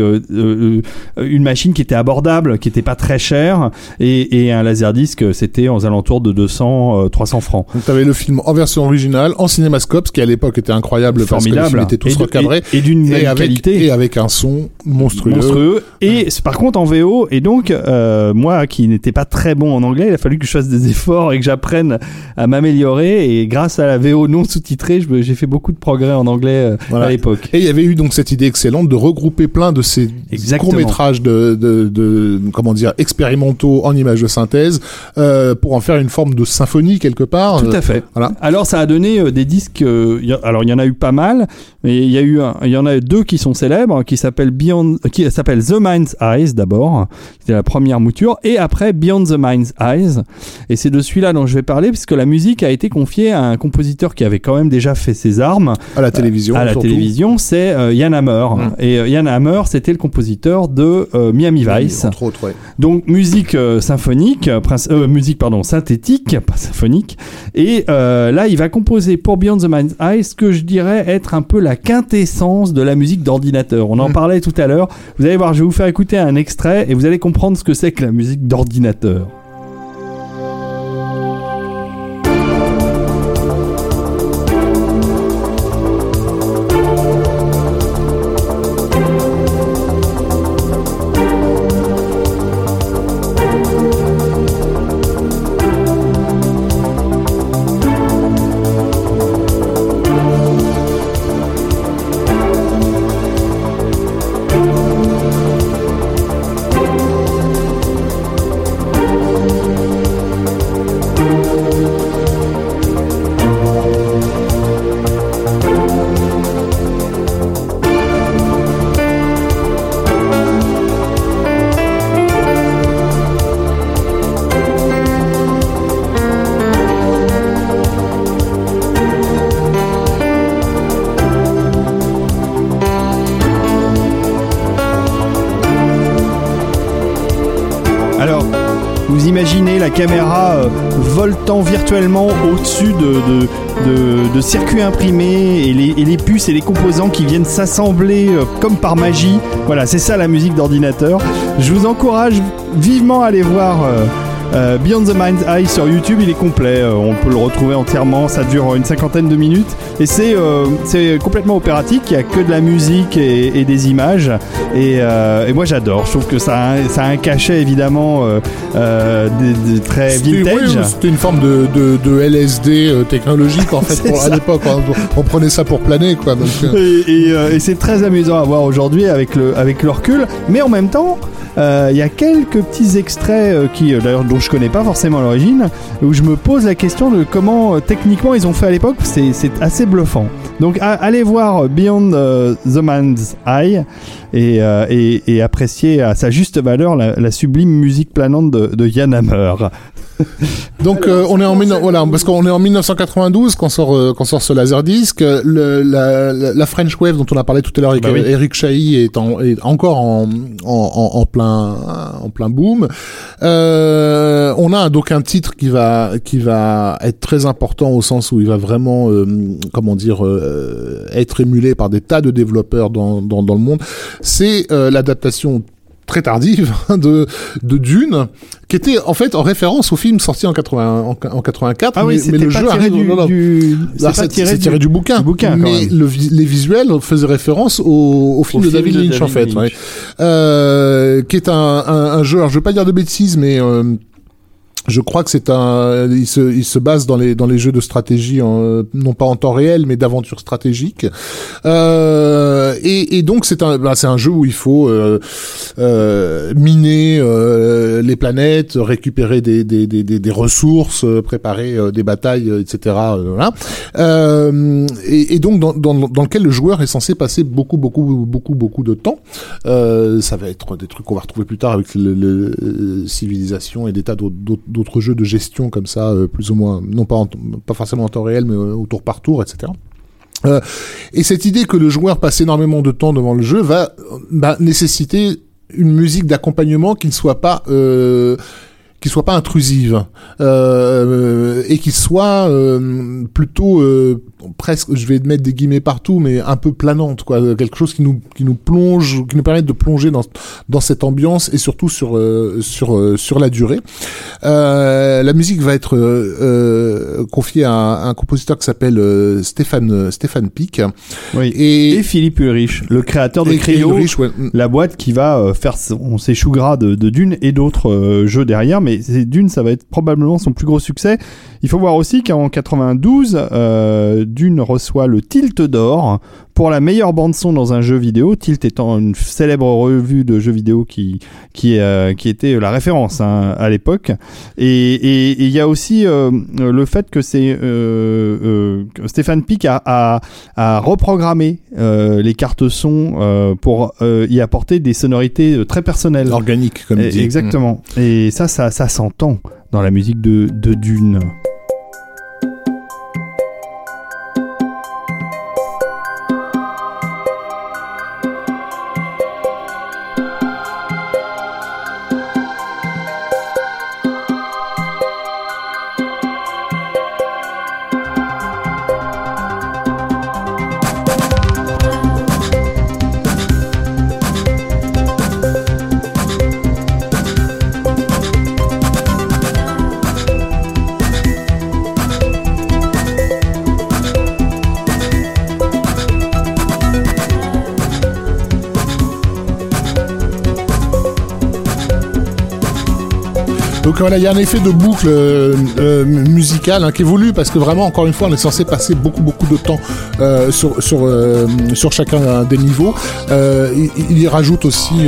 une machine qui était abordable, qui était pas très chère, et, et un laserdisc, euh, c'était aux alentours de 200, euh, 300 francs. Donc t'avais le film en version originale, en cinémascope, ce qui à l'époque était incroyable parce que les Formidable. films étaient tous Et recadrés. Et, et d'une qualité. et avec un son monstrueux. monstrueux. Et par contre en VO, et donc euh, moi qui n'étais pas très bon en anglais, il a fallu que je fasse des efforts et que j'apprenne à m'améliorer. Et grâce à la VO non sous-titrée, j'ai fait beaucoup de progrès en anglais euh, Voilà. à l'époque. Et il y avait eu donc cette idée excellente de regrouper plein de ces Exactement. courts-métrages de, de, de, comment dire, expérimentaux en images de synthèse, euh, pour en faire une forme de symphonie quelque part. Tout à fait. voilà. Alors ça a donné euh, des disques. euh, a- alors il y en a eu pas mal, mais il y a eu, il y en a deux qui sont célèbres, qui s'appellent Beyond, qui s'appelle The Mind's Eyes d'abord. C'était la première mouture, et après Beyond the Mind's Eyes. Et c'est de celui-là dont je vais parler, puisque la musique a été confiée à un compositeur qui avait quand même déjà fait ses armes À la télévision. à la surtout. télévision. C'est Yann Hammer. Mm. Et Yann Hammer, c'était le compositeur de euh, Miami Vice. Entre autres, ouais. Donc musique euh, symphonique, euh, prince- musique pardon synthétique, pas symphonique. Et là, il va composer pour Beyond the Mind's Eye ce que je dirais être un peu la quintessence de la musique d'ordinateur. On en Mm. parlait tout à l'heure. Vous allez voir, je vais vous faire écouter un extrait et vous allez comprendre ce que c'est que la musique d'ordinateur. Virtuellement au-dessus de, de, de- circuits imprimés et les, et les puces et les composants qui viennent s'assembler euh, comme par magie. Voilà, c'est ça la musique d'ordinateur. Je vous encourage vivement à aller voir. euh, euh, Beyond the Mind's Eye sur YouTube, il est complet, on peut le retrouver entièrement, ça dure une cinquantaine de minutes et c'est euh, c'est complètement opératique, il n'y a que de la musique et, et des images et, euh, et moi j'adore, je trouve que ça a, un- ça a un cachet évidemment euh, euh, de- de très vintage. oui, c'était une forme de, de, de LSD technologique en fait pour, à l'époque. hein. On prenait ça pour planer quoi. Donc, Et, et, euh, et c'est très amusant à voir aujourd'hui avec le, avec le recul, mais en même temps, il y a quelques petits extraits euh, qui, euh, d'ailleurs, dont je connais pas forcément l'origine, où je me pose la question de comment euh, techniquement ils ont fait à l'époque. C'est assez bluffant. Donc allez voir Beyond euh, the Man's Eye et, euh, et, et apprécier à sa juste valeur la, la sublime musique planante de, de Yann Hammer. donc euh, on est en 19 voilà parce qu'on est en 1992 quand sort euh, quand sort ce laserdisc. Euh, Le, la, la, la French Wave dont on a parlé tout à l'heure avec Bah oui. Eric Chahi est, en, est encore en, en, en, en plein en plein boom. Euh, on a donc un titre qui va qui va être très important au sens où il va vraiment euh, comment dire euh, être émulé par des tas de développeurs dans dans, dans le monde. C'est euh, l'adaptation très tardive hein, de de Dune qui était en fait en référence au film sorti en 80 en, en 84 Ah oui, mais, le pas jeu tiré arrive du, non, du- c'est pas c'est tiré tiré du bouquin, du bouquin, mais le les visuels faisaient référence au, au film Au de film David de Lynch en fait, Lynch. ouais. euh, qui est un, un, un jeu. Alors je vais pas dire de bêtises, mais euh, je crois que c'est un, il se, il se base dans les dans les jeux de stratégie, non pas en temps réel, mais d'aventure stratégique. Euh, et, donc c'est un, bah, c'est un jeu où il faut euh, euh, miner les planètes, récupérer des des, des, des, ressources, préparer des batailles, etc. et, donc dans, dans, dans lequel le joueur est censé passer beaucoup beaucoup beaucoup beaucoup de temps. Ça va être des trucs qu'on va retrouver plus tard avec le, le- et des tas d'autres- d'autres jeux de gestion comme ça, euh, plus ou moins, non pas pas forcément en temps réel, mais euh, au tour par tour, etc. Euh, et cette idée que le joueur passe énormément de temps devant le jeu va bah, nécessiter une musique d'accompagnement qui ne soit pas qui soit pas intrusive et qui soit plutôt presque je vais mettre des guillemets partout mais un peu planante quoi quelque chose qui nous qui nous plonge qui nous permette de plonger dans dans cette ambiance et surtout sur euh, sur euh, sur la durée euh, la musique va être euh, euh, confiée à un, un compositeur qui s'appelle euh, Stéphane Stéphane Pic Oui. et, Et Philippe Ulrich, le créateur de Cryo, Ulrich, ouais. la boîte qui va faire son- ses choux gras de, de Dune et d'autres jeux derrière, mais Dune, ça va être probablement son plus gros succès. Il faut voir aussi qu'en 92, euh, Dune reçoit le Tilt d'or pour la meilleure bande son dans un jeu vidéo. Tilt étant une célèbre revue de jeux vidéo qui qui euh, qui était la référence hein, à l'époque. Et il y a aussi euh, le fait que c'est euh, Stéphane Pic a, a, a reprogrammé les cartes son pour y apporter des sonorités très personnelles. organique comme dit. Exactement. Et ça, ça, ça s'entend dans la musique de, de Dune. Il y a un effet de boucle euh, euh, musicale hein, qui évolue parce que vraiment, encore une fois, on est censé passer beaucoup beaucoup de temps euh, sur sur sur chacun des niveaux. Il y rajoute aussi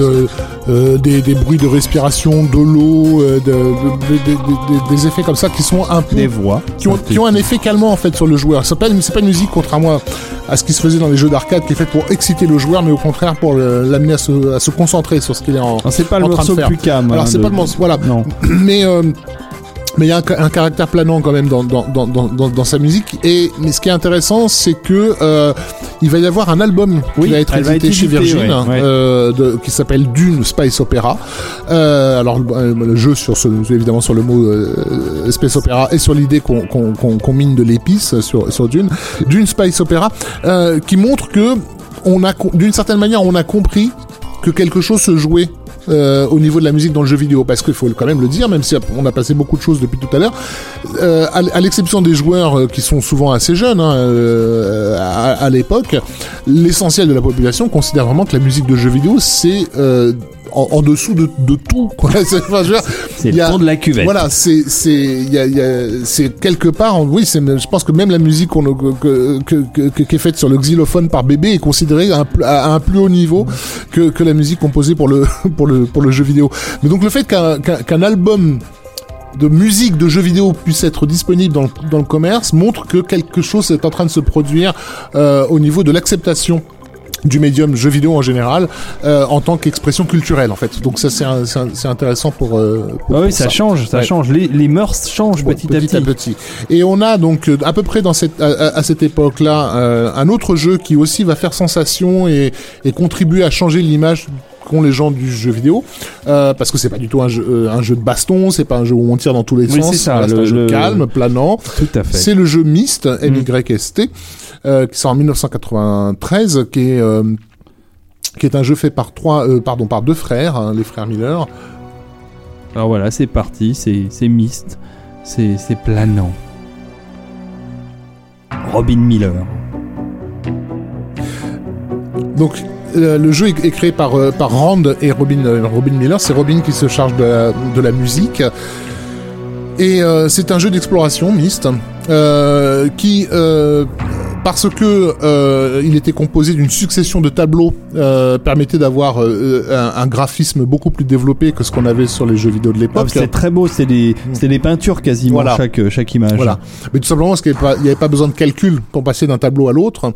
euh, des, des bruits de respiration, de l'eau, euh, de- de- de- de- de- des effets comme ça qui sont un peu Des voix. qui ont, qui ont un effet calmant en fait sur le joueur. C'est pas, une- c'est pas une musique contrairement à, à ce qui se faisait dans les jeux d'arcade qui est faite pour exciter le joueur, mais au contraire pour l'amener à se, à se concentrer sur ce qu'il est en, Alors, c'est pas le en train de morceau le faire. plus calme. Alors hein, c'est de- pas le morceau, voilà. Non. Mais euh, mais il y a un, ca- un caractère planant quand même dans, dans, dans, dans, dans- sa musique. Et mais ce qui est intéressant, c'est que euh, il va y avoir un album Oui, qui va être va édité être chez Virgin, ouais, ouais. euh, de- qui s'appelle Dune Space Opera. Euh, alors le, le jeu sur ce, évidemment sur le mot euh, Space Opera et sur l'idée qu'on qu'on qu'on qu'on mine de l'épice sur, sur Dune. Dune Space Opera, euh, qui montre que on a d'une certaine manière on a compris que quelque chose se jouait euh, au niveau de la musique dans le jeu vidéo. Parce qu'il faut quand même le dire même si on a passé beaucoup de choses depuis tout à l'heure euh, à, l'exception des joueurs euh, qui sont souvent assez jeunes hein, à, à l'époque l'essentiel de la population considère vraiment que la musique de jeu vidéo c'est en, en dessous de, de tout quoi C'est- enfin, le fond de la cuvette. voilà, c'est c'est il y a, il y a- c'est quelque part oui, c'est je pense que même la musique qu'on que, que, que, que- qui est faite sur le xylophone par bébé est considérée à un, pl- à un plus haut niveau que, que la musique composée pour le pour le pour le jeu vidéo. Mais donc le fait qu'un qu'un qu'un album de musique de jeux vidéo puisse être disponible dans le, dans le commerce montre que quelque chose est en train de se produire euh, au niveau de l'acceptation du médium jeu vidéo en général euh, en tant qu'expression culturelle en fait. Donc ça c'est intéressant pour, euh, pour- Ah oui, pour ça, change, ça Ouais. change. Les, les mœurs changent Bon, petit, à petit. Et on a donc euh, à peu près dans cette, à, cette époque-là euh, un autre jeu qui aussi va faire sensation et, et contribuer à changer l'image qu'ont les gens du jeu vidéo euh, parce que c'est pas du tout un jeu, euh, un jeu de baston, c'est pas un jeu où on tire dans tous les Oui, sens, c'est le- un jeu calme, planant. Tout à fait. C'est le jeu Myst, M-Y-S-T, euh, qui sort en 1993, qui est euh, qui est un jeu fait par trois, euh, pardon, par deux frères, hein, les frères Miller. Alors voilà, c'est parti, c'est c'est mist, c'est c'est planant. Robin Miller. Donc euh, le jeu est, est créé par, euh, par Rand et Robin, euh, Robin Miller. C'est Robin qui se charge de la, de la musique. Et c'est un jeu d'exploration mixte qui, parce que euh, il était composé d'une succession de tableaux, euh, permettait d'avoir euh, un, un graphisme beaucoup plus développé que ce qu'on avait sur les jeux vidéo de Ah, l'époque. c'est très beau, c'est des, c'est des peintures quasiment Voilà. chaque, chaque image. Voilà. Mais tout simplement parce qu'il n'y avait, avait pas besoin de calcul pour passer d'un tableau à l'autre.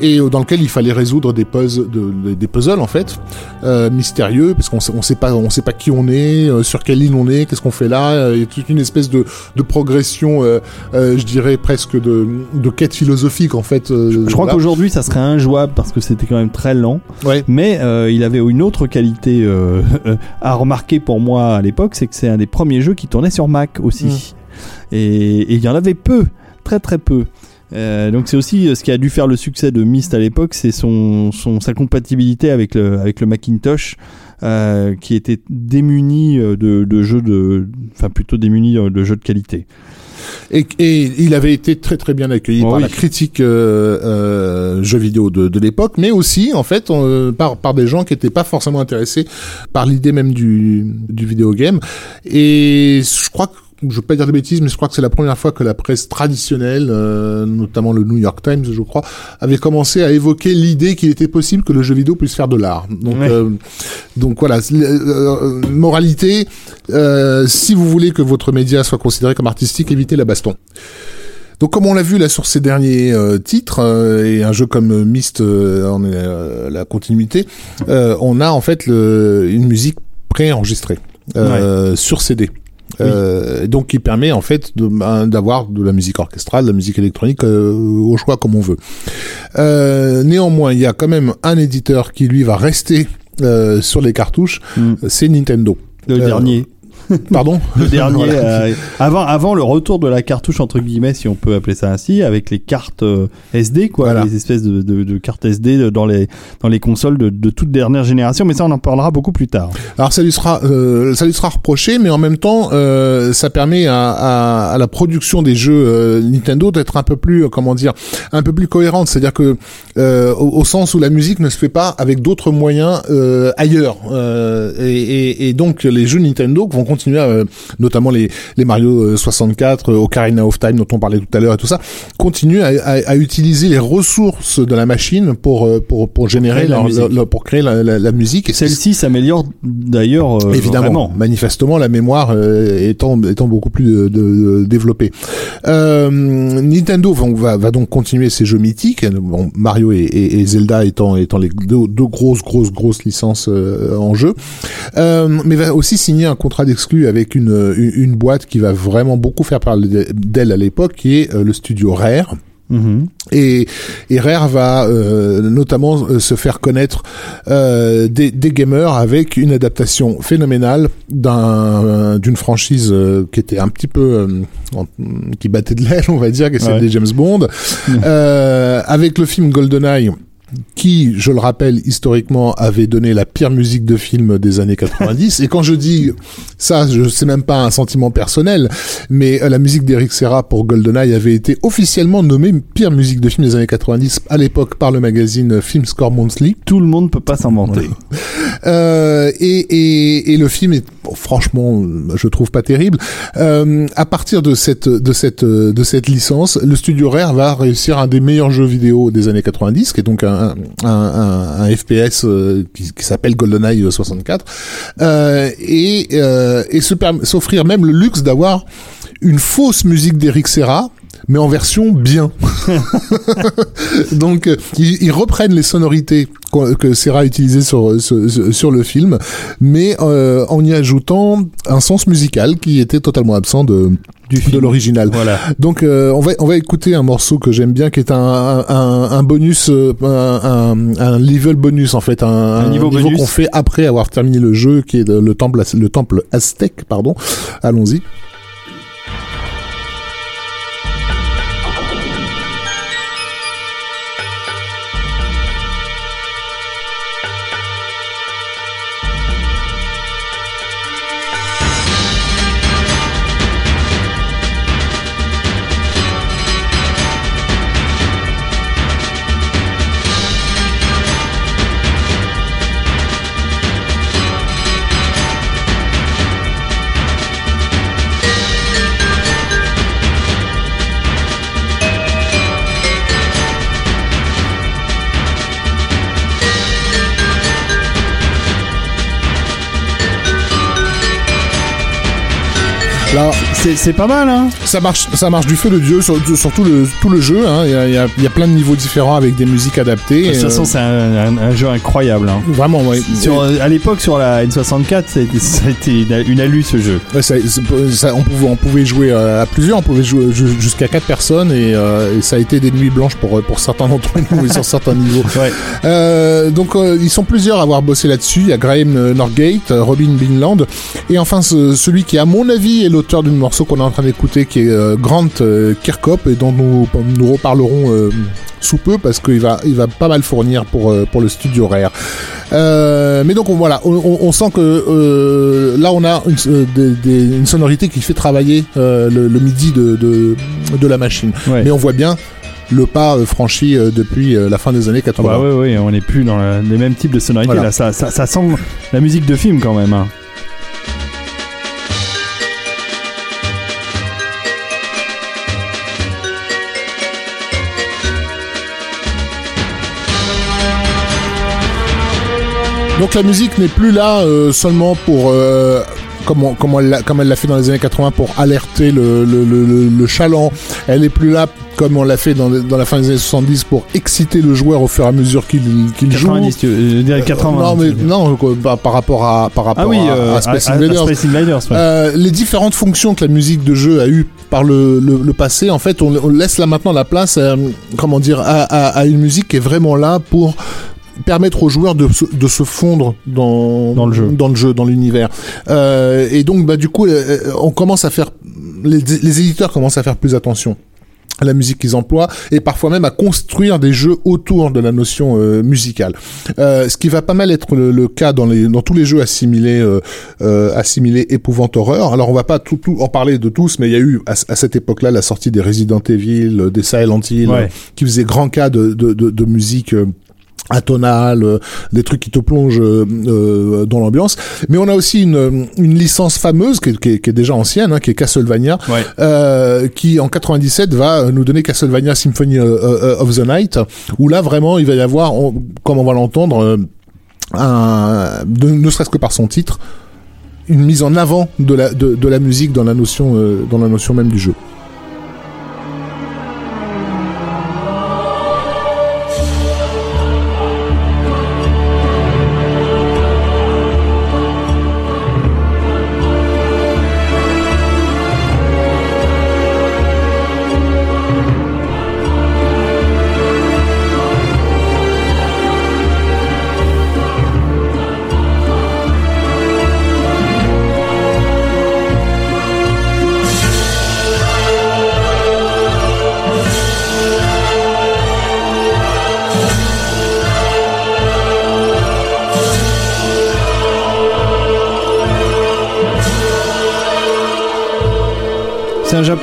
Et dans lequel il fallait résoudre des puzzles, de- de- des puzzles en fait, euh, mystérieux, parce qu'on on sait pas, on sait pas qui on est, euh, sur quelle ligne on est, qu'est-ce qu'on fait là. Il y a toute une espèce de, de progression, euh, je dirais presque de, de quête philosophique en fait. Je crois qu'aujourd'hui ça serait injouable parce que c'était quand même très lent. Ouais. Mais il avait une autre qualité à remarquer pour moi à l'époque, c'est que c'est un des premiers jeux qui tournait sur Mac aussi. Et et il y en avait peu, très très peu. Euh, donc c'est aussi euh, ce qui a dû faire le succès de Myst à l'époque, c'est son, son sa compatibilité avec le avec le Macintosh, euh, qui était démuni de, de jeux de, enfin plutôt démuni de jeux de qualité. Et, et il avait été très très bien accueilli Oh par oui. la critique euh, euh, jeux vidéo de, de l'époque, mais aussi en fait par par des gens qui n'étaient pas forcément intéressés par l'idée même du du vidéo game. Et je crois que je veux pas dire de bêtises, mais je crois que c'est la première fois que la presse traditionnelle, euh, notamment le New York Times, je crois, avait commencé à évoquer l'idée qu'il était possible que le jeu vidéo puisse faire de l'art. Donc, Ouais. euh, donc voilà, euh, euh, moralité, euh, si vous voulez que votre média soit considéré comme artistique, évitez la baston. Donc comme on l'a vu là sur ces derniers euh, titres euh, et un jeu comme Myst euh, en est euh, la continuité, euh, on a en fait le, une musique préenregistrée euh, sur CD. Euh, donc qui permet en fait de- ben, d'avoir de la musique orchestrale, de la musique électronique euh, au choix comme on veut. Euh, néanmoins, il y a quand même un éditeur qui lui va rester euh, sur les cartouches, Mm. c'est Nintendo. Le Euh, dernier. Pardon Le dernier, euh, avant, avant le retour de la cartouche entre guillemets, si on peut appeler ça ainsi, avec les cartes euh, SD, quoi, Voilà. les espèces de, de, de cartes SD dans les dans les consoles de, de toute dernière génération. Mais ça, on en parlera beaucoup plus tard. Alors ça lui sera, euh, ça lui sera reproché, mais en même temps, euh, ça permet à, à, à la production des jeux Nintendo d'être un peu plus, comment dire, un peu plus cohérente. C'est-à-dire que euh, au, au sens où la musique ne se fait pas avec d'autres moyens euh, ailleurs, Euh, et, et, et donc les jeux Nintendo vont continuer, à, euh, notamment les, les Mario euh, 64, euh, Ocarina of Time dont on parlait tout à l'heure et tout ça, continuent à, à, à utiliser les ressources de la machine pour euh, pour pour générer créer la leur- musique. leur- pour créer la, la, la musique. Celle-ci s'améliore d'ailleurs euh, Évidemment, vraiment. manifestement, la mémoire euh, étant étant beaucoup plus de, de- développée. Euh, Nintendo va, donc continuer ses jeux mythiques, bon, Mario et, et- et Zelda étant étant les deux, deux grosses grosses grosses licences euh, en jeu, euh, mais va aussi signer un contrat d'exclusivité avec une, boîte qui va vraiment beaucoup faire parler d'elle à l'époque, qui est euh, le studio Rare. Mhm. Et, et Rare va euh, notamment euh, se faire connaître euh, des, des gamers avec une adaptation phénoménale d'un d'une franchise qui était un petit peu en- qui battait de l'aile, on va dire, que c'est Ouais. des James Bond, avec le film GoldenEye qui, je le rappelle, historiquement avait donné la pire musique de film des années 90. Et quand je dis ça, je sais même pas un sentiment personnel, mais euh, la musique d'Eric Serra pour GoldenEye avait été officiellement nommée pire musique de film des années 90 à l'époque par le magazine Film Score Monthly. Tout le monde peut pas s'inventer. Euh, et, et, et le film est franchement, je trouve pas terrible. Euh, à partir de cette de cette de cette licence, le studio Rare va réussir un des meilleurs jeux vidéo des années 90, qui est donc un un, un, un FPS euh, qui, qui s'appelle GoldenEye 64, euh, et euh, et s'offrir même le luxe d'avoir une fausse musique d'Eric Serra mais en version bien. Donc, euh, ils, ils reprennent les sonorités que Serra utilisait sur, sur, sur le film, mais euh, en y ajoutant un sens musical qui était totalement absent de, Du de l'original. Voilà. Donc euh, on va on va écouter un morceau que j'aime bien qui est un un, un bonus un, un, un level bonus en fait un, Un niveau bonus. qu'on fait après avoir terminé le jeu qui est le temple le temple aztèque pardon allons-y C'est pas mal, hein ça marche ça marche du feu de dieu sur, sur tout le tout le jeu hein. il, y a, y y plein de niveaux différents avec des musiques adaptées De toute et, façon, euh, c'est un, un- un jeu incroyable. Hein. vraiment ouais. Sur, euh, à l'époque, sur la N64, ça a été, ça a été une, une alu ce jeu. Ouais, ça- c'est- ça- on, pouvait, on pouvait jouer euh, à plusieurs, on pouvait jouer ju- jusqu'à quatre personnes et, euh, et ça a été des nuits blanches pour, pour certains d'entre nous et sur certains niveaux. Ouais. Euh, donc euh, ils sont plusieurs à avoir bossé là-dessus. Il y a Graham euh, Norgate, euh, Robin Binland et enfin ce- celui qui à mon avis est l'auteur du morceau qu'on est en train d'écouter qui est euh, Grant euh, Kirkhope et dont nous, nous reparlerons euh, sous peu parce qu'il va, il va pas mal fournir pour, euh, pour le studio Rare. Mais donc on, voilà, on, on- on sent que là on a une, des- des- une sonorité qui fait travailler le, le midi de, de, de la machine. Ouais. Mais on voit bien le pas franchi depuis la fin des années 80. Bah ouais, ouais, on n'est plus dans les mêmes types de sonorités. Voilà. Là, ça, ça, ça sent la musique de film quand même. hein. Donc la musique n'est plus là euh, seulement pour euh, comme, on- comme, elle l'a- comme elle l'a fait dans les années 80 pour alerter le, le, le, le- chaland. Elle est plus là comme on l'a fait dans, dans la fin des années 70 pour exciter le joueur au fur et à mesure qu'il qu'il joue. 90, tu veux- je dirais 80. non mais tu veux. non par, rapport à par rapport Ah oui, à, euh, à Space à- Invaders. Space Invaders, ouais. Euh, les différentes fonctions que la musique de jeu a eu par le, le, le passé, en fait, on, on laisse là maintenant la place, à, comment dire, à, à une musique qui est vraiment là pour permettre aux joueurs de, se- de se fondre dans, Dans le jeu. dans le jeu, dans l'univers. Euh, et donc, bah, du coup, euh, on commence à faire, les, les éditeurs commencent à faire plus attention à la musique qu'ils emploient et parfois même à construire des jeux autour de la notion euh, musicale. Euh, ce qui va pas mal être le, le cas dans, les, dans tous les jeux assimilés, euh, euh, assimilés épouvante horreur. Alors on va pas tout, tout en parler de tous, mais il y a eu à, à cette époque-là la sortie des Resident Evil, euh, des Silent Hill, Ouais. euh, qui faisaient grand cas de, de, de, de musique. Atonale, euh, des trucs qui te plongent euh, euh, dans l'ambiance. Mais on a aussi une, une licence fameuse qui est, qui est- qui est déjà ancienne, hein, qui est Castlevania, Ouais. euh, qui en 97 va nous donner Castlevania Symphony euh, euh, of the Night, où là vraiment il va y avoir, on- comme on va l'entendre, un, de- ne serait-ce que par son titre, une mise en avant de la, de, de la musique dans la notion, euh, dans la notion même du jeu.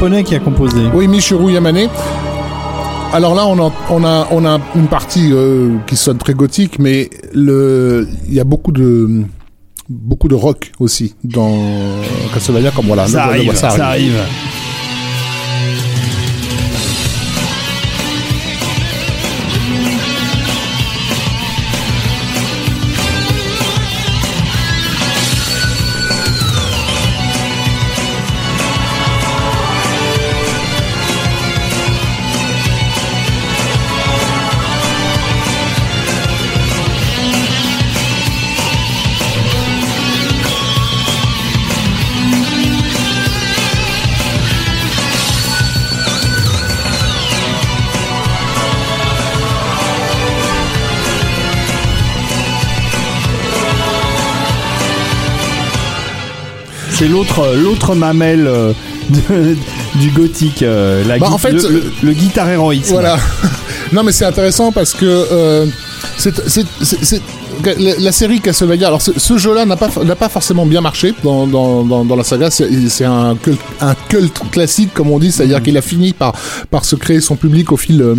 Japonais qui a composé. Oui, Michiru Yamane. Alors là, on a, on a, on a une partie euh, qui sonne très gothique, mais le, il y a beaucoup de, beaucoup de rock aussi dans Castlevania, comme voilà. Ça le- le- arrive, ça arrive. C'est l'autre, l'autre mamelle euh, de- du gothique, euh, la Bah, en fait, le, le- le guitare héroïsme. Voilà. non, mais c'est intéressant parce que euh, c'est, la, la série Castlevania. Alors, ce, ce jeu-là n'a pas, n'a pas forcément bien marché dans, dans, dans, dans la saga. C'est, un un culte classique, comme on dit, c'est-à-dire qu'il a fini par, par se créer son public au fil, euh,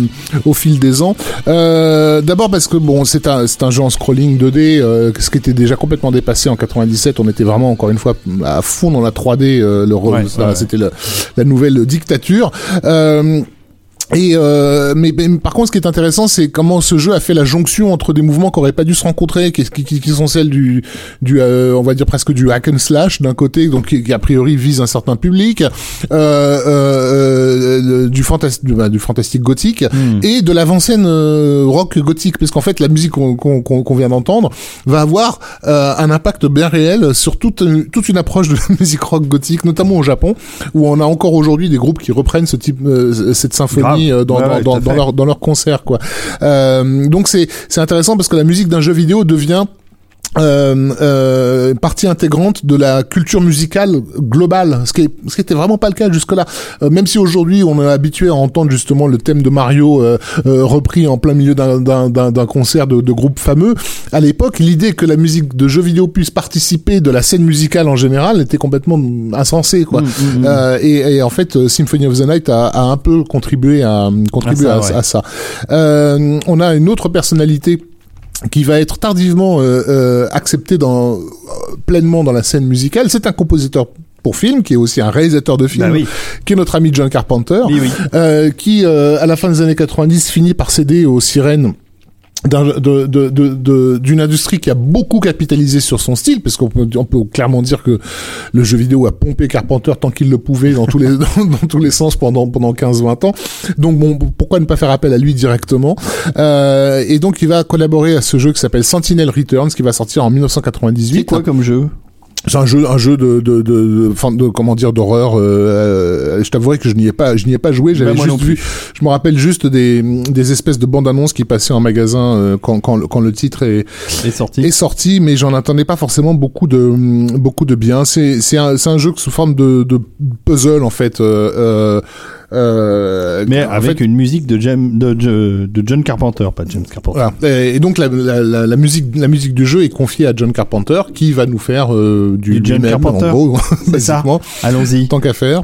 au fil des ans. Euh, d'abord parce que bon, c'est un, c'est un jeu en scrolling 2D, euh, ce qui était déjà complètement dépassé en 97. On était vraiment encore une fois à fond dans la 3D. euh, le, Ouais, ça, ouais. c'était la nouvelle dictature. Euh, et euh, mais, mais par contre, ce qui est intéressant, c'est comment ce jeu a fait la jonction entre des mouvements qui auraient pas dû se rencontrer, qui, qui, qui- qui sont celles du, du euh, on va dire presque du hack and slash d'un côté, donc qui, qui, a priori vise un certain public, euh, euh, euh, du, fantas du, bah, du fantastique gothique et de l'avant-scène euh, rock gothique, parce qu'en fait, la musique qu'on vient d'entendre va avoir un impact bien réel sur toute une- toute une approche de la musique rock gothique, notamment au Japon, où on a encore aujourd'hui des groupes qui reprennent ce type, cette symphonie Grave. Euh, dans, dans, leur dans leur concert quoi. Euh, donc c'est c'est intéressant parce que la musique d'un jeu vidéo devient euh, euh, partie intégrante de la culture musicale globale, ce qui, est, ce qui était vraiment pas le cas jusque-là. Euh, même si aujourd'hui on est habitué à entendre justement le thème de Mario euh, euh, repris en plein milieu d'un- concert de, de groupe fameux, à l'époque l'idée que la musique de jeux vidéo puisse participer de la scène musicale en général était complètement insensée quoi. Euh, et, et en fait Symphony of the Night a, a un peu contribué à contribuer À à, ça, ouais. à ça. Euh, on a une autre personnalité qui va être tardivement euh, euh, accepté dans, euh, pleinement dans la scène musicale. C'est un compositeur pour film, qui est aussi un réalisateur de film, Bah oui. qui est notre ami John Carpenter, Oui, oui. euh, qui, euh, à la fin des années 90, finit par céder aux sirènes d'un- de- de- de- d'une industrie qui a beaucoup capitalisé sur son style, parce qu'on peut, on peut clairement dire que le jeu vidéo a pompé Carpenter tant qu'il le pouvait dans tous les, dans, dans tous les sens pendant, pendant 15-20 ans. Donc bon, pourquoi ne pas faire appel à lui directement? Euh, Et donc il va collaborer à ce jeu qui s'appelle Sentinel Returns, qui va sortir en 1998. C'est quoi comme jeu? C'est un jeu, un jeu de, de, de, de, de comment dire, d'horreur. Euh, euh, je t'avouerai que je n'y ai pas, je n'y ai pas joué. J'avais Bah, juste vu. Je me rappelle juste des, des espèces de bandes annonces qui passaient en magasin euh, quand, quand, le- quand le titre est, est sorti est sorti, mais j'en attendais pas forcément beaucoup de, beaucoup de bien. C'est, c'est un, c'est un jeu sous forme de, de puzzle en fait. Euh, euh, euh, Mais en avec fait, une musique de, James, de, de, de John Carpenter, pas James Carpenter. voilà. Et donc la, la, la, la musique, la musique du jeu est confiée à John Carpenter, qui va nous faire euh, du, Du John Carpenter. en gros, basiquement. Allons-y. Tant qu'à faire.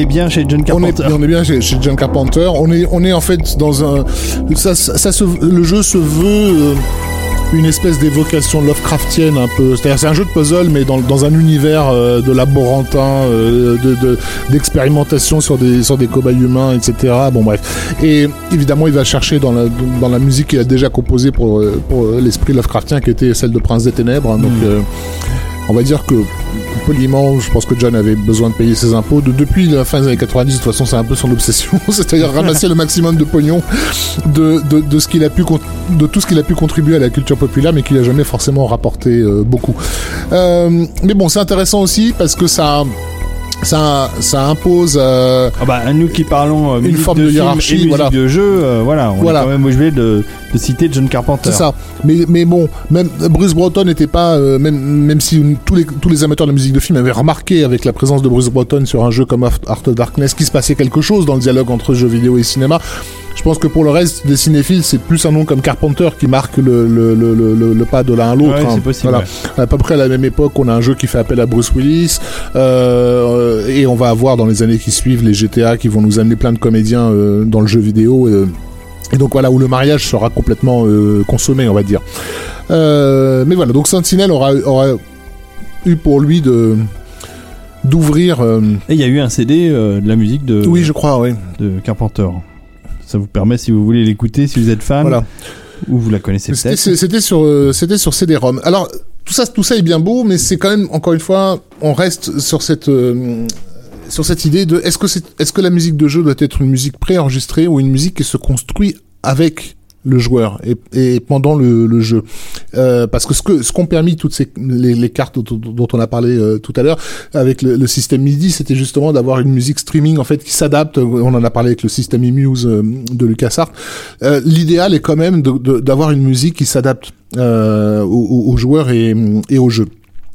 Est bien chez John On est, Carpenter. on est bien chez, chez John Carpenter. On est, on est en fait dans un, ça, ça, ça se, le jeu se veut euh, une espèce d'évocation Lovecraftienne un peu. C'est-à-dire c'est un jeu de puzzle mais dans, dans un univers euh, de laborantin, euh, de, de- d'expérimentation sur des sur des cobayes humains, etc. Bon bref. Et évidemment il va chercher dans la dans la musique qu'il a déjà composée pour pour l'esprit Lovecraftien qui était celle de Prince des Ténèbres. hein. donc euh, on va dire que poliment, je pense que John avait besoin de payer ses impôts. De- depuis la fin des années 90, de toute façon, c'est un peu son obsession, c'est-à-dire ramasser le maximum de pognon de, de, de ce qu'il a pu de tout ce qu'il a pu contribuer à la culture populaire, mais qu'il a jamais forcément rapporté euh, beaucoup. Euh, mais bon, c'est intéressant aussi parce que ça ça ça impose euh, Ah bah, nous qui parlons euh, musique forme de hiérarchie, et voilà. de jeu, euh, voilà, on Voilà. est quand même obligé de, de citer John Carpenter. C'est ça. Mais, mais bon, même Bruce Broughton n'était pas, euh, même, même si tous les, tous les amateurs de musique de film avaient remarqué avec la présence de Bruce Broughton sur un jeu comme Art of Darkness qu'il se passait quelque chose dans le dialogue entre jeux vidéo et cinéma. Je pense que pour le reste des cinéphiles, c'est plus un nom comme Carpenter qui marque le, le, le, le, le- le pas de l'un à l'autre. Ouais, hein. c'est possible, Voilà. ouais. À peu près à la même époque, on a un jeu qui fait appel à Bruce Willis, euh, et on va avoir dans les années qui suivent les GTA qui vont nous amener plein de comédiens euh, dans le jeu vidéo. euh, et donc voilà, où le mariage sera complètement euh, consommé, on va dire. Euh, mais voilà, donc Sentinel aura, aura eu pour lui de d'ouvrir. euh, Et il y a eu un CD de la musique de, oui, je crois, oui. de Carpenter. Ça vous permet, si vous voulez l'écouter, si vous êtes fan, Voilà. ou vous la connaissez peut-être. c'était sur c'était sur CD-ROM. Alors tout ça tout ça est bien beau, mais c'est quand même encore une fois, on reste sur cette sur cette idée de est-ce que c'est est-ce que la musique de jeu doit être une musique préenregistrée ou une musique qui se construit avec le joueur et, et pendant le, le jeu? Euh, parce que ce que ce qu'ont permis toutes ces les, les cartes dont, dont on a parlé euh, tout à l'heure avec le, le système MIDI c'était justement d'avoir une musique streaming en fait qui s'adapte. On en a parlé avec le système eMuse euh, de LucasArts. Euh, l'idéal est quand même de- de- d'avoir une musique qui s'adapte euh, aux, aux- aux joueurs et, et au jeu.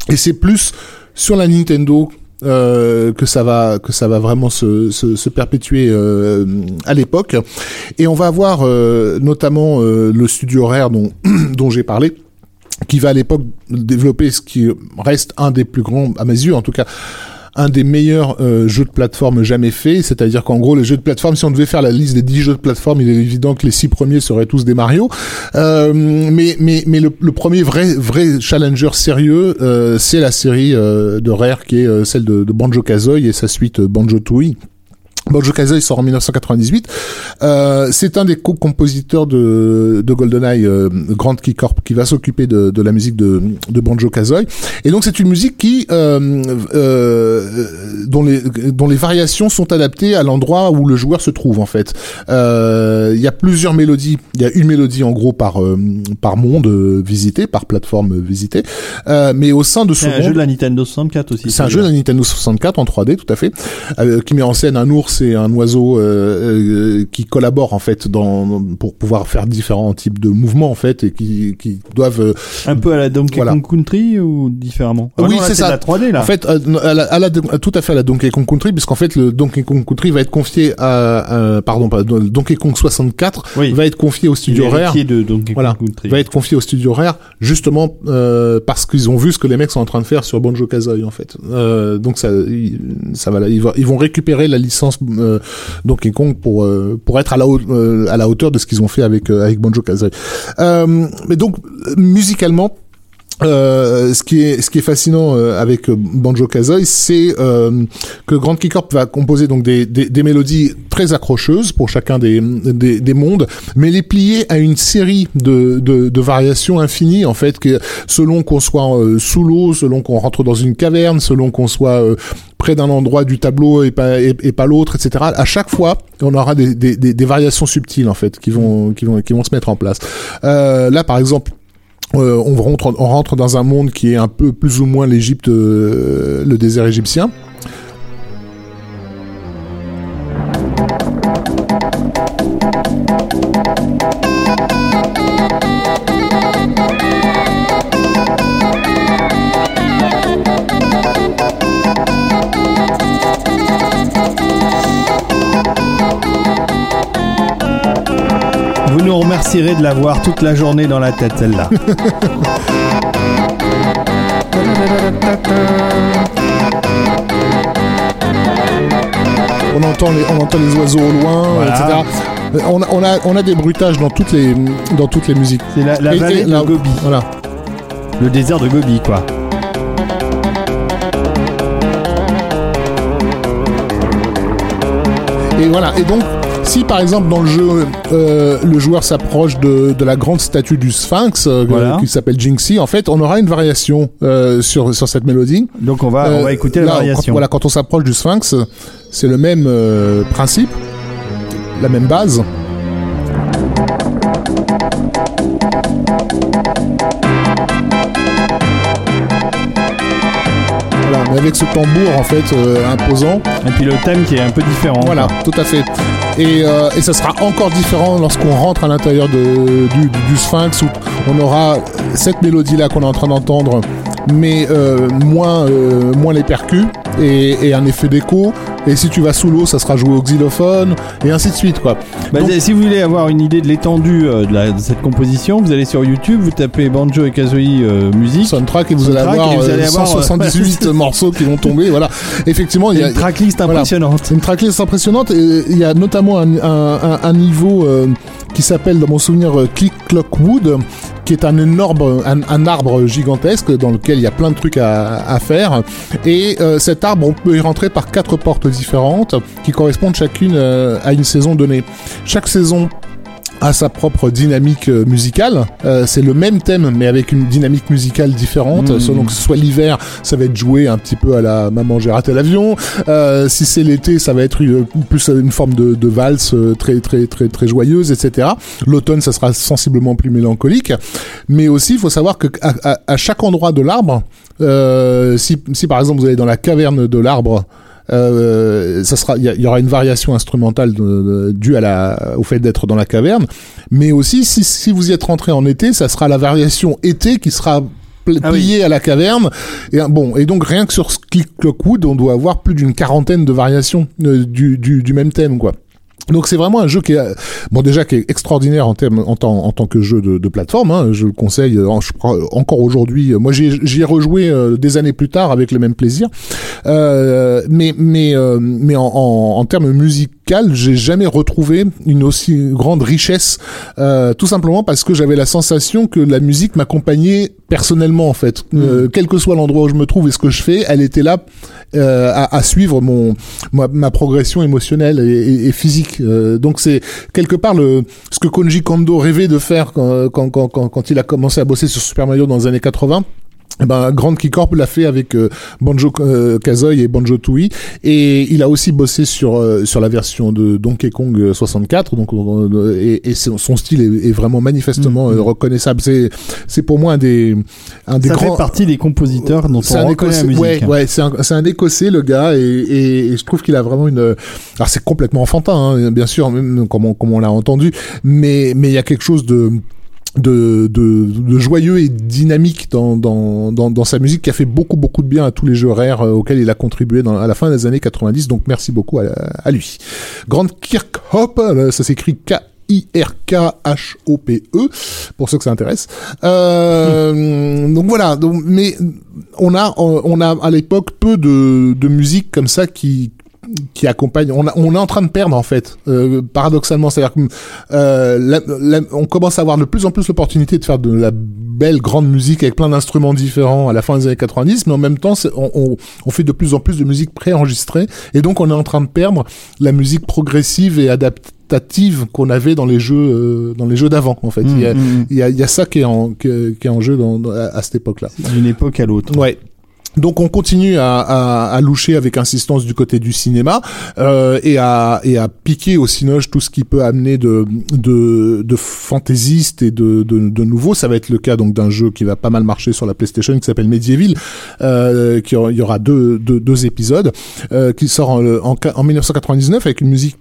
Et c'est plus sur la Nintendo euh, que ça va que ça va vraiment se, se, se perpétuer euh, à l'époque. Et on va avoir euh, notamment euh, le studio Rare dont dont j'ai parlé qui va à l'époque développer ce qui reste un des plus grands à mes yeux en tout cas un des meilleurs euh, jeux de plateforme jamais faits, c'est-à-dire qu'en gros les jeux de plateforme, si on devait faire la liste des 10 jeux de plateforme, il est évident que les six premiers seraient tous des Mario. Euh, mais mais mais le, le premier vrai vrai challenger sérieux, euh, c'est la série euh, de Rare qui est euh, celle de, de Banjo Kazooie et sa suite euh, Banjo Kazooie sort en 1998. Euh, c'est un des co-compositeurs de, de GoldenEye, euh, Grant Key Corp, qui va s'occuper de, de la musique de, de Banjo Kazooie. Et donc c'est une musique qui, euh, euh, dont les dont les variations sont adaptées à l'endroit où le joueur se trouve en fait. Il y a plusieurs mélodies. Il y a une mélodie en gros par par monde visité, par plateforme visitée. Mais au sein de ce C'est un monde, jeu de la Nintendo 64 aussi. c'est un jeu de la Nintendo 64 en 3D, tout à fait, qui met en scène un ours et un oiseau euh, euh, qui collaborent en fait dans pour pouvoir faire différents types de mouvements en fait et qui, qui doivent euh, Un peu à la Donkey Voilà. Kong Country ou différemment Ah Oui, c'est ça. la 3D là. En fait, à la, à la- tout à fait à la Donkey Kong Country, puisqu'en fait le Donkey Kong Country va être confié à, à- pardon, pas Donkey Kong 64 Oui. va être confié au studio Rare. de Donkey Voilà. Kong Country. va être confié au studio Rare justement euh, parce qu'ils ont vu ce que les mecs sont en train de faire sur Banjo Kazooie en fait. Euh, donc ça, ça va, ils vont récupérer la licence euh, Donkey pour euh, pour être à la, euh, à la hauteur de ce qu'ils ont fait avec euh, avec Banjo Kazooie. Euh, mais donc musicalement. Euh, ce qui est ce qui est fascinant euh, avec euh, Banjo Kazooie, c'est euh, que Grand Key va composer donc des, des, des mélodies très accrocheuses pour chacun des, des, des mondes, mais les plier à une série de, de, de variations infinies en fait, que selon qu'on soit euh, sous l'eau, selon qu'on rentre dans une caverne, selon qu'on soit près d'un endroit du tableau et pas et, pas l'autre, etc. À chaque fois, on aura des, des, variations subtiles en fait qui vont qui vont qui vont se mettre en place. Là, par exemple. Euh, on, rentre, dans un monde qui est un peu plus ou moins l'Égypte, euh, le désert égyptien. Vous nous remercierez de l'avoir toute la journée dans la tête celle-là. On entend les, on entend les oiseaux au loin, Voilà. etc. Euh, On a, on, a, on a des bruitages dans toutes les, dans toutes les musiques. C'est la, la Et- vallée et de là- Gobi. Voilà. Le désert de Gobi quoi. Et voilà. Et donc, Si par exemple dans le jeu, euh, le joueur s'approche de, de la grande statue du Sphinx euh, Voilà. qui s'appelle Jinxie, en fait, on aura une variation euh, sur sur cette mélodie. Donc on va, on va Euh, écouter la là, variation. Quand, voilà, quand on s'approche du Sphinx, c'est le même euh, principe, la même base. Voilà, mais avec ce tambour en fait euh, imposant. Et puis le thème qui est un peu différent. Voilà, tout à fait. Et, euh, et ça sera encore différent lorsqu'on rentre à l'intérieur du, Sphinx où on aura cette mélodie-là qu'on est en train d'entendre, mais euh, moins, euh, moins les percus et un effet d'écho. Et si tu vas sous l'eau, ça sera joué au xylophone et ainsi de suite, quoi. Bah, Donc- si vous voulez avoir une idée de l'étendue euh, de, de cette composition, vous allez sur YouTube, vous tapez Banjo et Kazooie euh, musique. Soundtrack et vous allez Soundtrack, avoir, et vous euh, allez avoir, 178 euh, morceaux qui vont tomber. Voilà. Effectivement, il y a, une tracklist voilà. impressionnante. Une tracklist impressionnante et il y a notamment un, un- un- un niveau euh, qui s'appelle dans mon souvenir euh, Click Clock Wood qui est un énorme un, arbre gigantesque dans lequel il y a plein de trucs à, à faire et euh, cet arbre on peut y rentrer par quatre portes différentes qui correspondent chacune euh, à une saison donnée. Chaque saison a sa propre dynamique euh, musicale. Euh, c'est le même thème, mais avec une dynamique musicale différente. Mhm. Selon que ce soit l'hiver, ça va être joué un petit peu à la Maman j'ai raté l'avion. Euh, si c'est l'été, ça va être une, plus une forme de, de valse euh, très très très très joyeuse, etc. L'automne, ça sera sensiblement plus mélancolique. Mais aussi, il faut savoir que à, à- à chaque endroit de l'arbre, euh, si, si par exemple vous allez dans la caverne de l'arbre, euh, ça sera, il y, y aura une variation instrumentale de- de- due à la, au fait d'être dans la caverne, mais aussi si, si vous y êtes rentré en été, ça sera la variation été qui sera pl- Ah oui. pliée à la caverne. Et bon, et donc rien que sur Click Clockwood, on doit avoir plus d'une quarantaine de variations euh, du, du, du même thème, quoi. Donc c'est vraiment un jeu qui est bon déjà qui est extraordinaire en termes en tant en tant que jeu de, de plateforme. Hein, je le conseille euh, euh, encore aujourd'hui. Euh, Moi j'y ai- rejoué des années plus tard avec le même plaisir. Euh, mais mais euh, mais en, en, en termes musical, j'ai jamais retrouvé une aussi grande richesse. euh, tout simplement parce que j'avais la sensation que la musique m'accompagnait personnellement en fait. Euh, quel que soit l'endroit où je me trouve et ce que je fais, elle était là euh, à, à suivre mon ma, ma progression émotionnelle et, et- et physique. Euh, donc c'est quelque part le ce que Konji Kondo rêvait de faire quand, quand, quand, quand, quand il a commencé à bosser sur Super Mario dans les années 80. Eh ben, Grand Key Corp l'a fait avec euh, Banjo euh, Kazooie et Banjo Tooie et il a aussi bossé sur euh, sur la version de Donkey Kong euh, 64 donc euh, et, et son style est, est vraiment manifestement euh, reconnaissable c'est c'est pour moi un des un des Ça grands fait partie des compositeurs dont on un reconnaît la musique. ouais, ouais, c'est un, c'est un écossais le gars et, et, et je trouve qu'il a vraiment une. Alors c'est complètement enfantin, hein, bien sûr, même comme on, comme on l'a entendu, mais mais il y a quelque chose de de, de, de joyeux et dynamique dans, dans, dans, dans sa musique qui a fait beaucoup beaucoup de bien à tous les jeux rares euh, auxquels il a contribué dans, à la fin des années 90 donc merci beaucoup à, à lui. Grand Kirkhope euh, ça s'écrit K I-R-K-H-O-P-E, pour ceux que ça intéresse. Euh, donc voilà, donc, mais on a, on a à l'époque peu de, de musique comme ça qui qui accompagne. On, a- on est en train de perdre en fait, euh, paradoxalement. C'est-à-dire que euh, commence à avoir de plus en plus l'opportunité de faire de la belle grande musique avec plein d'instruments différents à la fin des années 90, mais en même temps, on, on, on fait de plus en plus de musique préenregistrée, et donc on est en train de perdre la musique progressive et adaptative qu'on avait dans les jeux, euh, dans les jeux d'avant. En fait, il, y a, Mmh, mmh. il y a, il y a ça qui est en, qui est, qui est en jeu dans, dans- à, à cette époque-là. D'une époque à l'autre. Ouais. Donc on continue à, à, à loucher avec insistance du côté du cinéma euh, et, à, et à piquer au cinoche tout ce qui peut amener de, de, de fantaisiste et de, de, de nouveau. Ça va être le cas donc d'un jeu qui va pas mal marcher sur la PlayStation qui s'appelle Medieval, euh, qui il y aura deux, deux, deux épisodes euh, qui sort en, en, en 1999 avec une musique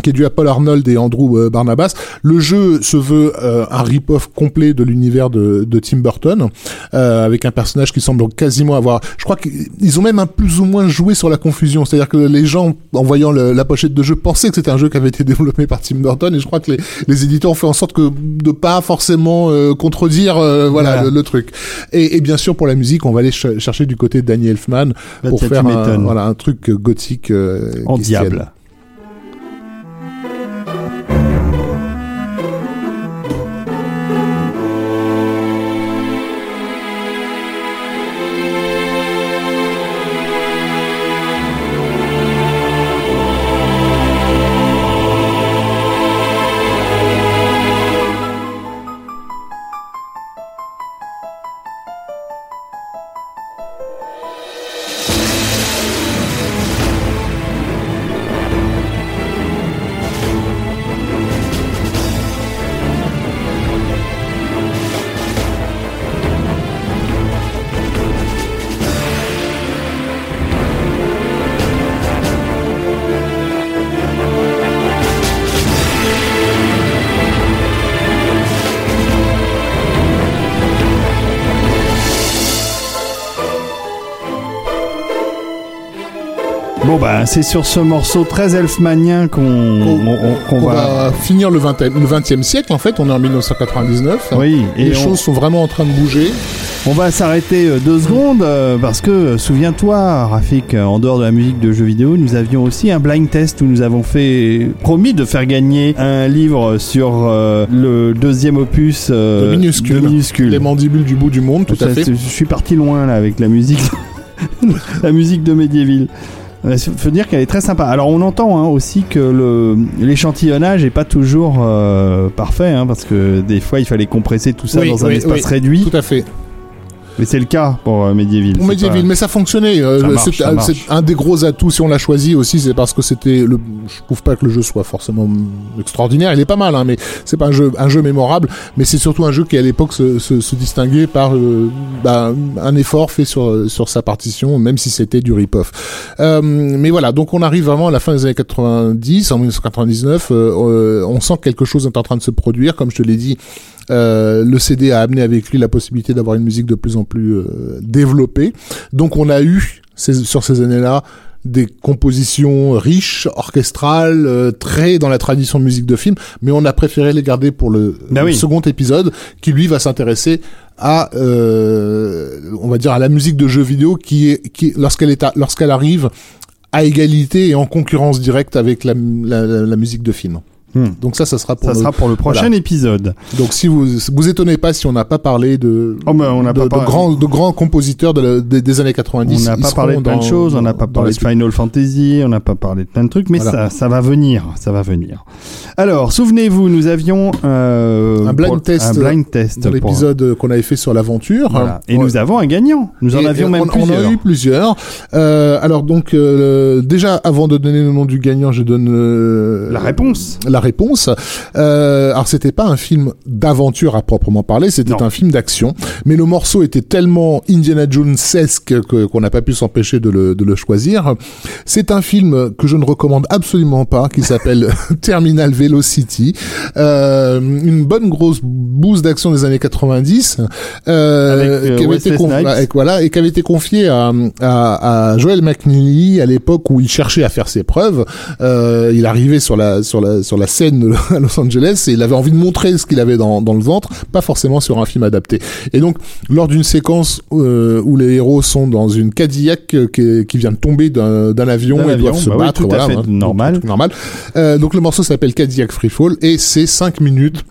qui est dû à Paul Arnold et Andrew euh, Barnabas. Le jeu se veut euh, un rip-off complet de l'univers de, de Tim Burton, euh, avec un personnage qui semble quasiment avoir... Je crois qu'ils ont même un plus ou moins joué sur la confusion, c'est-à-dire que les gens, en voyant le- la pochette de jeu, pensaient que c'était un jeu qui avait été développé par Tim Burton, et je crois que les, les éditeurs ont fait en sorte que de pas forcément euh, contredire euh, voilà, Voilà. Le, le truc. Et, et bien sûr, pour la musique, on va aller ch- chercher du côté de Danny Elfman Bah, pour faire un, voilà, un truc gothique euh, En se tienne. diable. C'est sur ce morceau très elfmanien qu'on on- on- qu'on On va... va finir le 20e, le 20e siècle en fait, on est en 1999. Oui, et les on- choses sont vraiment en train de bouger. On va s'arrêter euh, deux secondes euh, parce que euh, souviens-toi, Rafik, en dehors de la musique de jeux vidéo, nous avions aussi un blind test où nous avons fait promis de faire gagner un livre sur euh, le deuxième opus euh, De minuscule. de minuscule. Les mandibules du bout du monde, tout à fait. Je suis parti loin là avec la musique, la musique de Medieval. Il faut dire qu'elle est très sympa. Alors on entend hein, aussi que l'échantillonnage est pas toujours euh, parfait hein, parce que des fois il fallait compresser tout ça Oui, dans un oui, espace oui. réduit. Tout à fait. Mais c'est le cas pour euh, Medieval. Pour Medieval, pas- mais ça fonctionnait. euh, c'est un des gros atouts si on l'a choisi aussi, c'est parce que c'était le. Je trouve pas que le jeu soit forcément extraordinaire. Il est pas mal, hein, mais c'est pas un jeu, un jeu mémorable. Mais c'est surtout un jeu qui à l'époque se, se, se distinguait par euh, bah, un effort fait sur sur sa partition, même si c'était du rip-off. Euh, mais voilà, donc on arrive vraiment à la fin des années 90, en 1999. euh, euh, on sent que quelque chose est en train de se produire, comme je te l'ai dit. Euh, le CD a amené avec lui la possibilité d'avoir une musique de plus en plus euh, développée. Donc on a eu ces- sur ces années-là des compositions riches, orchestrales, euh, très dans la tradition musique de film, mais on a préféré les garder pour le, le oui. second épisode, qui lui va s'intéresser à, euh, on va dire, à la musique de jeux vidéo qui est, qui lorsqu'elle est, lorsqu'elle arrive à égalité et en concurrence directe avec la, la- la musique de film. Hmm. Donc ça, ça sera pour Ça le- sera pour le prochain voilà. épisode. donc si vous vous étonnez pas si on n'a pas parlé de Oh, ben, on n'a de, pas de parlé- grands de grands compositeurs de la- des, des années 90 On n'a pas parlé de plein de choses, on n'a pas parlé de Final Fantasy, on n'a pas parlé de plein de trucs, mais Voilà. ça, ça va venir, ça va venir. Alors, souvenez-vous, nous avions euh, Un blind pour- test, un blind test dans pour- l'épisode qu'on avait fait sur l'aventure Voilà. Et Ouais. nous avons un gagnant. Nous en avions même on, plusieurs. On en a eu plusieurs. Euh, alors donc euh, déjà avant de donner le nom du gagnant, je donne euh, La réponse. La réponse. Euh, alors c'était pas un film d'aventure à proprement parler, c'était un film d'action. Mais le morceau était tellement Indiana Jones-esque que- qu'on n'a pas pu s'empêcher de le, de le choisir. C'est un film que je ne recommande absolument pas, qui s'appelle Terminal Velocity. Euh, une bonne grosse bouse d'action des années 90. Euh, Avec, euh, qui avait été avec- voilà, et qui avait été confié à, à, à Joel McNeely à l'époque où il cherchait à faire ses preuves. Euh, il arrivait sur la sur la sur la scène à Los Angeles et il avait envie de montrer ce qu'il avait dans, dans le ventre, pas forcément sur un film adapté. Et donc lors d'une séquence euh, où les héros sont dans une Cadillac euh, qui, qui vient de tomber d'un avion et avion, doivent se oui, battre, à voilà, fait normal. tout- tout normal. Euh, donc le morceau s'appelle Cadillac Freefall et c'est 5 minutes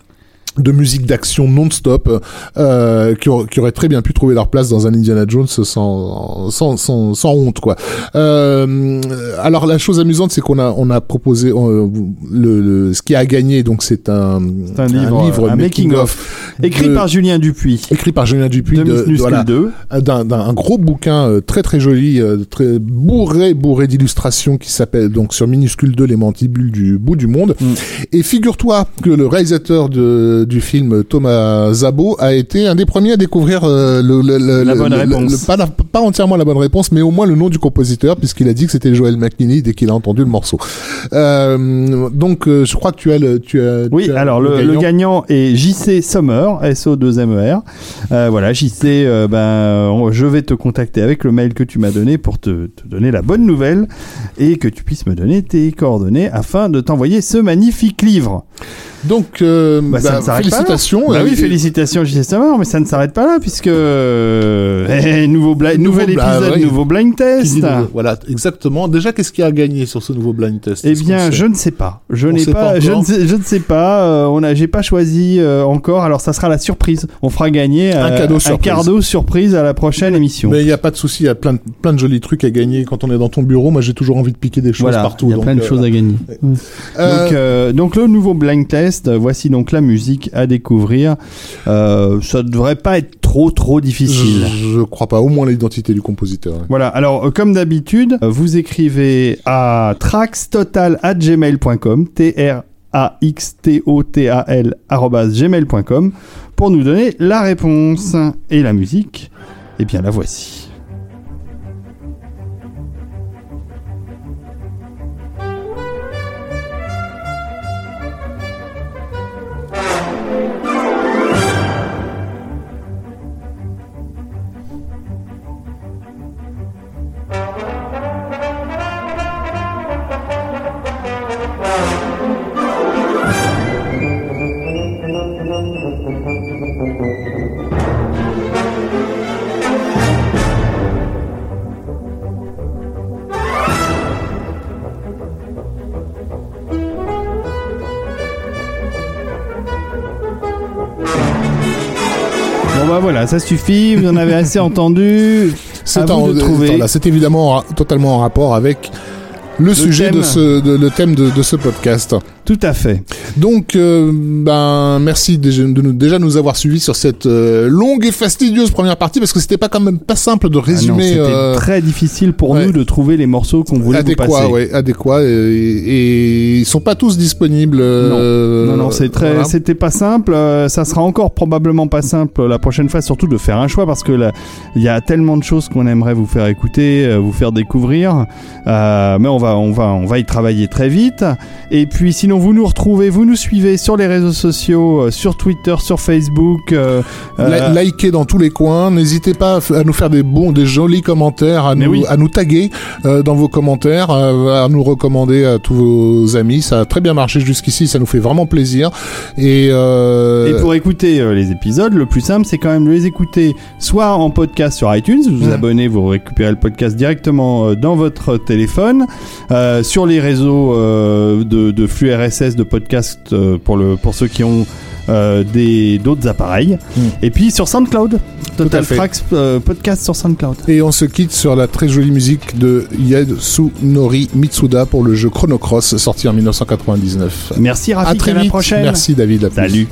de musique d'action non-stop euh, qui, qui auraient très bien pu trouver leur place dans un Indiana Jones sans sans sans, sans honte quoi. Euh, alors la chose amusante c'est qu'on a on a proposé euh, le, le- ce qui a gagné donc c'est un, C'est un livre, un making of, écrit de- par Julien Dupuis. écrit par Julien Dupuis de de, de- Minuscule voilà, 2. d'un un gros bouquin euh, très très joli, euh, très bourré bourré d'illustrations qui s'appelle donc sur minuscule 2 les mandibules du bout du monde. Mm. Et figure-toi que le réalisateur de, du film Thomas Zabo a été un des premiers à découvrir euh, le, le- le- La bonne réponse. pas, la- pas entièrement la bonne réponse, mais au moins le nom du compositeur puisqu'il a dit que c'était Joel McNeely dès qu'il a entendu le morceau. Euh, donc euh, je crois que tu as le tu as Oui, tu as alors le, le gagnant est JC Sommer, SO2MER. Euh, voilà, JC, ben, je vais te contacter avec le mail que tu m'as donné pour te, te donner la bonne nouvelle et que tu puisses me donner tes coordonnées afin de t'envoyer ce magnifique livre. Donc euh, Bah, ça bah, ne s'arrête pas là. félicitations. Bah oui, et- félicitations JC mais ça ne s'arrête pas là puisque euh, nouveau nouvel bla- épisode, ouais. nouveau blind test. Voilà, exactement. Déjà, qu'est-ce qui a gagné sur ce nouveau blind test Eh bien, je ne sais pas. Je n'ai pas, pas je ne sais, je ne sais pas. Euh, on a, j'ai pas choisi euh, encore. Alors, ça sera la surprise. On fera gagner Un cadeau un surprise. cadeau surprise à la prochaine émission. Mais il n'y a pas de souci, il y a plein de, plein de jolis trucs à gagner quand on est dans ton bureau. Moi, j'ai toujours envie de piquer des choses Voilà, partout. il y a donc, plein de choses à gagner. Donc, donc le nouveau blind test. Voici donc la musique à découvrir. Euh, ça devrait pas être trop trop difficile. je, je crois pas, au moins l'identité du compositeur. hein. Voilà, alors euh, comme d'habitude, euh, vous écrivez à traxtotal@gmail.com, t r a x t o t a l gmail.com pour nous donner la réponse et la musique. Eh bien la voici. Ça suffit, vous en avez assez entendu. C'est À vous en- évidemment totalement en rapport avec le, sujet thème. de ce, de- le thème de, de ce podcast. Tout à fait. Donc, euh, ben, merci déjà de nous, déjà nous avoir suivis sur cette euh, longue et fastidieuse première partie parce que c'était pas quand même pas simple de Ah non, résumer. C'était euh, très difficile pour ouais. nous de trouver les morceaux qu'on voulait vous adéquats, passer. ouais, adéquats, et, et ils sont pas tous disponibles. euh, Non, non, c'est très, voilà. c'était pas simple. euh, ça sera encore probablement pas simple la prochaine fois, surtout de faire un choix parce que là, il y a tellement de choses qu'on aimerait vous faire écouter, euh, vous faire découvrir. Euh, mais on va, on va, on va y travailler très vite. Et puis, sinon, vous nous retrouvez, vous nous suivez sur les réseaux sociaux, euh, sur Twitter, sur Facebook. euh, euh, Likez dans tous les coins. N'hésitez pas à nous faire des bons, des jolis commentaires, à nous, oui. à nous taguer dans vos commentaires, à nous recommander à tous vos amis. Ça a très bien marché jusqu'ici, ça nous fait vraiment plaisir. Et, Et pour écouter les épisodes, le plus simple, c'est quand même de les écouter soit en podcast sur iTunes, vous vous Mm. abonnez, vous récupérez le podcast directement dans votre téléphone, sur les réseaux de, de flux RSS de podcast euh, pour le pour ceux qui ont euh, des d'autres appareils, Mm. et puis sur SoundCloud, Total. Frax euh, podcast sur SoundCloud. Et on se quitte sur la très jolie musique de Yasunori Mitsuda pour le jeu Chrono Cross sorti en 1999. Merci À Rafik, très à la prochaine. Merci David. à plus. Salut.